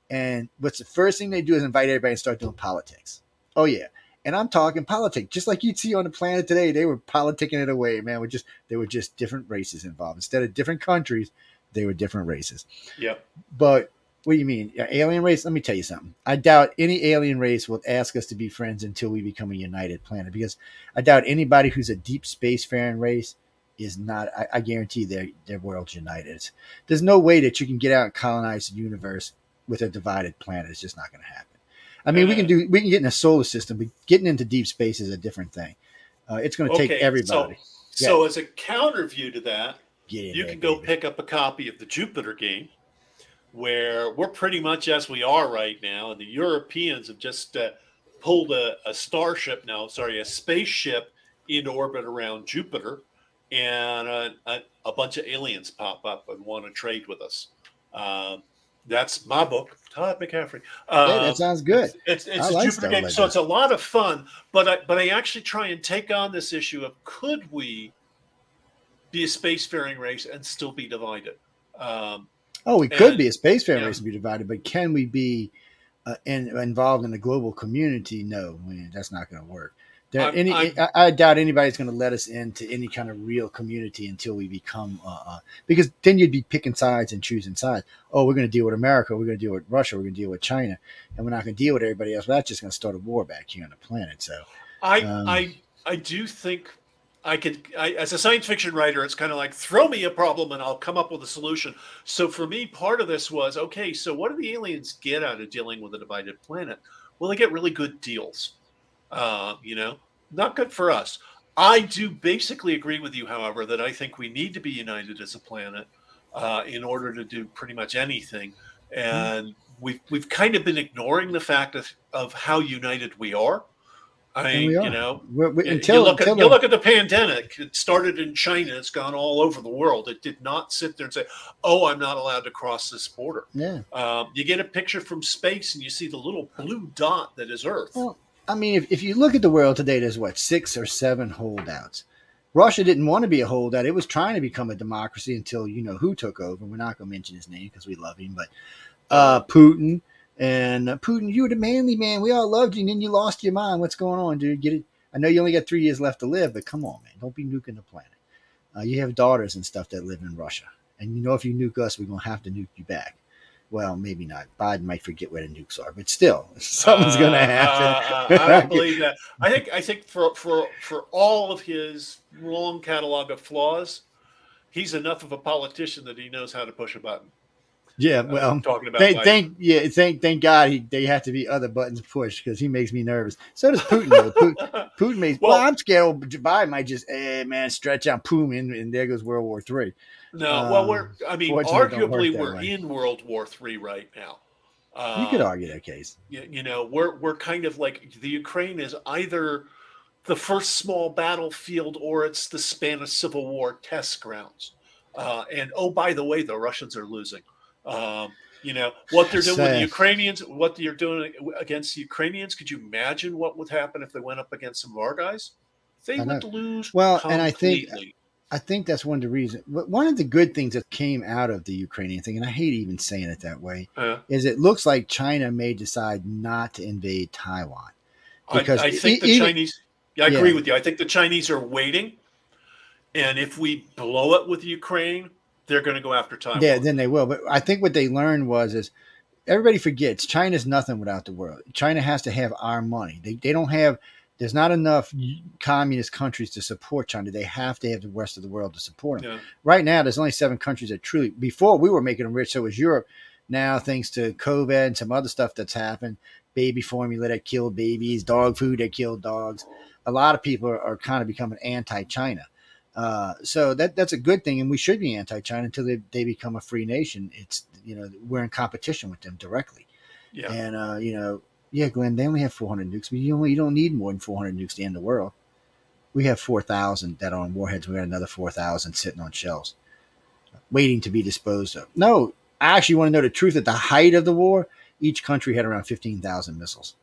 And what's the first thing they do is invite everybody and start doing politics. Oh, yeah. And I'm talking politics, just like you'd see on the planet today. They were politicking it away, man. With just they were just different races involved. Instead of different countries, They were different races. Yep. But what do you mean? Alien race? Let me tell you something. I doubt any alien race will ask us to be friends until we become a united planet because I doubt anybody who's a deep spacefaring race is not I, I guarantee their their world's united. There's no way that you can get out and colonize the universe with a divided planet. It's just not going to happen. I mean, we can do we can get in a solar system, but getting into deep space is a different thing. Uh, it's going to take everybody. So, so as a counter view to that, get in you there, can go baby. pick up a copy of the Jupiter game, where we're pretty much as we are right now, and the Europeans have just uh, pulled a, a starship, no, sorry, a spaceship into orbit around Jupiter, and a, a, a bunch of aliens pop up and want to trade with us. Um, that's my book, Todd McCaffrey. Hey, Um, that sounds good. it's, it's I a like Jupiter game, like so it's a lot of fun. But I but I actually try and take on this issue of could we be a spacefaring race and still be divided? Um, Oh, we could be a spacefaring yeah. race and be divided, but can we be uh, in, involved in the global community? No, man, that's not going to work. There, any, I, I doubt anybody's going to let us into any kind of real community until we become, uh, uh, because then you'd be picking sides and choosing sides. Oh, we're going to deal with America, we're going to deal with Russia, we're going to deal with China, and we're not going to deal with everybody else. Well, that's just going to start a war back here on the planet. So, I Um, I I do think I could I, as a science fiction writer, it's kind of like throw me a problem and I'll come up with a solution. So for me, part of this was okay. So what do the aliens get out of dealing with a divided planet? Well, they get really good deals. Uh, you know, not good for us. I do basically agree with you, however, that I think we need to be united as a planet uh, in order to do pretty much anything. And we've we've kind of been ignoring the fact of, of how united we are. I mean, you know, We're, we, you until, look at you the- look at the pandemic. It started in China. It's gone all over the world. It did not sit there and say, "Oh, I'm not allowed to cross this border." yeah. Um, you get a picture from space, and you see the little blue dot that is Earth. Well, I mean, if, if you look at the world today, there's what six or seven holdouts. Russia didn't want to be a holdout; it was trying to become a democracy until you know who took over. We're not going to mention his name because we love him, but uh, Putin and uh, Putin, you were the manly man. We all loved you, and then you lost your mind. What's going on, dude? Get it? I know you only got three years left to live, but come on, man, don't be nuking the planet. Uh, you have daughters and stuff that live in Russia, and you know if you nuke us, we're gonna have to nuke you back. Well, maybe not. Biden might forget where the nukes are, but still, something's going to Uh, happen. uh, I don't believe that. I think I think for for for all of his long catalog of flaws, he's enough of a politician that he knows how to push a button. Yeah, Uh, well, talking about thank, like- thank, yeah, thank, thank God he, they have to be other buttons pushed because he makes me nervous. So does Putin. though. Putin, Putin makes. Well, Well- I'm scared. Biden might just, eh, man, stretch out Putin, and there goes World War Three. No, well, Um, we're. I mean, fortunately, it don't work arguably, we're way. in World War Three right now. you could Um, argue that case. you, you know we're we're kind of like the ukraine is either the first small battlefield or it's the spanish civil war test grounds uh, and oh by the way the russians are losing um, you know what they're doing with the ukrainians what they're doing against the ukrainians could you imagine what would happen if they went up against some of our guys they I would lose Well, and I think- I think that's one of the reasons. One of the good things that came out of the Ukrainian thing, and I hate even saying it that way, Uh, is it looks like China may decide not to invade Taiwan. I, Because I think e- the even- Chinese. Yeah, I agree with you. I think the Chinese are waiting, and if we blow it with Ukraine, they're going to go after Taiwan. Yeah, then they will. But I think what they learned was is everybody forgets China's nothing without the world. China has to have our money. They they don't have. There's not enough communist countries to support China. They have to have the rest of the world to support them. Yeah. Right now, there's only seven countries that truly. Before we were making them rich, so was Europe. Now, thanks to COVID and some other stuff that's happened, baby formula that killed babies, dog food that killed dogs, a lot of people are, are kind of becoming anti-China. Uh, so that that's a good thing, and we should be anti-China until they, they become a free nation. It's you know we're in competition with them directly, Yeah. and uh, you know yeah, Glenn, they only have 400 nukes, but you only you don't need more than 400 nukes to end the world. We have 4,000 that are on warheads. We got another 4,000 sitting on shelves, waiting to be disposed of. No, I actually want to know the truth. At the height of the war, each country had around 15,000 missiles.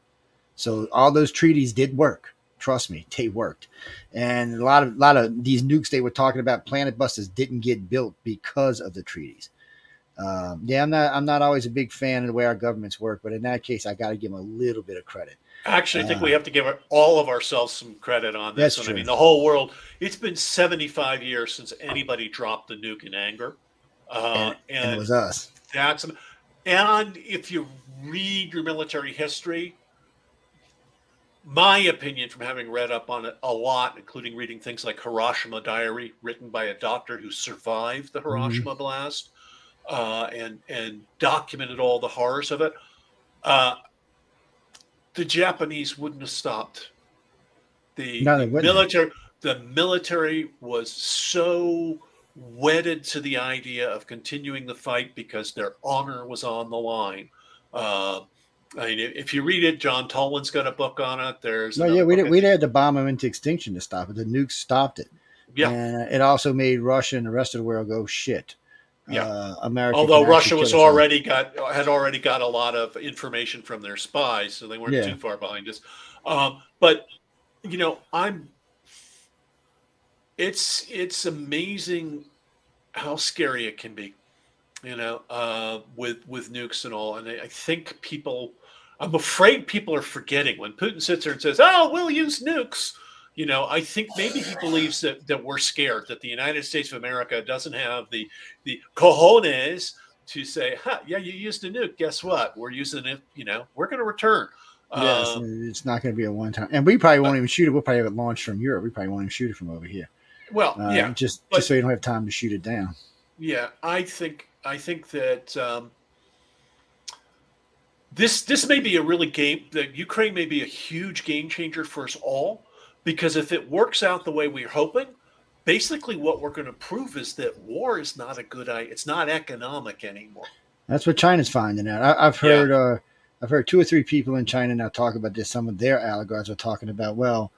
So all those treaties did work. Trust me, they worked. And a lot of a lot of these nukes they were talking about, planet busters, didn't get built because of the treaties. Um, yeah, I'm not I'm not always a big fan of the way our governments work, but in that case, I got to give them a little bit of credit. Actually, I think Uh, we have to give all of ourselves some credit on this. That's one. true. I mean, the whole world. It's been 75 years since anybody dropped the nuke in anger. Uh, and, and it was us. That's and if you read your military history, my opinion from having read up on it a lot, including reading things like Hiroshima Diary, written by a doctor who survived the Hiroshima mm-hmm. blast uh, and and documented all the horrors of it. Uh, the Japanese wouldn't have stopped. The, no, military, the military was so wedded to the idea of continuing the fight because their honor was on the line. Uh, I mean, if you read it, John Toland's got a book on it. There's no, yeah, we did, we had to bomb them into extinction to stop it. The nukes stopped it. Yeah, and it also made Russia and the rest of the world go shit. Yeah, uh, America. Although Russia was already got had already got a lot of information from their spies, so they weren't yeah. too far behind us. Um, but you know, I'm. It's it's amazing how scary it can be, you know, uh, with with nukes and all. And I, I think people, I'm afraid people are forgetting when Putin sits there and says, "Oh, we'll use nukes." you know, I think maybe he believes that, that we're scared, that the United States of America doesn't have the the cojones to say, huh, yeah, you used a nuke. Guess what? We're using it, you know, we're going to return. Yes, um, it's not going to be a one time. And we probably won't even shoot it. We'll probably have it launched from Europe. We probably won't even shoot it from over here. Well, uh, yeah. Just, but, just so you don't have time to shoot it down. Yeah, I think I think that um, this this may be a really game that Ukraine may be a huge game changer for us all because if it works out the way we're hoping, basically what we're going to prove is that war is not a good idea. It's not economic anymore. That's what China's finding out. I, have heard, yeah. uh, I've heard two or three people in China now talk about this. Some of their oligarchs are talking about, well,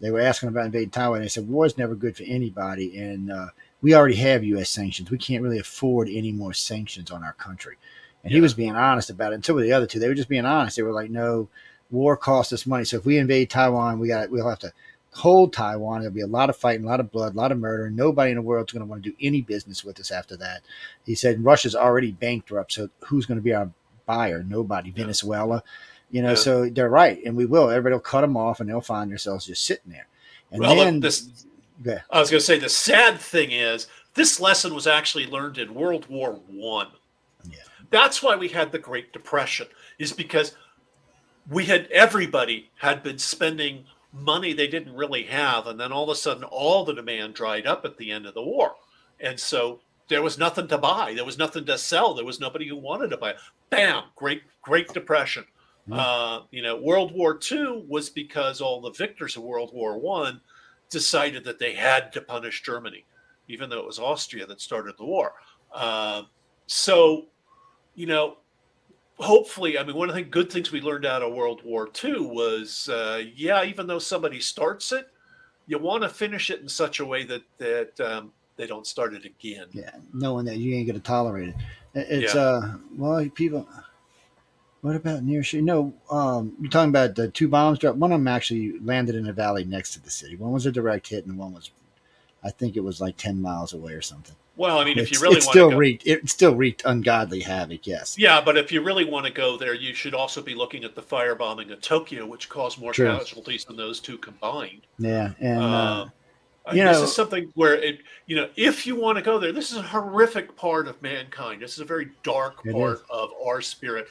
they were asking about invading Taiwan. They said war is never good for anybody, and uh, we already have U.S. sanctions. We can't really afford any more sanctions on our country. And yeah. he was being honest about it. And two of the other two, they were just being honest. They were like, no, war costs us money. So if we invade Taiwan, we got we'll have to hold Taiwan. There'll be a lot of fighting, a lot of blood, a lot of murder. Nobody in the world is going to want to do any business with us after that. He said Russia's already bankrupt, so who's going to be our buyer? Nobody. Yeah. Venezuela, you know. Yeah. So they're right, and we will. Everybody will cut them off, and they'll find themselves just sitting there. And well, then this. Yeah. I was going to say the sad thing is this lesson was actually learned in World War One. Yeah. That's why we had the Great Depression, is because we had everybody had been spending money they didn't really have. And then all of a sudden, all the demand dried up at the end of the war. And so there was nothing to buy. There was nothing to sell. There was nobody who wanted to buy. Bam! Great, Great Depression. Mm-hmm. Uh, you know, World War II was because all the victors of World War One decided that they had to punish Germany, even though it was Austria that started the war. Uh, so, you know, hopefully, I mean, one of the good things we learned out of World War II was, uh, yeah, even though somebody starts it, you want to finish it in such a way that that um, they don't start it again. Yeah, knowing that you ain't going to tolerate it. It's yeah. uh, well, people. What about near shore? No, um, you're talking about the two bombs dropped. One of them actually landed in a valley next to the city. One was a direct hit, and one was, I think it was like ten miles away or something. Well, I mean, if you really it want still to go, wreaked, it still wreaked ungodly havoc. Yes. Yeah, but if you really want to go there, you should also be looking at the firebombing of Tokyo, which caused more True. casualties than those two combined. Yeah, and uh, uh, you this know, is something where it, you know, if you want to go there, this is a horrific part of mankind. This is a very dark part of our spirit.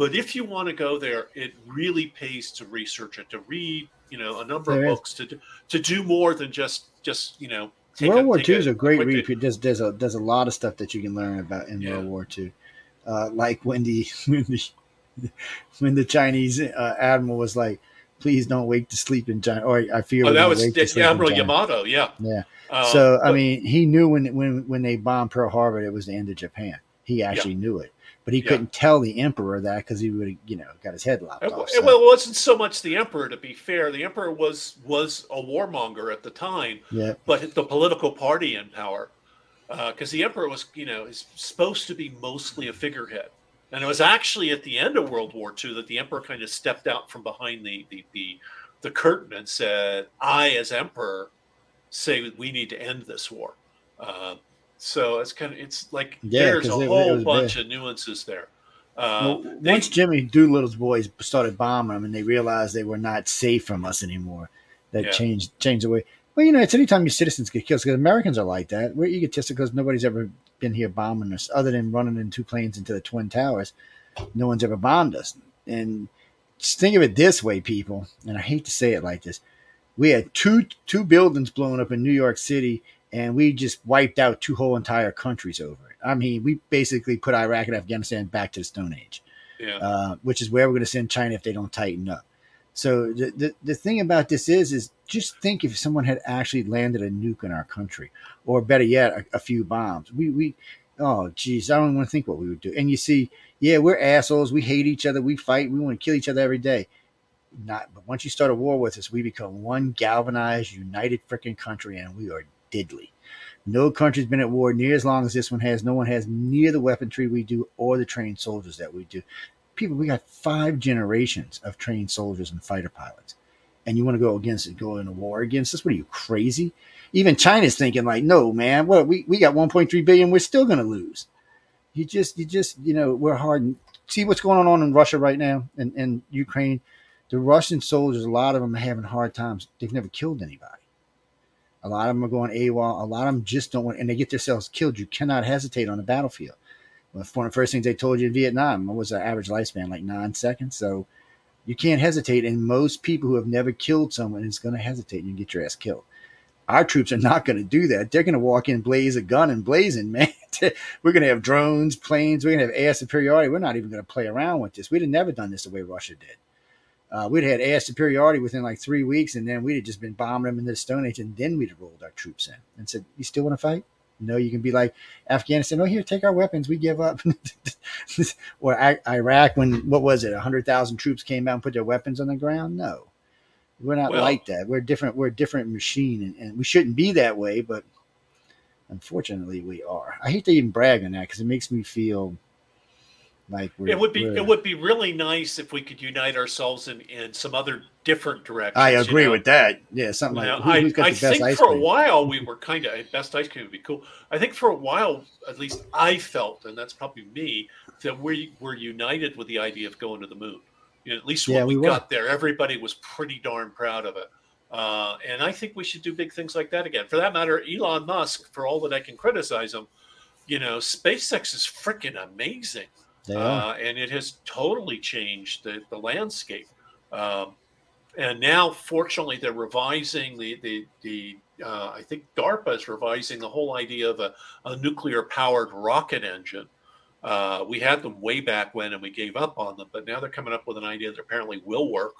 But if you want to go there, it really pays to research it, to read, you know, a number of books, to to do more than just just you know World a, War II is a great read. There's there's a there's a lot of stuff that you can learn about in yeah. World War II, uh, like when the when the when the Chinese uh, admiral was like, "Please don't wake to sleep in China," or I fear. Oh, that was Admiral Yamato. Yeah. Yeah. Um, so I mean, he knew when when when they bombed Pearl Harbor, it was the end of Japan. He actually yeah. knew it but he yeah. couldn't tell the emperor that because he would have, you know, got his head lopped it, off. So. Well, it wasn't so much the emperor. To be fair, the emperor was was a warmonger at the time. Yeah. But the political party in power, because uh, the emperor was, you know, is supposed to be mostly a figurehead, and it was actually at the end of World War II that the emperor kind of stepped out from behind the the the, the curtain and said, "I, as emperor, say we need to end this war." Uh, so it's kind of it's like yeah, there's a it, whole it bunch bad. of nuances there. Uh, well, they, once Jimmy Doolittle's boys started bombing them, and they realized they were not safe from us anymore, that yeah. changed changed the way. Well, you know, it's anytime your citizens get killed because Americans are like that. We're egotistical because nobody's ever been here bombing us, other than running in two planes into the twin towers. No one's ever bombed us. And just think of it this way, people. And I hate to say it like this: we had two two buildings blown up in New York City, and we just wiped out two whole entire countries over it. I mean, we basically put Iraq and Afghanistan back to the Stone Age, Yeah. uh, which is where we're going to send China if they don't tighten up. So the, the the thing about this is is just think if someone had actually landed a nuke in our country, or better yet, a, a few bombs. We we oh geez, I don't want to think what we would do. And you see, yeah, we're assholes. We hate each other. We fight. We want to kill each other every day. Not, but once you start a war with us, we become one galvanized, united freaking country, and we are diddly. No country's been at war near as long as this one has. No one has near the weaponry we do or the trained soldiers that we do. People, we got five generations of trained soldiers and fighter pilots. And you want to go against it, go in a war against us? What are you crazy? Even China's thinking like, no, man, what we, we got 1.3 billion, we're still gonna lose. You just you just, you know, we're hard see what's going on in Russia right now and, and Ukraine. The Russian soldiers, a lot of them are having hard times. They've never killed anybody. A lot of them are going AWOL. A lot of them just don't want, and they get themselves killed. You cannot hesitate on the battlefield. One of the first things they told you in Vietnam was the average lifespan, like nine seconds. So you can't hesitate. And most people who have never killed someone is going to hesitate and you get your ass killed. Our troops are not going to do that. They're going to walk in, blaze a gun, and blazing, man. we're going to have drones, planes. We're going to have air superiority. We're not even going to play around with this. We'd have never done this the way Russia did. Uh, we'd had air superiority within like three weeks, and then we'd have just been bombing them into the Stone Age, and then we'd have rolled our troops in and said, "You still want to fight? No, you can be like Afghanistan. Oh, here, take our weapons. We give up." or I- Iraq, when what was it? hundred thousand troops came out and put their weapons on the ground. No, we're not Well- like that. We're different. We're a different machine, and, and we shouldn't be that way. But unfortunately, we are. I hate to even brag on that because it makes me feel like we're. It would be it would be really nice if we could unite ourselves in, in some other different directions. I you agree know? with that. Yeah, something You know, like who, I, I think for cream? a while we were kind of best ice cream would be cool. I think for a while, at least I felt, and that's probably me, that we were united with the idea of going to the moon. You know, at least when Yeah, we, we got there, everybody was pretty darn proud of it. Uh, and I think we should do big things like that again. For that matter, Elon Musk, for all that I can criticize him, you know, SpaceX is freaking amazing. Uh, and it has totally changed the, the landscape. Um, and now, fortunately, they're revising the the the. Uh, I think DARPA is revising the whole idea of a, a nuclear powered rocket engine. Uh, we had them way back when, and we gave up on them. But now they're coming up with an idea that apparently will work,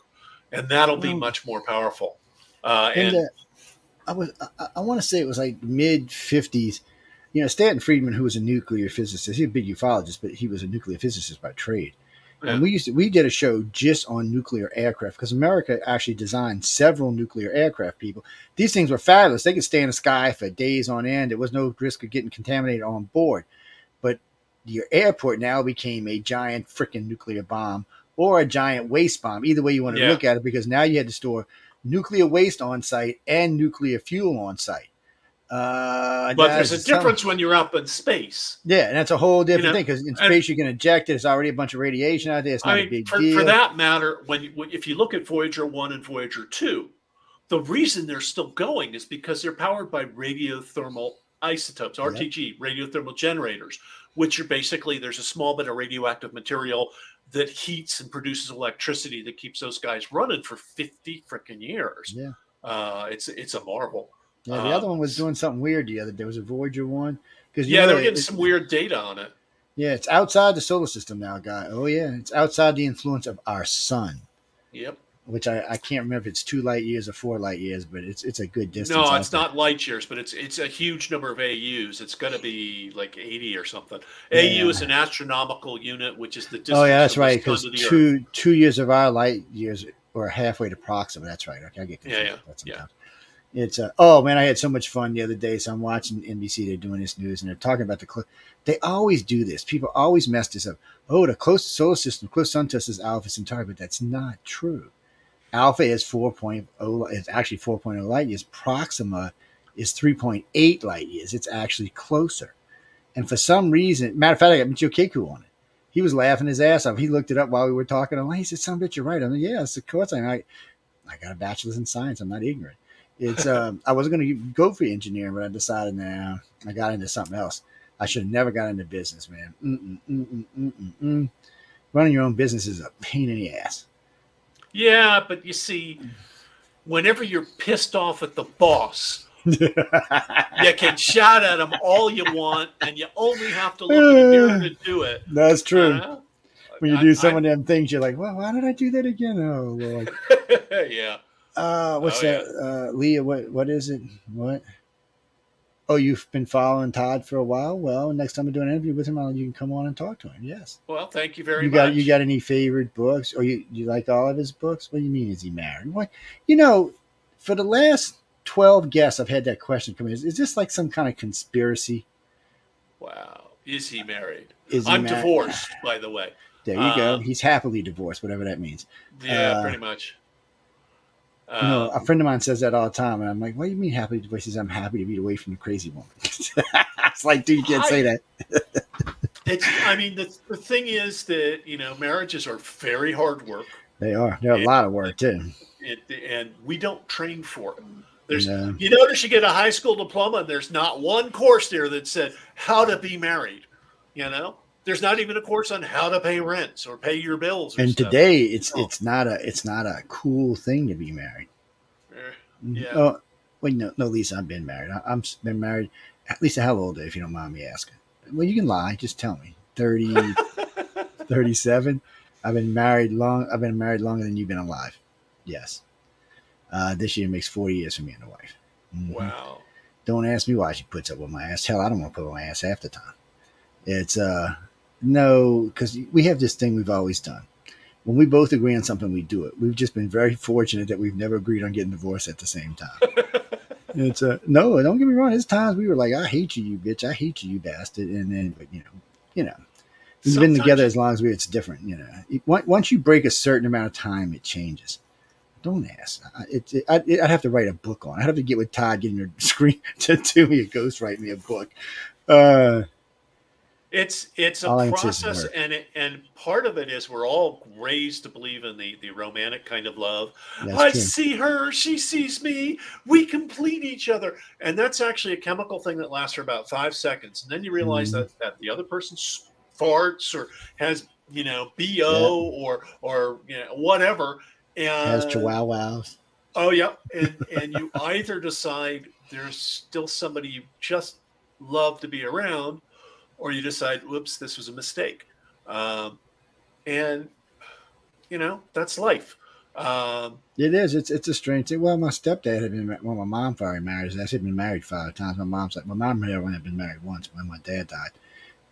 and that'll be much more powerful. Uh, and and uh, I was I, I want to say it was like mid fifties. You know, Stanton Friedman, who was a nuclear physicist, he's a big ufologist, but he was a nuclear physicist by trade. Yeah. And we used to, we did a show just on nuclear aircraft because America actually designed several nuclear aircraft. People, these things were fabulous. They could stay in the sky for days on end. There was no risk of getting contaminated on board. But your airport now became a giant freaking nuclear bomb or a giant waste bomb. Either way you want to Yeah. look at it, because now you had to store nuclear waste on site and nuclear fuel on site. Uh, but there's a difference when you're up in space. Yeah, and that's a whole different know, thing because in space you can eject it. It's already a bunch of radiation out there. It's not I a mean, big for, deal. for that matter, when you, if you look at Voyager one and Voyager two, the reason they're still going is because they're powered by radiothermal isotopes, RTG, radiothermal generators, which are basically there's a small bit of radioactive material that heats and produces electricity that keeps those guys running for 50 freaking years. Yeah. Uh, it's it's a marvel. Yeah, the other um, one was doing something weird the other day. Was a Voyager one? Because Yeah, they're getting some weird data on it. Yeah, it's outside the solar system now, guy. Oh yeah, it's outside the influence of our sun, Yep. which I, I can't remember if it's two light years or four light years, but it's it's a good distance. No, it's there. not light years, but it's it's a huge number of AUs. It's going to be like 80 or something. Yeah. AU is an astronomical unit, which is the distance. Oh yeah, that's right. Because the Earth. two two years of our light years were halfway to Proxima. That's right. Okay, I get confused. Yeah, yeah, that yeah. It's uh, oh man, I had so much fun the other day. So I'm watching NBC. They're doing this news and they're talking about the. Cl- they always do this. People always mess this up. Oh, the closest solar system, close sun to us is Alpha Centauri, but that's not true. Alpha is 4.0. It's actually 4.0 light years. Proxima is 3.8 light years. It's actually closer. And for some reason, matter of fact, I got Michio Kaku on it. He was laughing his ass off. He looked it up while we were talking. Like, he said, "Some bitch, you're right." I'm like, "Yes, of course." I'm like, I got a bachelor's in science. I'm not ignorant. It's um, I wasn't going to go for engineering, but I decided now I got into something else. I should have never got into business, man. Mm-mm, mm-mm, mm-mm, mm. Running your own business is a pain in the ass. Yeah, but you see, whenever you're pissed off at the boss, you can shout at him all you want, and you only have to look in the mirror to do it. That's true. Uh, when you I- do I- some of them things, you're like, well, why did I do that again? Oh, Lord. yeah. Uh, what's Oh, that? Uh, Leah, what what is it? What? Oh, you've been following Todd for a while. Well, next time I do an interview with him, I'll, you can come on and talk to him. Yes. Well, thank you very you much. you got any favorite books, or you you like all of his books? What do you mean? Is he married? What? You know, for the last twelve guests, I've had that question come in. Is, is this like some kind of conspiracy? Wow. Is he married? Is he I'm married? divorced, by the way. There you go. Uh, He's happily divorced, whatever that means. Yeah, Uh, pretty much. You know, a um, friend of mine says that all the time, and I'm like, "What do you mean happy?" divorced?" He says, "I'm happy to be away from the crazy woman." it's like, dude, you can't say that. it's, I mean, the, the thing is that, you know, marriages are very hard work. They are. They're a lot of work too. It, and we don't train for it. There's, No. you notice you get a high school diploma, and there's not one course there that said how to be married. You know, there's not even a course on how to pay rents or pay your bills. And stuff. today, it's it's not a it's not a cool thing to be married. Eh, Yeah. Oh, wait, no, no, Lisa, I've been married. I, I'm been married. Lisa, how old are you, if you don't mind me asking? Well, you can lie. Just tell me. 30, 37. I've been married long. I've been married longer than you've been alive. Yes. Uh, this year makes 40 years for me and the wife. Mhm. Wow. Don't ask me why she puts up with my ass. Hell, I don't want to put up with my ass half the time. It's uh no, because we have this thing we've always done. When we both agree on something, we do it. We've just been very fortunate that we've never agreed on getting divorced at the same time. it's a, no, don't get me wrong. There's times we were like, I hate you, you bitch. I hate you, you bastard. And then, but you know, you know, we've been together as long as we. It's different, you know. Once you break a certain amount of time, it changes. Don't ask. I- It, it, I'd, I'd have to write a book on. it. I'd have to get with Todd, get your screen to do me a ghost, write me a book. Uh, It's it's a All I insist is process, and it, and part of it is we're all raised to believe in the the romantic kind of love. that's I true. see her, she sees me. We complete each other, and that's actually a chemical thing that lasts for about five seconds, and then you realize Mhm. that that the other person farts or has you know bo or or you know whatever, and Has chihuahuas. Oh yeah, and and you either decide there's still somebody you just love to be around, or you decide, whoops, this was a mistake, um, and you know that's life. Um, It is. It's it's a strange thing. Well, my stepdad had been well, my mom already married. I've been married five times. My mom's like my mom had only been married once when my dad died,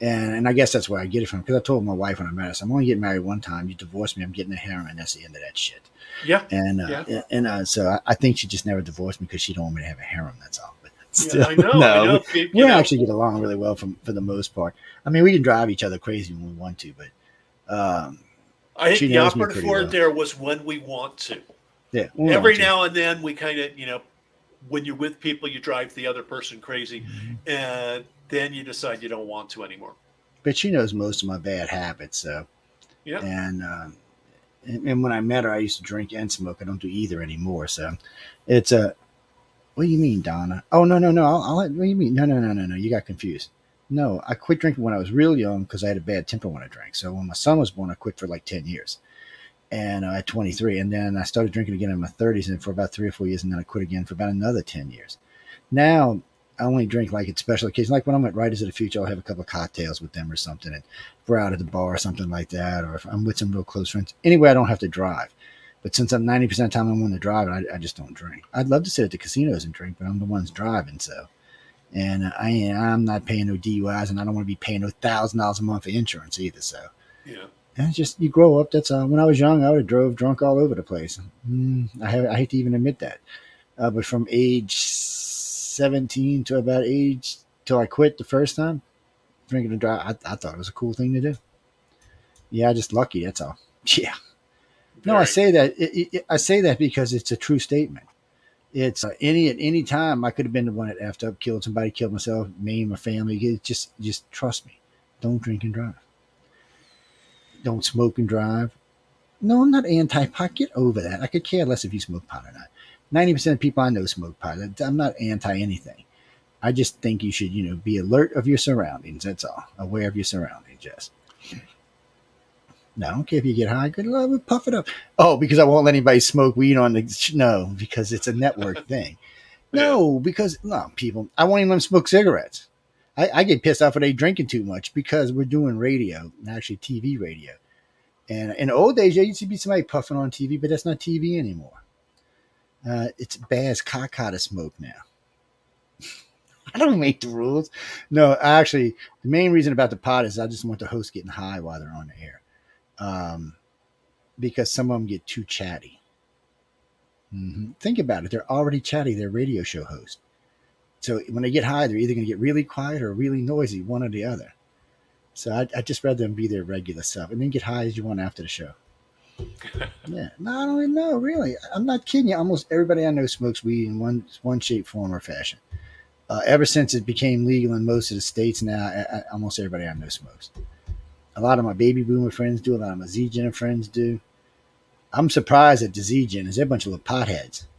and and I guess that's where I get it from because I told my wife when I met her, I said, I'm only getting married one time. You divorce me, I'm getting a harem, and That's the end of that shit. yeah, And uh, Yeah. and, and uh, so I, I think she just never divorced me because she don't want me to have a harem. That's all. But yeah, still, I know. no, I know. we know, actually get along really well from for the most part. I mean, we can drive each other crazy when we want to, but um, I think the operative word well. there was when we want to. yeah, we Every to. now and then, we kind of you know, when you're with people, you drive the other person crazy, Mm-hmm. and then you decide you don't want to anymore. but she knows most of my bad habits. So Yeah. and, um, and and when I met her, I used to drink and smoke. I don't do either anymore. So it's a. what do you mean, Donna? Oh no no no! I'll, I'll what do you mean? No no no no no! You got confused. No, I quit drinking when I was real young because I had a bad temper when I drank. So when my son was born, I quit for like ten years, and uh, at 23, and then I started drinking again in my 30s, and for about three or four years, and then I quit again for about another 10 years. Now I only drink like at special occasions, like when I'm at Writers of the Future, I'll have a couple of cocktails with them or something, and we're out at the bar or something like that, or if I'm with some real close friends. Anyway, I don't have to drive. But since I'm 90% of the time I'm on the drive, I, I just don't drink. I'd love to sit at the casinos and drink, but I'm the one's driving, so. And I, I'm not paying no DUIs, and I don't want to be paying no thousand dollars a month for insurance either. So, Yeah. and it's just you grow up. That's uh, when I was young, I would have drove drunk all over the place. Mm, I have, I hate to even admit that, uh, but from age 17 to about age till I quit the first time, drinking and drive, I, I thought it was a cool thing to do. Yeah, just lucky. That's all. Yeah. No, I say that. It, it, I say that because it's a true statement. It's uh, any at any time I could have been the one that effed up, killed somebody, killed myself, me, my family. It just, just trust me. Don't drink and drive. Don't smoke and drive. No, I'm not anti-pot. Get over that. I could care less if you smoke pot or not. Ninety percent of people I know smoke pot. I'm not anti anything. I just think you should, you know, be alert of your surroundings. That's all. Aware of your surroundings. Yes. No, I don't care if you get high. Good lord, we puff it up. Oh, because I won't let anybody smoke weed on the no, because it's a network thing. No, because no people. I won't even let them smoke cigarettes. I, I get pissed off when they drinking too much because we're doing radio, actually TV radio. And in the old days, there used to be somebody puffing on TV, but that's not TV anymore. Uh, it's bad as caca to smoke now. I don't make the rules. No, actually, the main reason about the pot is I just want the host getting high while they're on the air, um, because some of them get too chatty. Mm-hmm. Think about it; they're already chatty. They're radio show hosts, so when they get high, they're either going to get really quiet or really noisy, one or the other. So I, I just rather them be their regular self, and then get high as you want after the show. yeah, no, I don't even know. Really, I'm not kidding you. Almost everybody I know smokes weed in one one shape, form, or fashion uh, ever since it became legal in most of the states now, I, I, almost everybody I know smokes. A lot of my baby boomer friends do. A lot of my Z Gen friends do. I'm surprised at the Z Gen. They're a bunch of little potheads.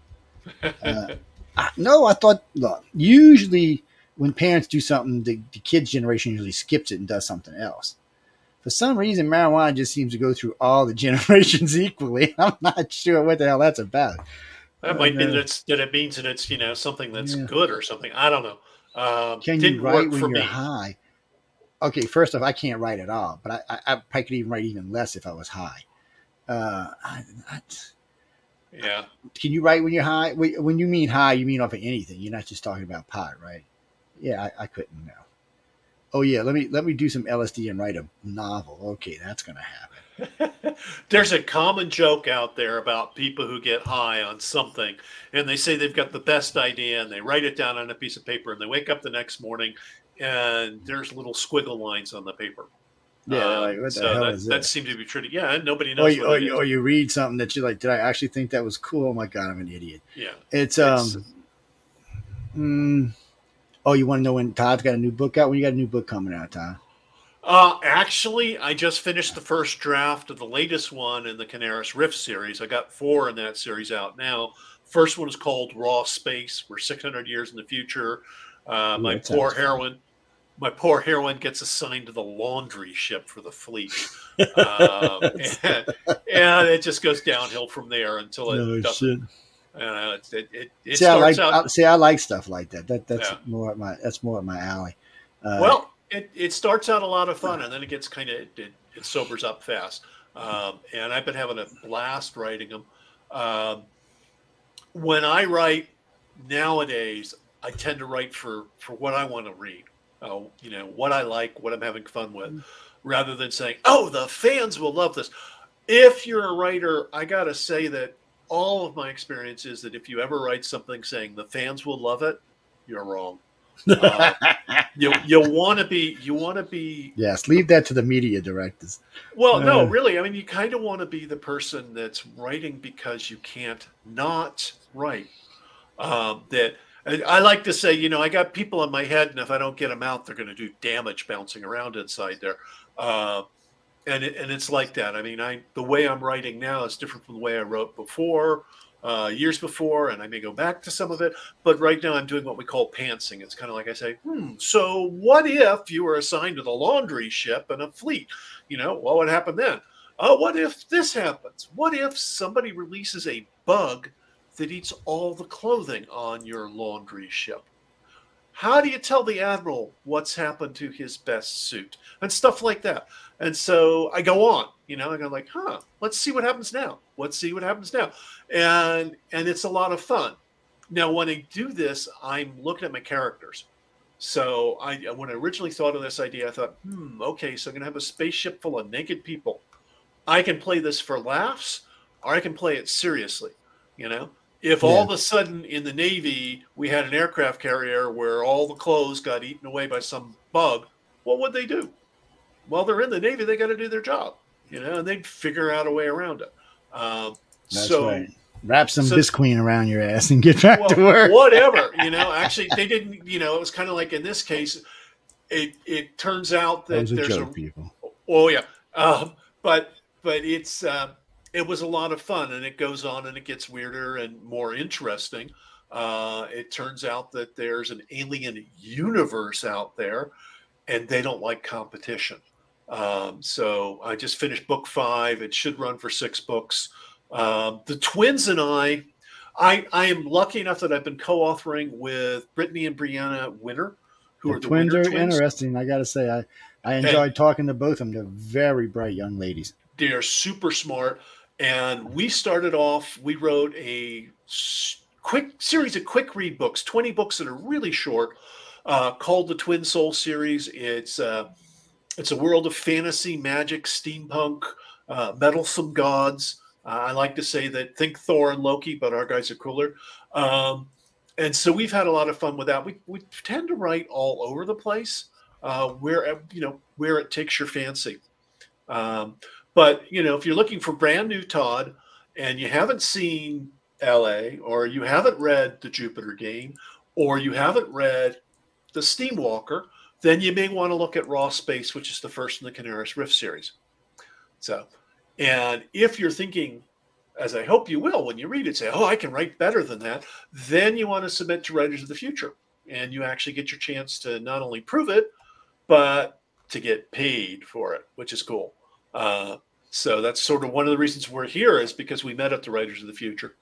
Uh, I, no, I thought, look, usually when parents do something, the, the kids' generation usually skips it and does something else. For some reason, marijuana just seems to go through all the generations equally. I'm not sure what the hell that's about. That might be that, it's, that it means that it's you know something that's yeah. good or something. I don't know. Um, Can you write when you're me. high? Okay, first off, I can't write at all, but I, I, I probably could even write even less if I was high. Uh, I, I, yeah. Can you write when you're high? When you mean high, you mean off of anything. You're not just talking about pot, right? Yeah, I, I couldn't know. Oh yeah, let me let me do some LSD and write a novel. Okay, that's gonna happen. There's a common joke out there about people who get high on something and they say they've got the best idea and they write it down on a piece of paper and they wake up the next morning and there's little squiggle lines on the paper. Yeah, um, like, what the so hell that, is that? that? seemed to be true. Yeah, nobody knows. Or you, or, you, or you read something that you're like, did I actually think that was cool? Oh my god, I'm an idiot. Yeah, it's um. It's, mm, oh, you want to know when Todd's got a new book out? When you got a new book coming out, Todd? Uh, actually, I just finished the first draft of the latest one in the Canaris Rift series. I got four in that series out now. First one is called Raw Space. We're 600 years in the future. Uh, Ooh, my poor heroine, my poor heroine gets assigned to the laundry ship for the fleet, um, and, and, it just goes downhill from there until it no, doesn't. Uh, it, it, it see, I like, out, see, I like stuff like that. That that's yeah. more my that's more at my alley. Uh, well, it, it starts out a lot of fun and then it gets kind of it, it, sobers up fast um, and i've been having a blast writing them um, when i write nowadays i tend to write for for what i want to read uh, you know what i like what i'm having fun with mm. rather than saying oh the fans will love this. If you're a writer i gotta say that all of my experience is that if you ever write something saying the fans will love it you're wrong. Uh, you you want to be you want to be yes leave that to the media directors. Well no uh, really i mean you kind of want to be the person that's writing because you can't not write um, that I like to say, you know, I got people in my head, and if I don't get them out, they're going to do damage bouncing around inside there. Uh, and it, and it's like that. I mean, I the way I'm writing now is different from the way I wrote before uh, years before, and I may go back to some of it. But right now, I'm doing what we call pantsing. It's kind of like I say, hmm, so what if you were assigned to the laundry ship and a fleet? You know, what would happen then? Oh, what if this happens? What if somebody releases a bug that eats all the clothing on your laundry ship? How do you tell the admiral what's happened to his best suit and stuff like that? And so I go on, you know, I go like, huh, let's see what happens now. Let's see what happens now. And and it's a lot of fun. Now, when I do this, I'm looking at my characters. So I when I originally thought of this idea, I thought, hmm, okay, so I'm gonna have a spaceship full of naked people. I can play this for laughs, or I can play it seriously, you know. If yeah. all of a sudden in the Navy we had an aircraft carrier where all the clothes got eaten away by some bug, what would they do? Well, they're in the Navy, they got to do their job, you know, and they'd figure out a way around it. Um, That's so, right. Wrap some so, Visqueen around your ass and get back well, to work. whatever, you know. Actually, they didn't. You know, it was kind of like in this case, it it turns out that, that there's a, a people. Oh yeah, um, but but it's uh, it was a lot of fun, and it goes on and it gets weirder and more interesting. Uh, it turns out that there's an alien universe out there, and they don't like competition. Um, so I just finished book five. It should run for six books. Um, the twins and I, I, I am lucky enough that I've been co-authoring with Brittany and Brianna Winter, who The are the twins are twins. interesting. I got to say, I I enjoyed talking to both of them. They're very bright young ladies. They are super smart. And we started off, we wrote a quick series of quick read books, 20 books that are really short, uh, called the Twin Soul series. It's uh, it's a world of fantasy, magic, steampunk, uh, meddlesome gods. Uh, I like to say that think Thor and Loki, but our guys are cooler. Um, and so we've had a lot of fun with that. We, we tend to write all over the place, uh, where you know where it takes your fancy. Um, but you know, if you're looking for brand new Todd and you haven't seen LA or you haven't read the Jupiter Game or you haven't read the Steamwalker, then you may want to look at Raw Space, which is the first in the Canaris Rift series. So, and if you're thinking, as I hope you will when you read it, say, "Oh, I can write better than that," then you want to submit to Writers of the Future, and you actually get your chance to not only prove it, but to get paid for it, which is cool. Uh, so that's sort of one of the reasons we're here is because we met at the Writers of the Future.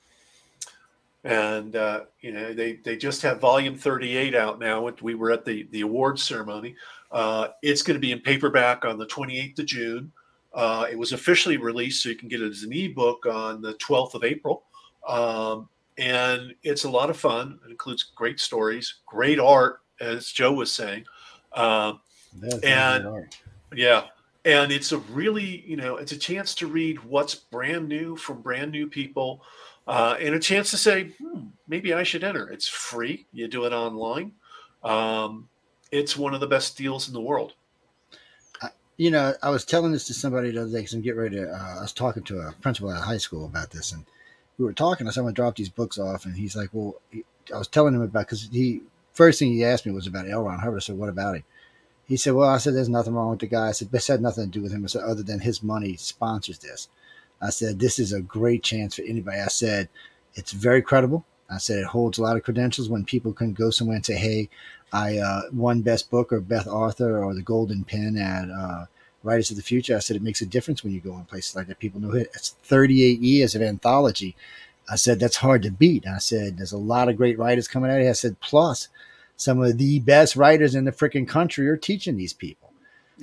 And uh, you know they they just have volume 38 out now. We were at the the awards ceremony. Uh, it's going to be in paperback on the 28th of June. Uh, it was officially released, so you can get it as an ebook on the 12th of April. Um, and it's a lot of fun. It includes great stories, great art, as Joe was saying. Um, And- yeah. And it's a really, you know, it's a chance to read what's brand new from brand new people uh, and a chance to say, hmm, maybe I should enter. It's free. You do it online. Um, it's one of the best deals in the world. You know, I was telling this to somebody the other day because I'm getting ready to. Uh, I was talking to a principal at a high school about this, and we were talking. I said, "I'm gonna drop these books off," and he's like, "Well," he, I was telling him about because he first thing he asked me was about L. Ron Hubbard. I said, "What about him?" He said, "Well," I said, "There's nothing wrong with the guy." I said, "This had nothing to do with him." I said, "Other than his money sponsors this." I said, "This is a great chance for anybody." I said, "It's very credible." I said, "It holds a lot of credentials when people can go somewhere and say, hey, I uh, won Best Book or Beth Arthur or the Golden Pen at." Uh, Writers of the Future. I said it makes a difference when you go in places like that. People know it. It's 38 years of anthology. I said that's hard to beat. I said there's a lot of great writers coming out here. I said plus some of the best writers in the freaking country are teaching these people.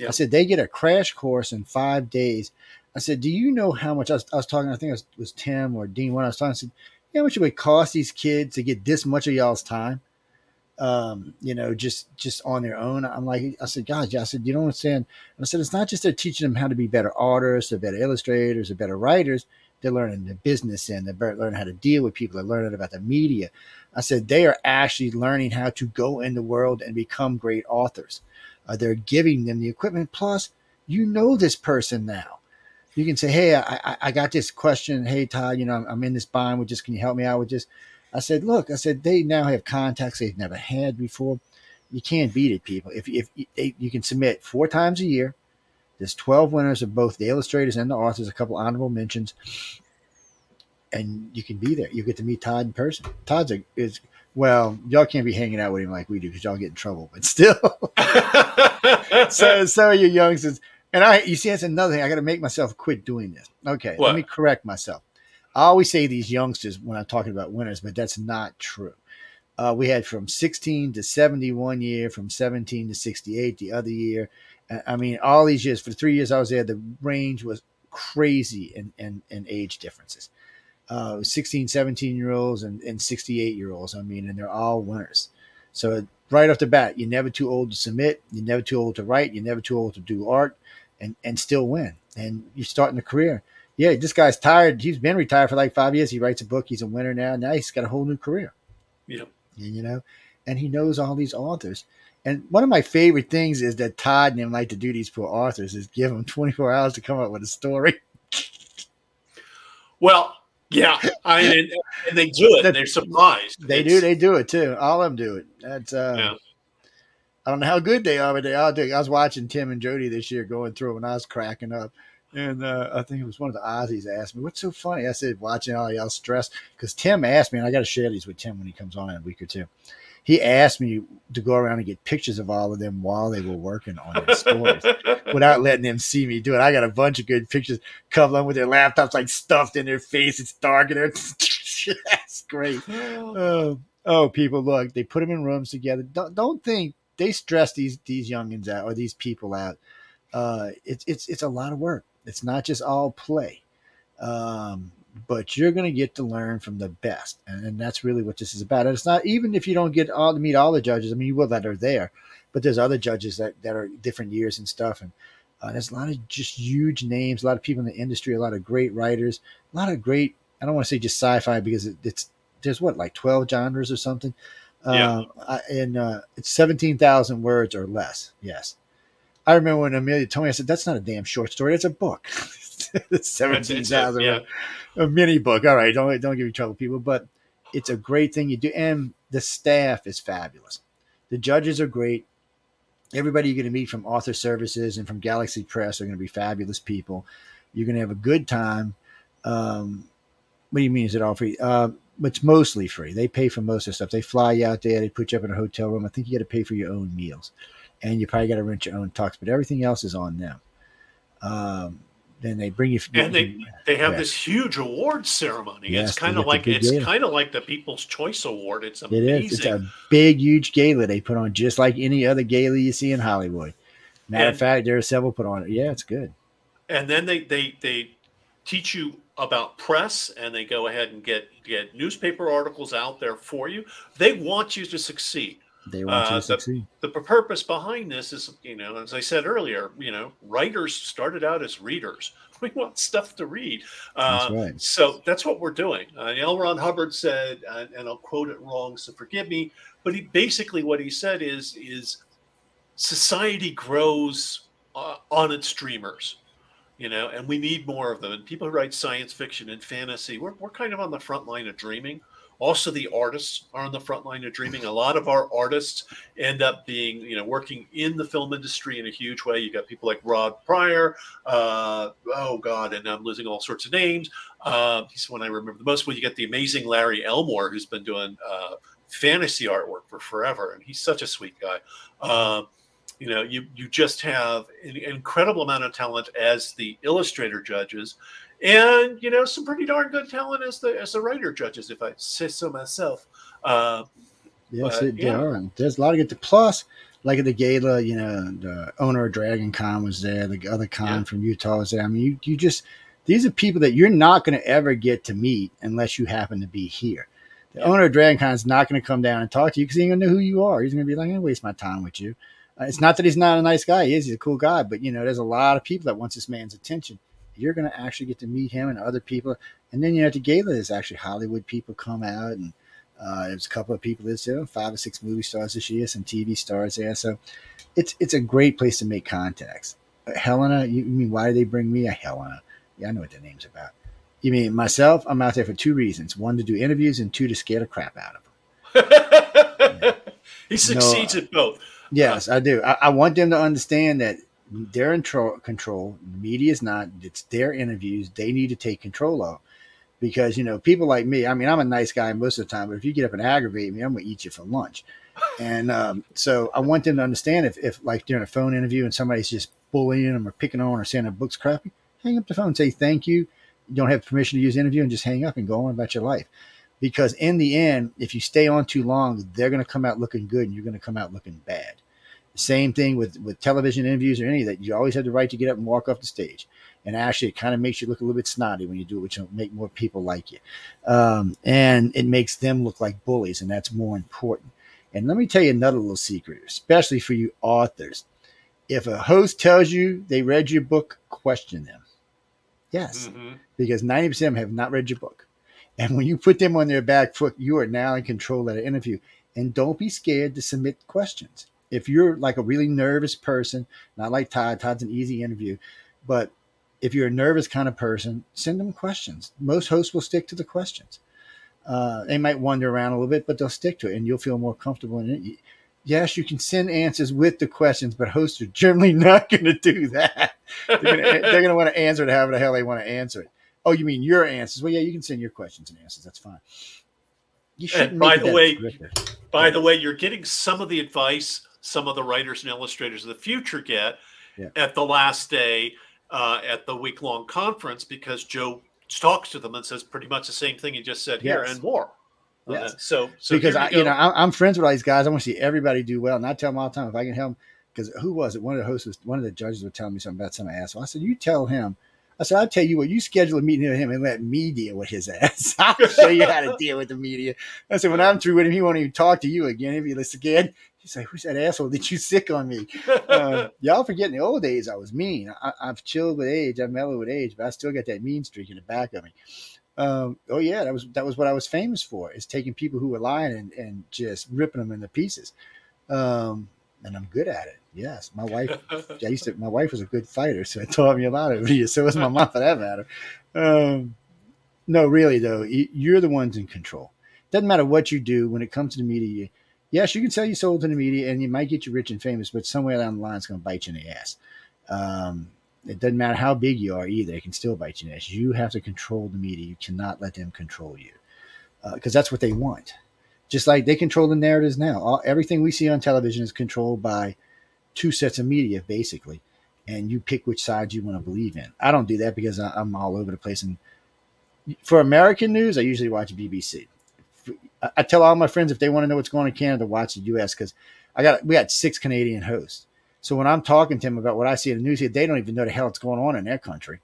I said they get a crash course in five days. I said, do you know how much I was, I was talking? I think it was, was Tim or Dean when I was talking. I said, you know how much it would cost these kids to get this much of y'all's time? um, you know, just just on their own. I'm like, I said, guys, I said, you don't understand. And I said, it's not just they're teaching them how to be better artists or better illustrators or better writers. They're learning the business and they're learning how to deal with people. They're learning about the media. I said they are actually learning how to go in the world and become great authors. Uh, they're giving them the equipment. Plus, you know this person now. You can say, hey, I, I, I got this question. Hey, Todd, you know, I'm, I'm in this bind with just, can you help me out with this? I said, look, I said, they now have contacts they've never had before. You can't beat it, people. If, if they, you can submit four times a year, there's 12 winners of both the illustrators and the authors, a couple honorable mentions, and you can be there. You get to meet Todd in person. Todd's a, is, well, y'all can't be hanging out with him like we do because y'all get in trouble, but still. so, so are you youngsters. And I, you see, that's another thing. I got to make myself quit doing this. Okay, What? let me correct myself. I always say these youngsters when I'm talking about winners, but that's not true. Uh, we had from 16 to 71 year, from 17 to 68 the other year. I mean, all these years, for the three years I was there, the range was crazy in, in, in age differences. Uh, 16, 17 year olds and, and 68 year olds. I mean, and they're all winners. So right off the bat, you're never too old to submit. You're never too old to write. You're never too old to do art and, and still win. And you're starting a career yeah, this guy's tired. He's been retired for like five years. He writes a book. He's a winner now. Now he's got a whole new career. Yep. You know, and he knows all these authors. And one of my favorite things is that Todd and him like to do these poor authors is give them 24 hours to come up with a story. well, yeah, I and, and they do it. They're surprised. They It's- do. They do it too. All of them do it. That's uh, Yeah. I don't know how good they are, but they all do. I was watching Tim and Jody this year going through, and I was cracking up. And uh, I think it was one of the Aussies asked me, "What's so funny?" I said, "Watching all y'all stress." Because Tim asked me, and I got to share these with Tim when he comes on in a week or two. He asked me to go around and get pictures of all of them while they were working on their stories, without letting them see me do it. I got a bunch of good pictures, them with their laptops like stuffed in their face. It's dark in there. That's great. Oh, oh, people, look, they put them in rooms together. Don't, don't think they stress these these youngins out or these people out. Uh, it's it's it's a lot of work. It's not just all play, um, but you're going to get to learn from the best, and, and that's really what this is about. And it's not even if you don't get all to meet all the judges. I mean, you will that are there, but there's other judges that that are different years and stuff, and uh, there's a lot of just huge names, a lot of people in the industry, a lot of great writers, a lot of great. I don't want to say just sci-fi because it, it's there's what like 12 genres or something. Yeah. Uh, and uh, it's 17,000 words or less. Yes. I remember when Amelia told me, I said, that's not a damn short story. It's a book. it's 17,000 yeah. A mini book. All right. Don't, don't give me trouble, people. But it's a great thing you do. And the staff is fabulous. The judges are great. Everybody you're going to meet from Author Services and from Galaxy Press are going to be fabulous people. You're going to have a good time. Um, what do you mean? Is it all free? Uh, it's mostly free. They pay for most of the stuff. They fly you out there. They put you up in a hotel room. I think you got to pay for your own meals, and you probably got to rent your own tux. But everything else is on them. Um, then they bring you. And they they have Yeah. this huge award ceremony. Yes, it's kind of like it's kind of like the People's Choice Award. It's amazing. is. It's a big, huge gala they put on, just like any other gala you see in Hollywood. Matter of fact, there are several put on it. Yeah, it's good. and then they they they teach you about press and they go ahead and get get newspaper articles out there for you they want you to succeed They want you Uh, to the- succeed. the purpose behind this is you know as i said earlier you know writers started out as readers we want stuff to read That's uh, right. so that's what we're doing uh, L. Ron Hubbard said and, and i'll quote it wrong so forgive me but he basically what he said is is society grows uh, on its dreamers you know and we need more of them and people who write science fiction and fantasy we're, we're kind of on the front line of dreaming also the artists are on the front line of dreaming. A lot of our artists end up being you know working in the film industry in a huge way. You got people like Rob Prior uh, oh god and i'm losing all sorts of names. Uh, he's one i remember the most. Well you got the amazing larry elmore who's been doing uh, fantasy artwork for forever and he's such a sweet guy. Um, you know you you just have an incredible amount of talent as the illustrator judges and you know some pretty darn good talent as the as the writer judges if i say so myself uh, Yes, but, it, yeah. are. There's a lot of good. Plus, like at the gala, you know, the owner of Dragon Con was there. The other con Yeah. from Utah was there. I mean, you, you just these are people that you're not going to ever get to meet unless you happen to be here. The Yeah. owner of Dragon Con is not going to come down and talk to you because he ain't going to know who you are. He's going to be like, "I waste my time with you." Uh, it's not that he's not a nice guy. He is. He's a cool guy. But you know, there's a lot of people that wants this man's attention. You're going to actually get to meet him and other people. And then you know, at the gala, there's actually Hollywood people come out and uh, there's a couple of people that's there, five or six movie stars this year, some TV stars there. So it's it's a great place to make contacts. Helena, you, you mean why do they bring me a Helena? Yeah, I know what their name's about. You mean myself? I'm out there for two reasons: one to do interviews, and two to scare the crap out of them. he succeeds at both Yes, I do. I, I want them to understand that they're in tro- control. Media is not. It's their interviews. They need to take control of. Because you know, people like me. I mean, I'm a nice guy most of the time, but if you get up and aggravate me, I'm gonna eat you for lunch. And um, so I want them to understand if, if like during a phone interview and somebody's just bullying them or picking on or saying their book's crappy, hang up the phone, and say thank you. You don't have permission to use interview, and just hang up and go on about your life. Because in the end, if you stay on too long, they're going to come out looking good, and you're going to come out looking bad. Same thing with with television interviews or any of that. You always have the right to get up and walk off the stage. And actually, it kind of makes you look a little bit snotty when you do it, which will make more people like you. Um, and it makes them look like bullies, and that's more important. And let me tell you another little secret, especially for you authors. If a host tells you they read your book, question them. Yes, Mhm. because 90% of them have not read your book. And when you put them on their back foot, you are now in control of the interview. And don't be scared to submit questions. If you're like a really nervous person, not like Todd, Todd's an easy interview, but if you're a nervous kind of person, send them questions. Most hosts will stick to the questions. Uh, they might wander around a little bit, but they'll stick to it, and you'll feel more comfortable in it. yes, you can send answers with the questions, but hosts are generally not going to do that. They're going to want to answer it however the hell they want to answer it. Oh, you mean your answers? Well, yeah, you can send your questions and answers. That's fine. You shouldn't. by the way, by the way, you're getting some of the advice some of the writers and illustrators of the future get yeah. at the last day uh, at the week long conference because Joe talks to them and says pretty much the same thing he just said yes. here and more. Yes. Uh, so, so because I, you know, I'm friends with all these guys. I want to see everybody do well, and I tell them all the time if I can help. Because who was it? One of the hosts was one of the judges was telling me something about some asshole. I said, "You tell him." I said, "I'll tell you what. You schedule a meeting with him and let me deal with his ass. I'll show you how to deal with the media." I said, "When I'm through with him, he won't even talk to you again. If you listen again, He's like, who's that asshole that you sick on me? Uh, y'all forget in the old days I was mean. I, have chilled with age. I'm mellow with age, but I still got that mean streak in the back of me. Um, oh yeah, that was that was what I was famous for is taking people who were lying and, and just ripping them into pieces. Um, and I'm good at it. Yes, my wife. I used to. My wife was a good fighter, so it taught me a lot of it. So was my mom, for that matter. Um, no, really though, you're the ones in control. Doesn't matter what you do when it comes to the media yes, you can sell your soul to the media and you might get you rich and famous, but somewhere down the line it's going to bite you in the ass. Um, it doesn't matter how big you are either; it can still bite you in the ass. You have to control the media. You cannot let them control you because uh, that's what they want. Just like they control the narratives now. All, everything we see on television is controlled by two sets of media, basically, and you pick which side you want to believe in. I don't do that because I, I'm all over the place. And for American news, I usually watch BBC. I tell all my friends if they want to know what's going on in Canada, watch the U.S. because I got we got six Canadian hosts. So when I'm talking to them about what I see in the news here, they don't even know the hell what's going on in their country.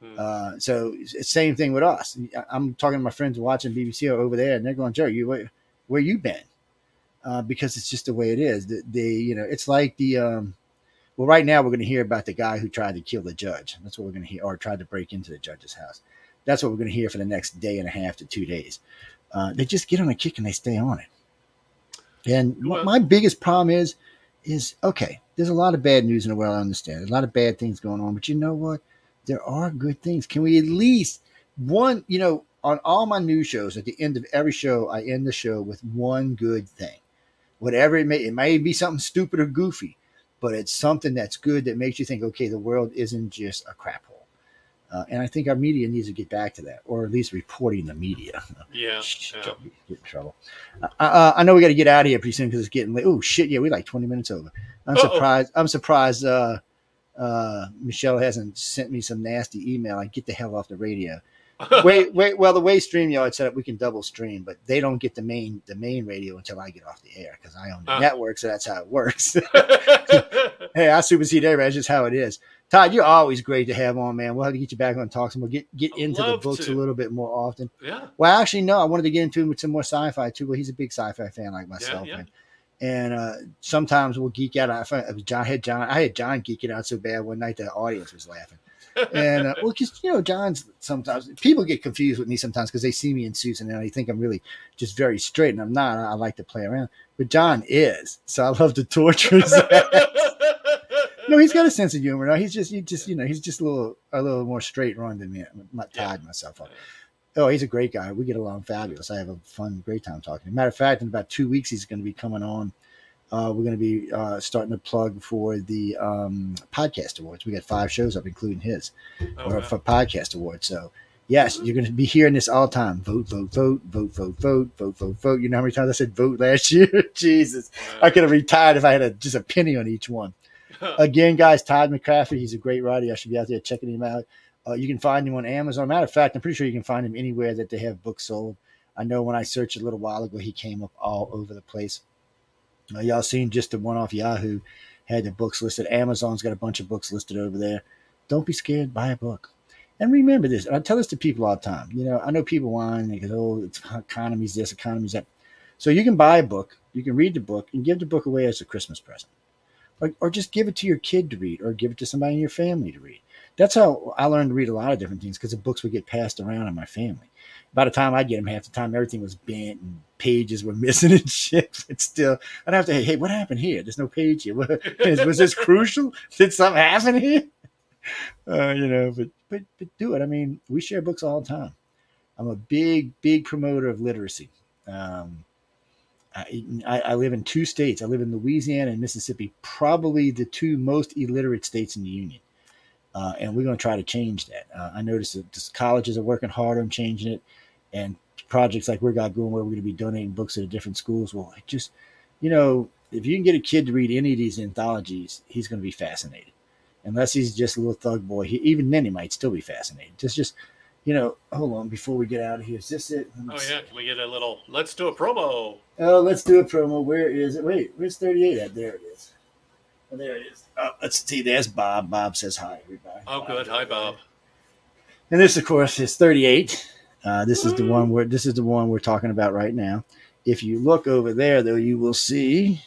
Hmm. Uh, so same thing with us. I'm talking to my friends watching BBC over there, and they're going, "Joe, you where, where you been?" Uh, because it's just the way it is. The, the you know, it's like the um, well, right now we're going to hear about the guy who tried to kill the judge. That's what we're going to hear, or tried to break into the judge's house. That's what we're going to hear for the next day and a half to two days uh, they just get on a kick and they stay on it. And well, my biggest problem is, is okay. There's a lot of bad news in the world. I understand. There's a lot of bad things going on, but you know what? There are good things. Can we at least one? You know, on all my news shows, at the end of every show, I end the show with one good thing. Whatever it may, it may be something stupid or goofy, but it's something that's good that makes you think, okay, the world isn't just a crap hole. Uh, and I think our media needs to get back to that, or at least reporting the media. Yeah, yeah. get in trouble. Uh, uh, I know we got to get out of here pretty soon because it's getting late. Oh shit! Yeah, we like twenty minutes over. I'm Uh-oh. surprised. I'm surprised. Uh, uh, Michelle hasn't sent me some nasty email. I get the hell off the radio. wait, wait. Well, the way StreamYard set up, we can double stream, but they don't get the main the main radio until I get off the air because I own the uh. network, so that's how it works. hey, I supersede everybody. That's just how it is. Todd, you're always great to have on, man. We'll have to get you back on talk some. We'll get get into the books to. a little bit more often. Yeah. Well, actually, no. I wanted to get into him with some more sci-fi too. But he's a big sci-fi fan like myself, yeah, yeah. and, and uh, sometimes we'll geek out. I, John had John. I had John geeking out so bad one night the audience was laughing. and uh, well, because you know, John's sometimes people get confused with me sometimes because they see me in suits and they think I'm really just very straight, and I'm not. I, I like to play around, but John is, so I love to torture his ass no, he's got a sense of humor. No, he's just, he just, you know, he's just a little, a little more straight run than me. I'm not tied yeah. myself up. Oh, he's a great guy. We get along fabulous. I have a fun, great time talking. Matter of fact, in about two weeks, he's going to be coming on. Uh, we're going to be uh, starting to plug for the um, podcast awards. We got five shows up, including his, oh, wow. for podcast awards. So yes, you're going to be hearing this all the time. Vote, vote, vote, vote, vote, vote, vote, vote, vote. You know how many times I said vote last year? Jesus, I could have retired if I had a, just a penny on each one. Again, guys, Todd McCaffrey, he's a great writer. I should be out there checking him out. Uh, you can find him on Amazon. Matter of fact, I'm pretty sure you can find him anywhere that they have books sold. I know when I searched a little while ago, he came up all over the place. Uh, y'all seen just the one off Yahoo had the books listed. Amazon's got a bunch of books listed over there. Don't be scared. Buy a book. And remember this, and I tell this to people all the time. You know, I know people whine, they go, oh, it's economy's this, economy's that. So you can buy a book, you can read the book, and give the book away as a Christmas present or, or just give it to your kid to read or give it to somebody in your family to read. That's how I learned to read a lot of different things because the books would get passed around in my family. By the time I'd get them, half the time everything was bent and pages were missing and shit. But still, I'd have to, hey, hey, what happened here? There's no page here. What, was this crucial? Did something happen here? Uh, you know, but, but but do it. I mean, we share books all the time. I'm a big, big promoter of literacy. Um, I, I, live in two states. I live in Louisiana and Mississippi, probably the two most illiterate states in the union. Uh, and we're going to try to change that. Uh, I noticed that just colleges are working hard on changing it, and projects like we're got going where we're going to be donating books to the different schools. Well, just you know, if you can get a kid to read any of these anthologies, he's going to be fascinated. Unless he's just a little thug boy, he, even then he might still be fascinated. Just, just you know, hold on before we get out of here. Is this it? Oh yeah, can we get a little? Let's do a promo. Oh, let's do a promo. Where is it? Wait, where's 38 at? There it is. Oh, there it is. Oh, let's see. There's Bob. Bob says hi, everybody. Oh, good. Hi, Bob. And this, of course, is 38. Uh, this is the one where this is the one we're talking about right now. If you look over there, though, you will see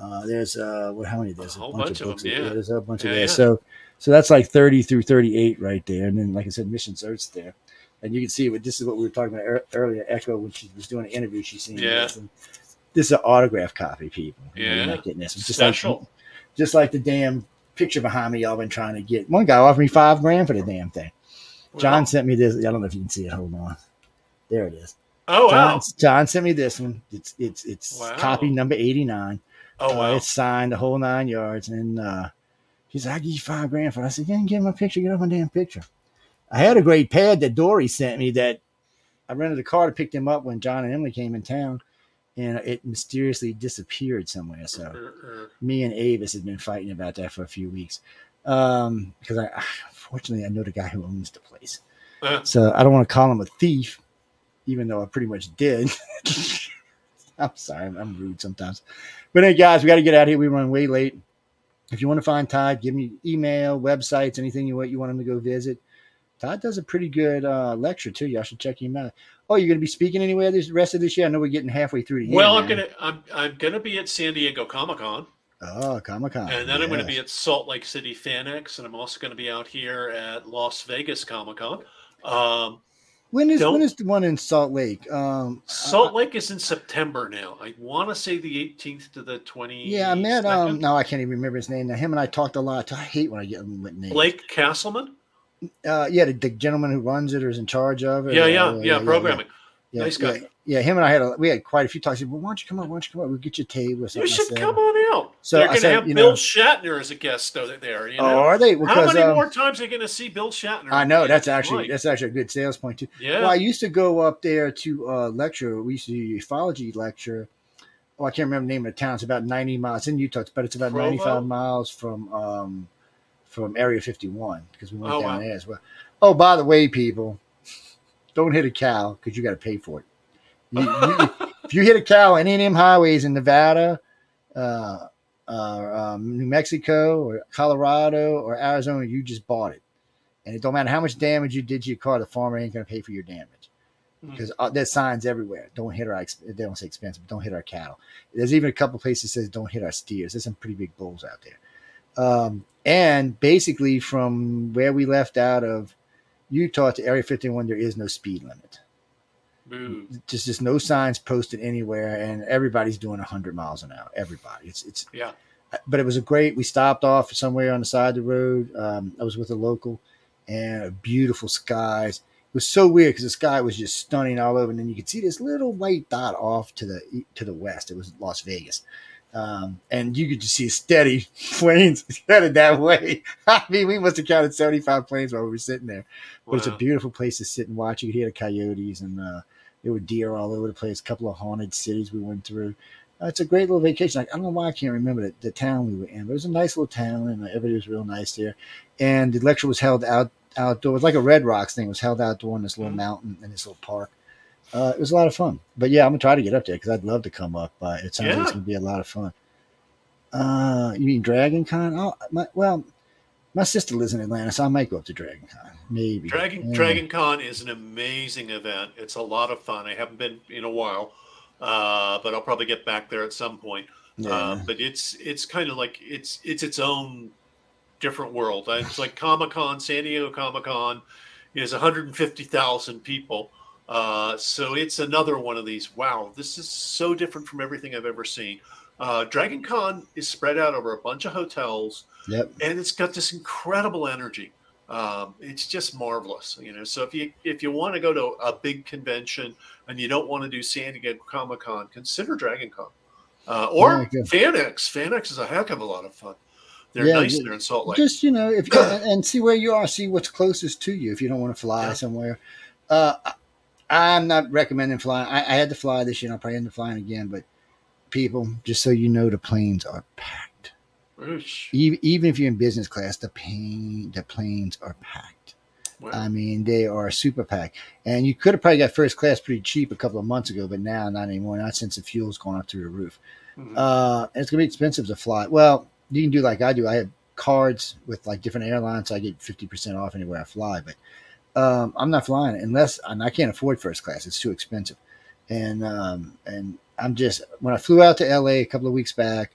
uh, there's uh, what? How many? There's A a, bunch, bunch of of books. them, there. yeah. There's a bunch of Yeah, there. yeah. So, so that's like 30 through 38 right there. And then, like I said, Mission Search there, and you can see what this is what we were talking about ear- earlier. Echo when she was doing an interview, she's seen Yeah. this. And this is an autograph copy, people. You know, You're Yeah. not getting this. It's just Special. like just like the damn picture behind me. Y'all been trying to get. One guy offered me five grand for the damn thing. John Well, sent me this. I don't know if you can see it. Hold on. There it is. Oh John, wow. John sent me this one. It's it's it's Wow. copy number eighty nine. Oh Uh, wow. it's signed the whole nine yards. And uh, he's like, I give you five grand for it. I said, Yeah, give him a picture. Get up my damn picture. I had a great pad that Dory sent me that I rented a car to pick them up when John and Emily came in town. And it mysteriously disappeared somewhere. So me and Avis have been fighting about that for a few weeks. Um, because I fortunately I know the guy who owns the place. uh, So I don't want to call him a thief, even though I pretty much did. I'm sorry, I'm, I'm rude sometimes. But hey, guys, we got to get out of here. We run way late. If you want to find Todd, give me email, websites, anything you want you want him to go visit. Todd does a pretty good uh, lecture too. Y'all should check him out. Oh, you're going to be speaking anywhere this rest of this year? I know we're getting halfway through the year. well, I'm now. gonna I'm I'm gonna be at San Diego Comic Con, Oh, Comic Con. and then I'm gonna be at Salt Lake City FanX, and I'm also gonna be out here at Las Vegas Comic Con. Um, When is don't- when is the one in Salt Lake? Um, Salt Lake is in September now. I want to say the 18th to the 20th. yeah, I met um. No, I can't even remember his name. Now, him and I talked a lot. I hate when I get them with names. Blake Castleman. Uh, yeah, the, the gentleman who runs it or is in charge of it. Yeah, Uh, yeah, yeah. Programming. Yeah, Nice guy. Yeah, him and I had a, we had quite a few talks. He said, well, why don't you come up? Why don't you come up? We'll get you a table or something. You should said, come on out. So They're going to have Bill know- Shatner as a guest over there. You Oh, are they? How many um, more times are you going to see Bill Shatner? I know that's actually right. that's actually a good sales point too. yeah. Well, I used to go up there to uh, lecture. We used to do a ufology lecture. Oh, I can't remember the name of the town. It's about ninety miles it's in Utah, but it's about Provo? ninety-five miles from um, from Area Fifty-one because we went Oh, down wow. there as well. Oh, by the way, people, don't hit a cow because you got to pay for it. You, you, if you hit a cow on any of them highways in Nevada, uh, uh, um, New Mexico, or Colorado, or Arizona, you just bought it, and it don't matter how much damage you did to your car. The farmer ain't gonna pay for your damage because uh, there's signs everywhere. Don't hit our. They don't say expensive. But don't hit our cattle. There's even a couple places that says don't hit our steers. There's some pretty big bulls out there. Um, and basically, from where we left out of Utah to Area 51, there is no speed limit. Boo. just just no signs posted anywhere and everybody's doing 100 miles an hour everybody. It's it's Yeah. but it was a great we stopped off somewhere on the side of the road um, i was with a local and beautiful skies. It was so weird because the sky was just stunning all over and then you could see this little white dot off to the to the west. It was las vegas um, and you could just see steady planes headed that way. I mean, we must have counted 75 planes while we were sitting there. But it's a beautiful place to sit and watch. You could hear the coyotes, and uh, there were deer all over the place. A couple of haunted cities we went through. Uh, it's a great little vacation. I, I don't know why I can't remember the, the town we were in, but it was a nice little town, and everybody was real nice there. And the lecture was held out outdoors, like a Red Rocks thing. It was held outdoor in this little Mhm. mountain in this little park. Uh, it was a lot of fun. But yeah, I'm gonna try to get up there because I'd love to come up. Uh, it sounds like it's gonna be a lot of fun. Uh, you mean Dragon Con? Oh, my, well, my sister lives in Atlanta, so I might go up to Dragon Con. Maybe. Dragon Yeah. Dragon Con is an amazing event. It's a lot of fun. I haven't been in a while, uh, but I'll probably get back there at some point. Yeah. Uh, but it's it's kind of like it's it's its own different world. Uh, It's like Comic Con, San Diego Comic Con is 150,000 people. Uh, so it's another one of these. Wow, this is so different from everything I've ever seen. Uh, Dragon Con is spread out over a bunch of hotels, Yep. and it's got this incredible energy. Um, it's just marvelous, you know. So if you if you want to go to a big convention and you don't want to do San Diego Comic Con, consider Dragon Con uh, or Yeah, good. FanX. FanX is a heck of a lot of fun. They're Yeah, nice there in Salt Lake. Just you know, if and and see where you are, see what's closest to you. If you don't want to fly Yeah. somewhere, uh, I'm not recommending flying. I, I had to fly this year. I'll probably end up flying again. But people, just so you know, the planes are packed. Oosh. Even even if you're in business class, the plane the planes are packed. Wow. I mean, they are super packed. And you could have probably got first class pretty cheap a couple of months ago, but now not anymore. Not since the fuel's gone up through the roof. Mhm. Uh, it's gonna be expensive to fly. Well, you can do like I do. I have cards with like different airlines, so I get fifty percent off anywhere I fly. But um, I'm not flying unless and I can't afford first class. It's too expensive. And um, and I'm just when I flew out to LA a couple of weeks back,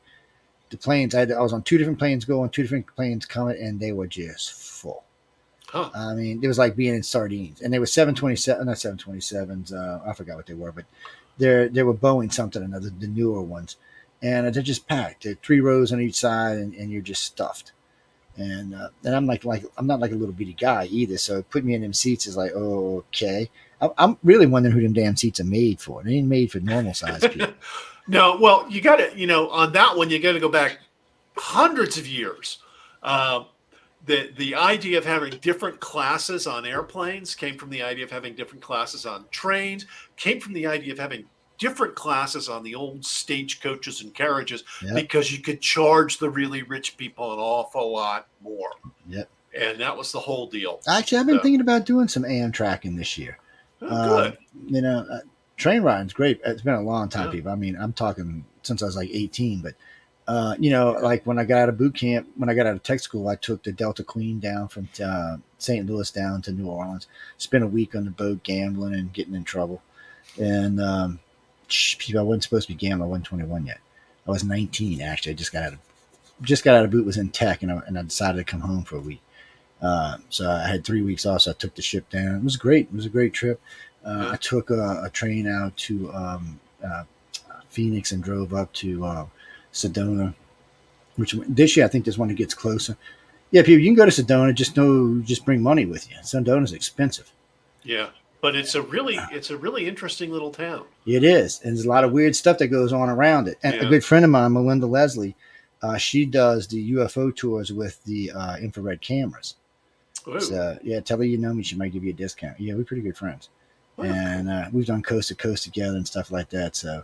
the planes I, had, I was on two different planes going, two different planes coming, and they were just full. Huh. I mean, it was like being in sardines, and they were seven twenty seven, not seven twenty sevens. Uh, I forgot what they were, but they're they were Boeing something another, the newer ones, and they're just packed. They're three rows on each side, and, and you're just stuffed. And uh, and I'm like like I'm not like a little bitty guy either, so put me in them seats is like oh, okay. I- I'm really wondering who them damn seats are made for. They ain't made for normal size people. No, well, you got to, you know, on that one, you got to go back hundreds of years. Um, the the idea of having different classes on airplanes came from the idea of having different classes on trains. Came from the idea of having different classes on the old stagecoaches and carriages Yep. because you could charge the really rich people an awful lot more. Yep. And that was the whole deal. Actually, I've been thinking about doing some Amtraking this year. Oh, Uh, good. you know, uh, train riding's great. It's been a long time, Yeah. people. I mean, I'm talking since I was like 18, but uh, you know, like when I got out of boot camp, when I got out of tech school, I took the Delta Queen down from uh, St. Louis down to New Orleans. Spent a week on the boat gambling and getting in trouble. And um, people, I wasn't supposed to be gambling. I wasn't 21 yet. I was 19 actually. I just got out of just got out of boot. Was in tech, and I, and I decided to come home for a week. Uh, so I had three weeks off. So I took the ship down. It was great. It was a great trip. Uh, I took a, a train out to um, uh, Phoenix and drove up to uh, Sedona. Which this year I think there's one that gets closer. Yeah, people, you can go to Sedona. Just know, just bring money with you. Sedona's expensive. Yeah. But it's a really it's a really interesting little town. It is, and there's a lot of weird stuff that goes on around it. And a good friend of mine, Melinda Leslie, uh, she does the UFO tours with the uh, infrared cameras. Ooh. So yeah, tell her you know me. She might give you a discount. Yeah, we're pretty good friends, Wow. and uh, we've done coast to coast together and stuff like that. So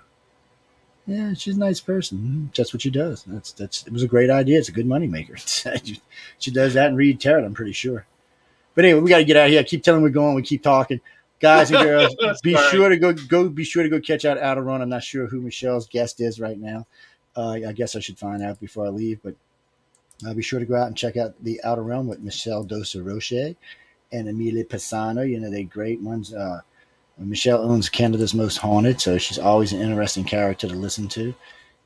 yeah, she's a nice person. That's what she does. That's that's. It was a great idea. It's a good money maker. she does that and read tarot. I'm pretty sure. But anyway, we got to get out of here. I keep telling we're going. We keep talking. Guys and girls, be sure to go go. Be sure to go catch out Outer Realm. I'm not sure who Michelle's guest is right now. Uh, I guess I should find out before I leave. But uh, be sure to go out and check out the Outer Realm with Michelle Desrochers and Emilia Pisano. You know, they're great ones. Uh, Michelle owns Canada's Most Haunted, so she's always an interesting character to listen to.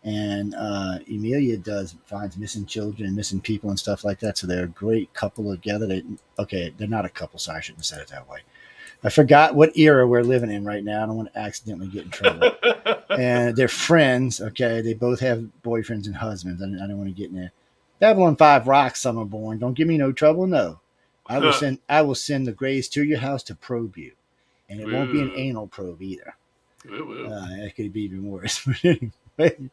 And uh, Emilia does finds missing children and missing people and stuff like that. So they're a great couple together. They, okay, they're not a couple. so I shouldn't have said it that way. I forgot what era we're living in right now. I don't want to accidentally get in trouble. and they're friends. Okay, they both have boyfriends and husbands. I don't, I don't want to get in there. Babylon Five rocks. Some are born. Don't give me no trouble. No, I will send. I will send the Greys to your house to probe you, and it won't be an anal probe either. Ooh, ooh. Uh, it could be even worse. But anyway,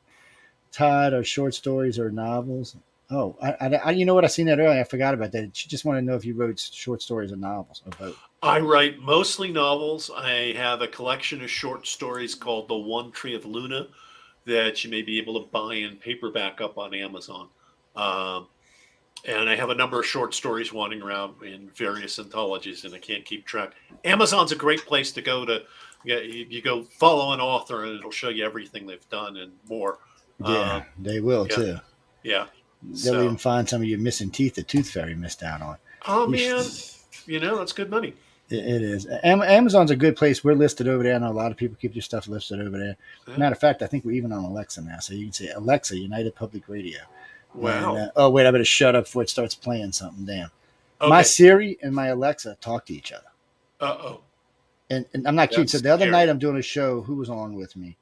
Todd, are short stories or novels? Oh, I, I, I- you know what? I seen that earlier. I forgot about that. She just wanted to know if you wrote short stories or novels or both. I write mostly novels. I have a collection of short stories called The One Tree of Luna that you may be able to buy in paperback up on Amazon. Um, and I have a number of short stories wandering around in various anthologies, and I can't keep track. Amazon's a great place to go to. You, you go follow an author, and it'll show you everything they've done and more. Yeah, Uh, they will yeah. too. yeah. They'll So- even find some of your missing teeth the Tooth Fairy missed out on. Oh You man, should- you know that's good money. It, is. Amazon's a good place. We're listed over there. I know a lot of people keep their stuff listed over there. Yeah. Matter of fact, I think we're even on Alexa now. So you can say Alexa, United Public Radio. Wow. And, uh, oh wait, I better shut up before it starts playing something. Damn. okay. My Siri and my Alexa talk to each other. uh oh. And, and I'm not kidding. So the other night I'm doing a show. Who was on with me?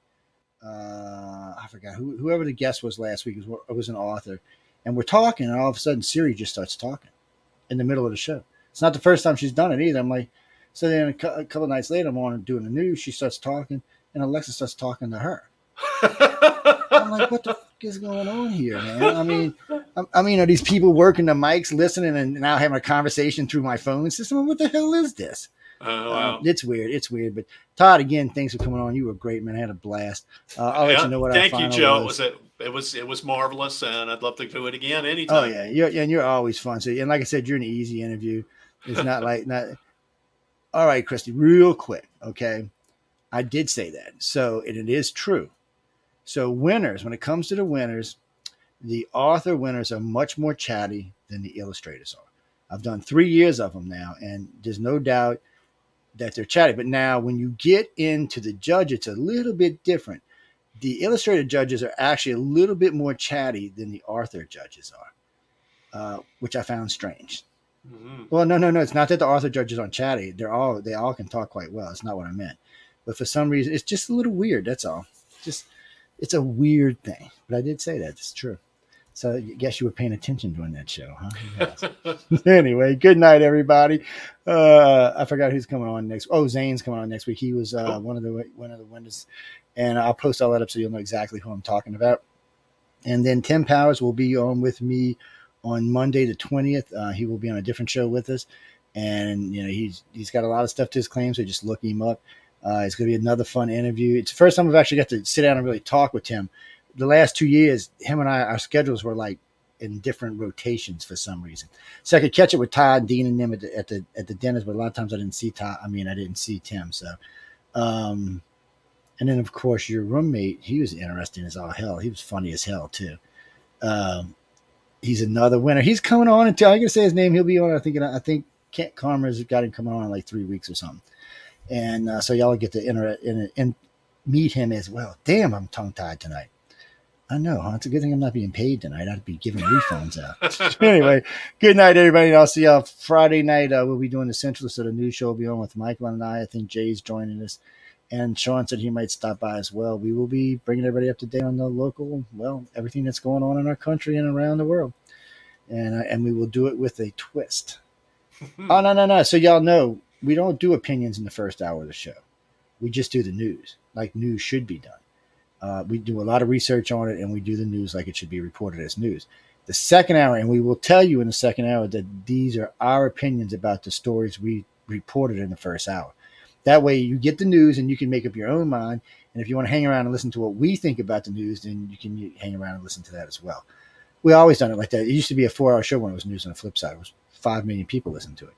Uh, I forgot who, whoever the guest was last week was was an author, and we're talking, and all of a sudden Siri just starts talking in the middle of the show. It's not the first time she's done it either. I'm like, so then a, cou- a couple nights later, I'm on doing the news. She starts talking, and Alexa starts talking to her. I'm like, what the fuck is going on here, man? I mean, I, I mean, are these people working the mics, listening, and now having a conversation through my phone system? What the hell is this? Oh, wow. Um, it's weird. It's weird. But Todd, again, thanks for coming on. You were great, man. I had a blast. Uh, I'll let you know what I finally. Thank you, Joe. It was. was a, it was it was marvelous, and I'd love to do it again anytime. Oh anytime. yeah, you're, and you're always fun. So, and like I said, you're an easy interview. It's not like not. All right, Christy, real quick, okay. I did say that, so and it is true. So winners, when it comes to the winners, the author winners are much more chatty than the illustrators are. I've done three years of them now, and there's no doubt that they're chatty. But now, when you get into the judge, it's a little bit different. The illustrated judges are actually a little bit more chatty than the author judges are, uh, which I found strange. Mhm. Well, no, no, no. It's not that the author judges aren't chatty. They're all they all can talk quite well. It's not what I meant. But for some reason, it's just a little weird. That's all. Just it's a weird thing. But I did say that. It's true. So I guess you were paying attention during that show, huh? Yes. anyway, good night, everybody. Uh, I forgot who's coming on next. Oh, Zane's coming on next week. He was uh, Cool. one of the one of the winners, and I'll post all that up so you'll know exactly who I'm talking about. And then Tim Powers will be on with me on Monday the twentieth. Uh, he will be on a different show with us, and you know he's he's got a lot of stuff to his claim, so just look him up. Uh, it's going to be another fun interview. It's the first time I've actually got to sit down and really talk with Tim. The last two years, him and I, our schedules were like in different rotations for some reason. So I could catch it with Todd, Dean, and them at the at the, at the dentist, but a lot of times I didn't see Todd. I mean, I didn't see Tim. So, um, and then of course your roommate, he was interesting as all hell. He was funny as hell too. Um, he's another winner. He's coming on until I can say his name. He'll be on. I think. I think Kent Karmer's got him coming on in like three weeks or something. And uh, so y'all get to inter- in, in, meet him as well. Damn, I'm tongue tied tonight. I know, huh? It's a good thing I'm not being paid tonight. I'd be giving refunds out. anyway, good night, everybody. and I'll see y'all Friday night. Uh, we'll be doing the Centralist of the news show. Will be on with Michael and I. I think Jay's joining us. And Sean said he might stop by as well. We will be bringing everybody up to date on the local, well, everything that's going on in our country and around the world. And, uh, and we will do it with a twist. Oh no no no! So y'all know we don't do opinions in the first hour of the show. We just do the news, like news should be done. Uh, we do a lot of research on it, and we do the news like it should be reported as news. The second hour, and we will tell you in the second hour that these are our opinions about the stories we reported in the first hour. That way, you get the news, and you can make up your own mind. And if you want to hang around and listen to what we think about the news, then you can hang around and listen to that as well. We always done it like that. It used to be a four-hour show when it was news. On the flip side, it was five million people listened to it.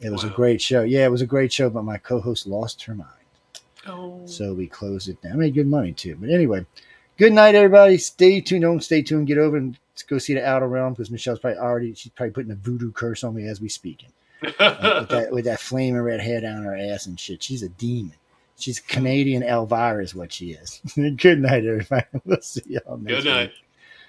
It was a great show. Yeah, it was a great show, but my co-host lost her mind, Oh. so we closed it down. I made good money too. But anyway, good night, everybody. Stay tuned. Don't stay tuned. Get over and go see the Outer Realm because Michelle's probably already. She's probably putting a voodoo curse on me as we speaking uh, with that with that flaming red hair down her ass and shit. She's a demon. She's Canadian Elvira is what she is. good night, everybody. We'll see y'all next time. Good night. week.